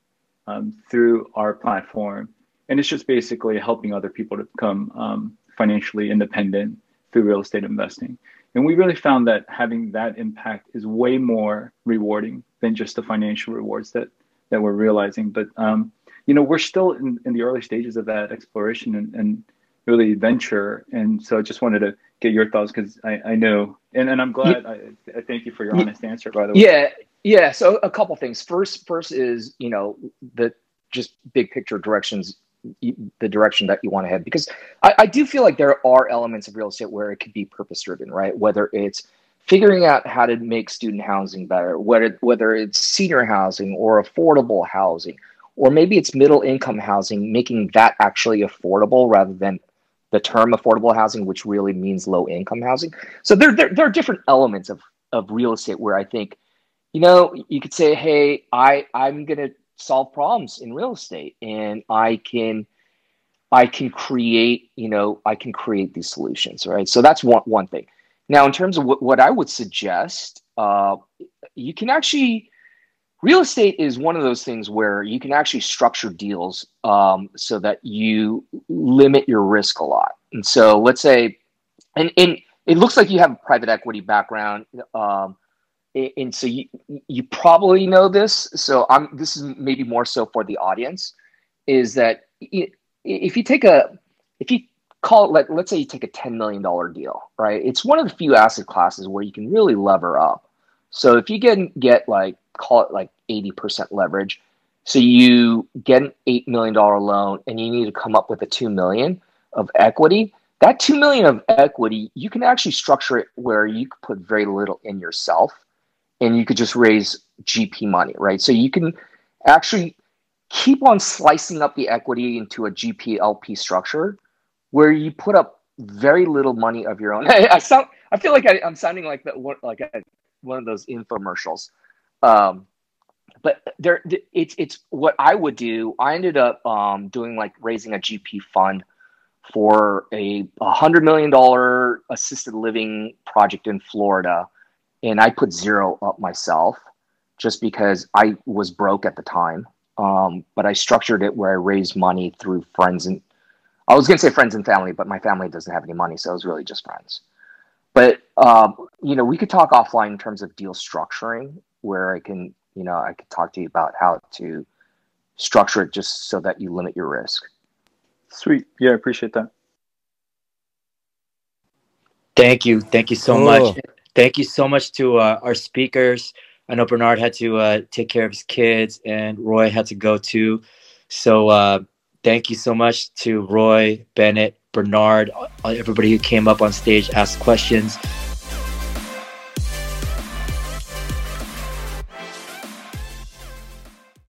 um, through our platform, and it's just basically helping other people to become um, financially independent through real estate investing. And we really found that having that impact is way more rewarding than just the financial rewards that that we're realizing. But um, you know, we're still in, in the early stages of that exploration and, and really venture. And so I just wanted to get your thoughts because I, I know, and, and I'm glad. I, I thank you for your honest answer, by the way. Yeah, yeah. So a couple things. First, first is you know the just big picture directions the direction that you want to head because I, I, do feel like there are elements of real estate where it could be purpose driven right whether it's figuring out how to make student housing better, whether whether it's senior housing or affordable housing, or maybe it's middle income housing, making that actually affordable rather than the term affordable housing, which really means low income housing. So there, there, there are different elements of, of real estate where I think, you know, you could say, hey, I, I'm gonna solve problems in real estate and I can I can create, you know, I can create these solutions, right? So that's one one thing. Now, in terms of what, what I would suggest, uh, you can actually, real estate is one of those things where you can actually structure deals um, so that you limit your risk a lot. And so let's say and and it looks like you have a private equity background. Um, and so you you probably know this. So I'm this is maybe more so for the audience, is that if you take a if you call it like let's say you take a ten million dollar deal, right? It's one of the few asset classes where you can really lever up. So if you can get like call it like eighty percent leverage, so you get an eight million dollar loan and you need to come up with a two million of equity that 2 million of equity you can actually structure it where you could put very little in yourself and you could just raise gp money right so you can actually keep on slicing up the equity into a gp lp structure where you put up very little money of your own. <laughs> I, sound i feel like I, am sounding like that like a, one of those infomercials. Um, but there it's it's what i would do. I ended up um, doing like raising a gp fund for a hundred million dollar assisted living project in Florida, and I put zero up myself just because I was broke at the time. Um, but I structured it where I raised money through friends and I was going to say friends and family, but my family doesn't have any money, so it was really just friends. But um, you know, we could talk offline in terms of deal structuring, where I can, you know, I could talk to you about how to structure it just so that you limit your risk. Sweet. Yeah, I appreciate that. Thank you. Thank you so cool. much. Thank you so much to uh, our speakers. I know Bernard had to uh, take care of his kids and Roy had to go too. So uh, thank you so much to Roy, Bennett, Bernard, everybody who came up on stage, asked questions.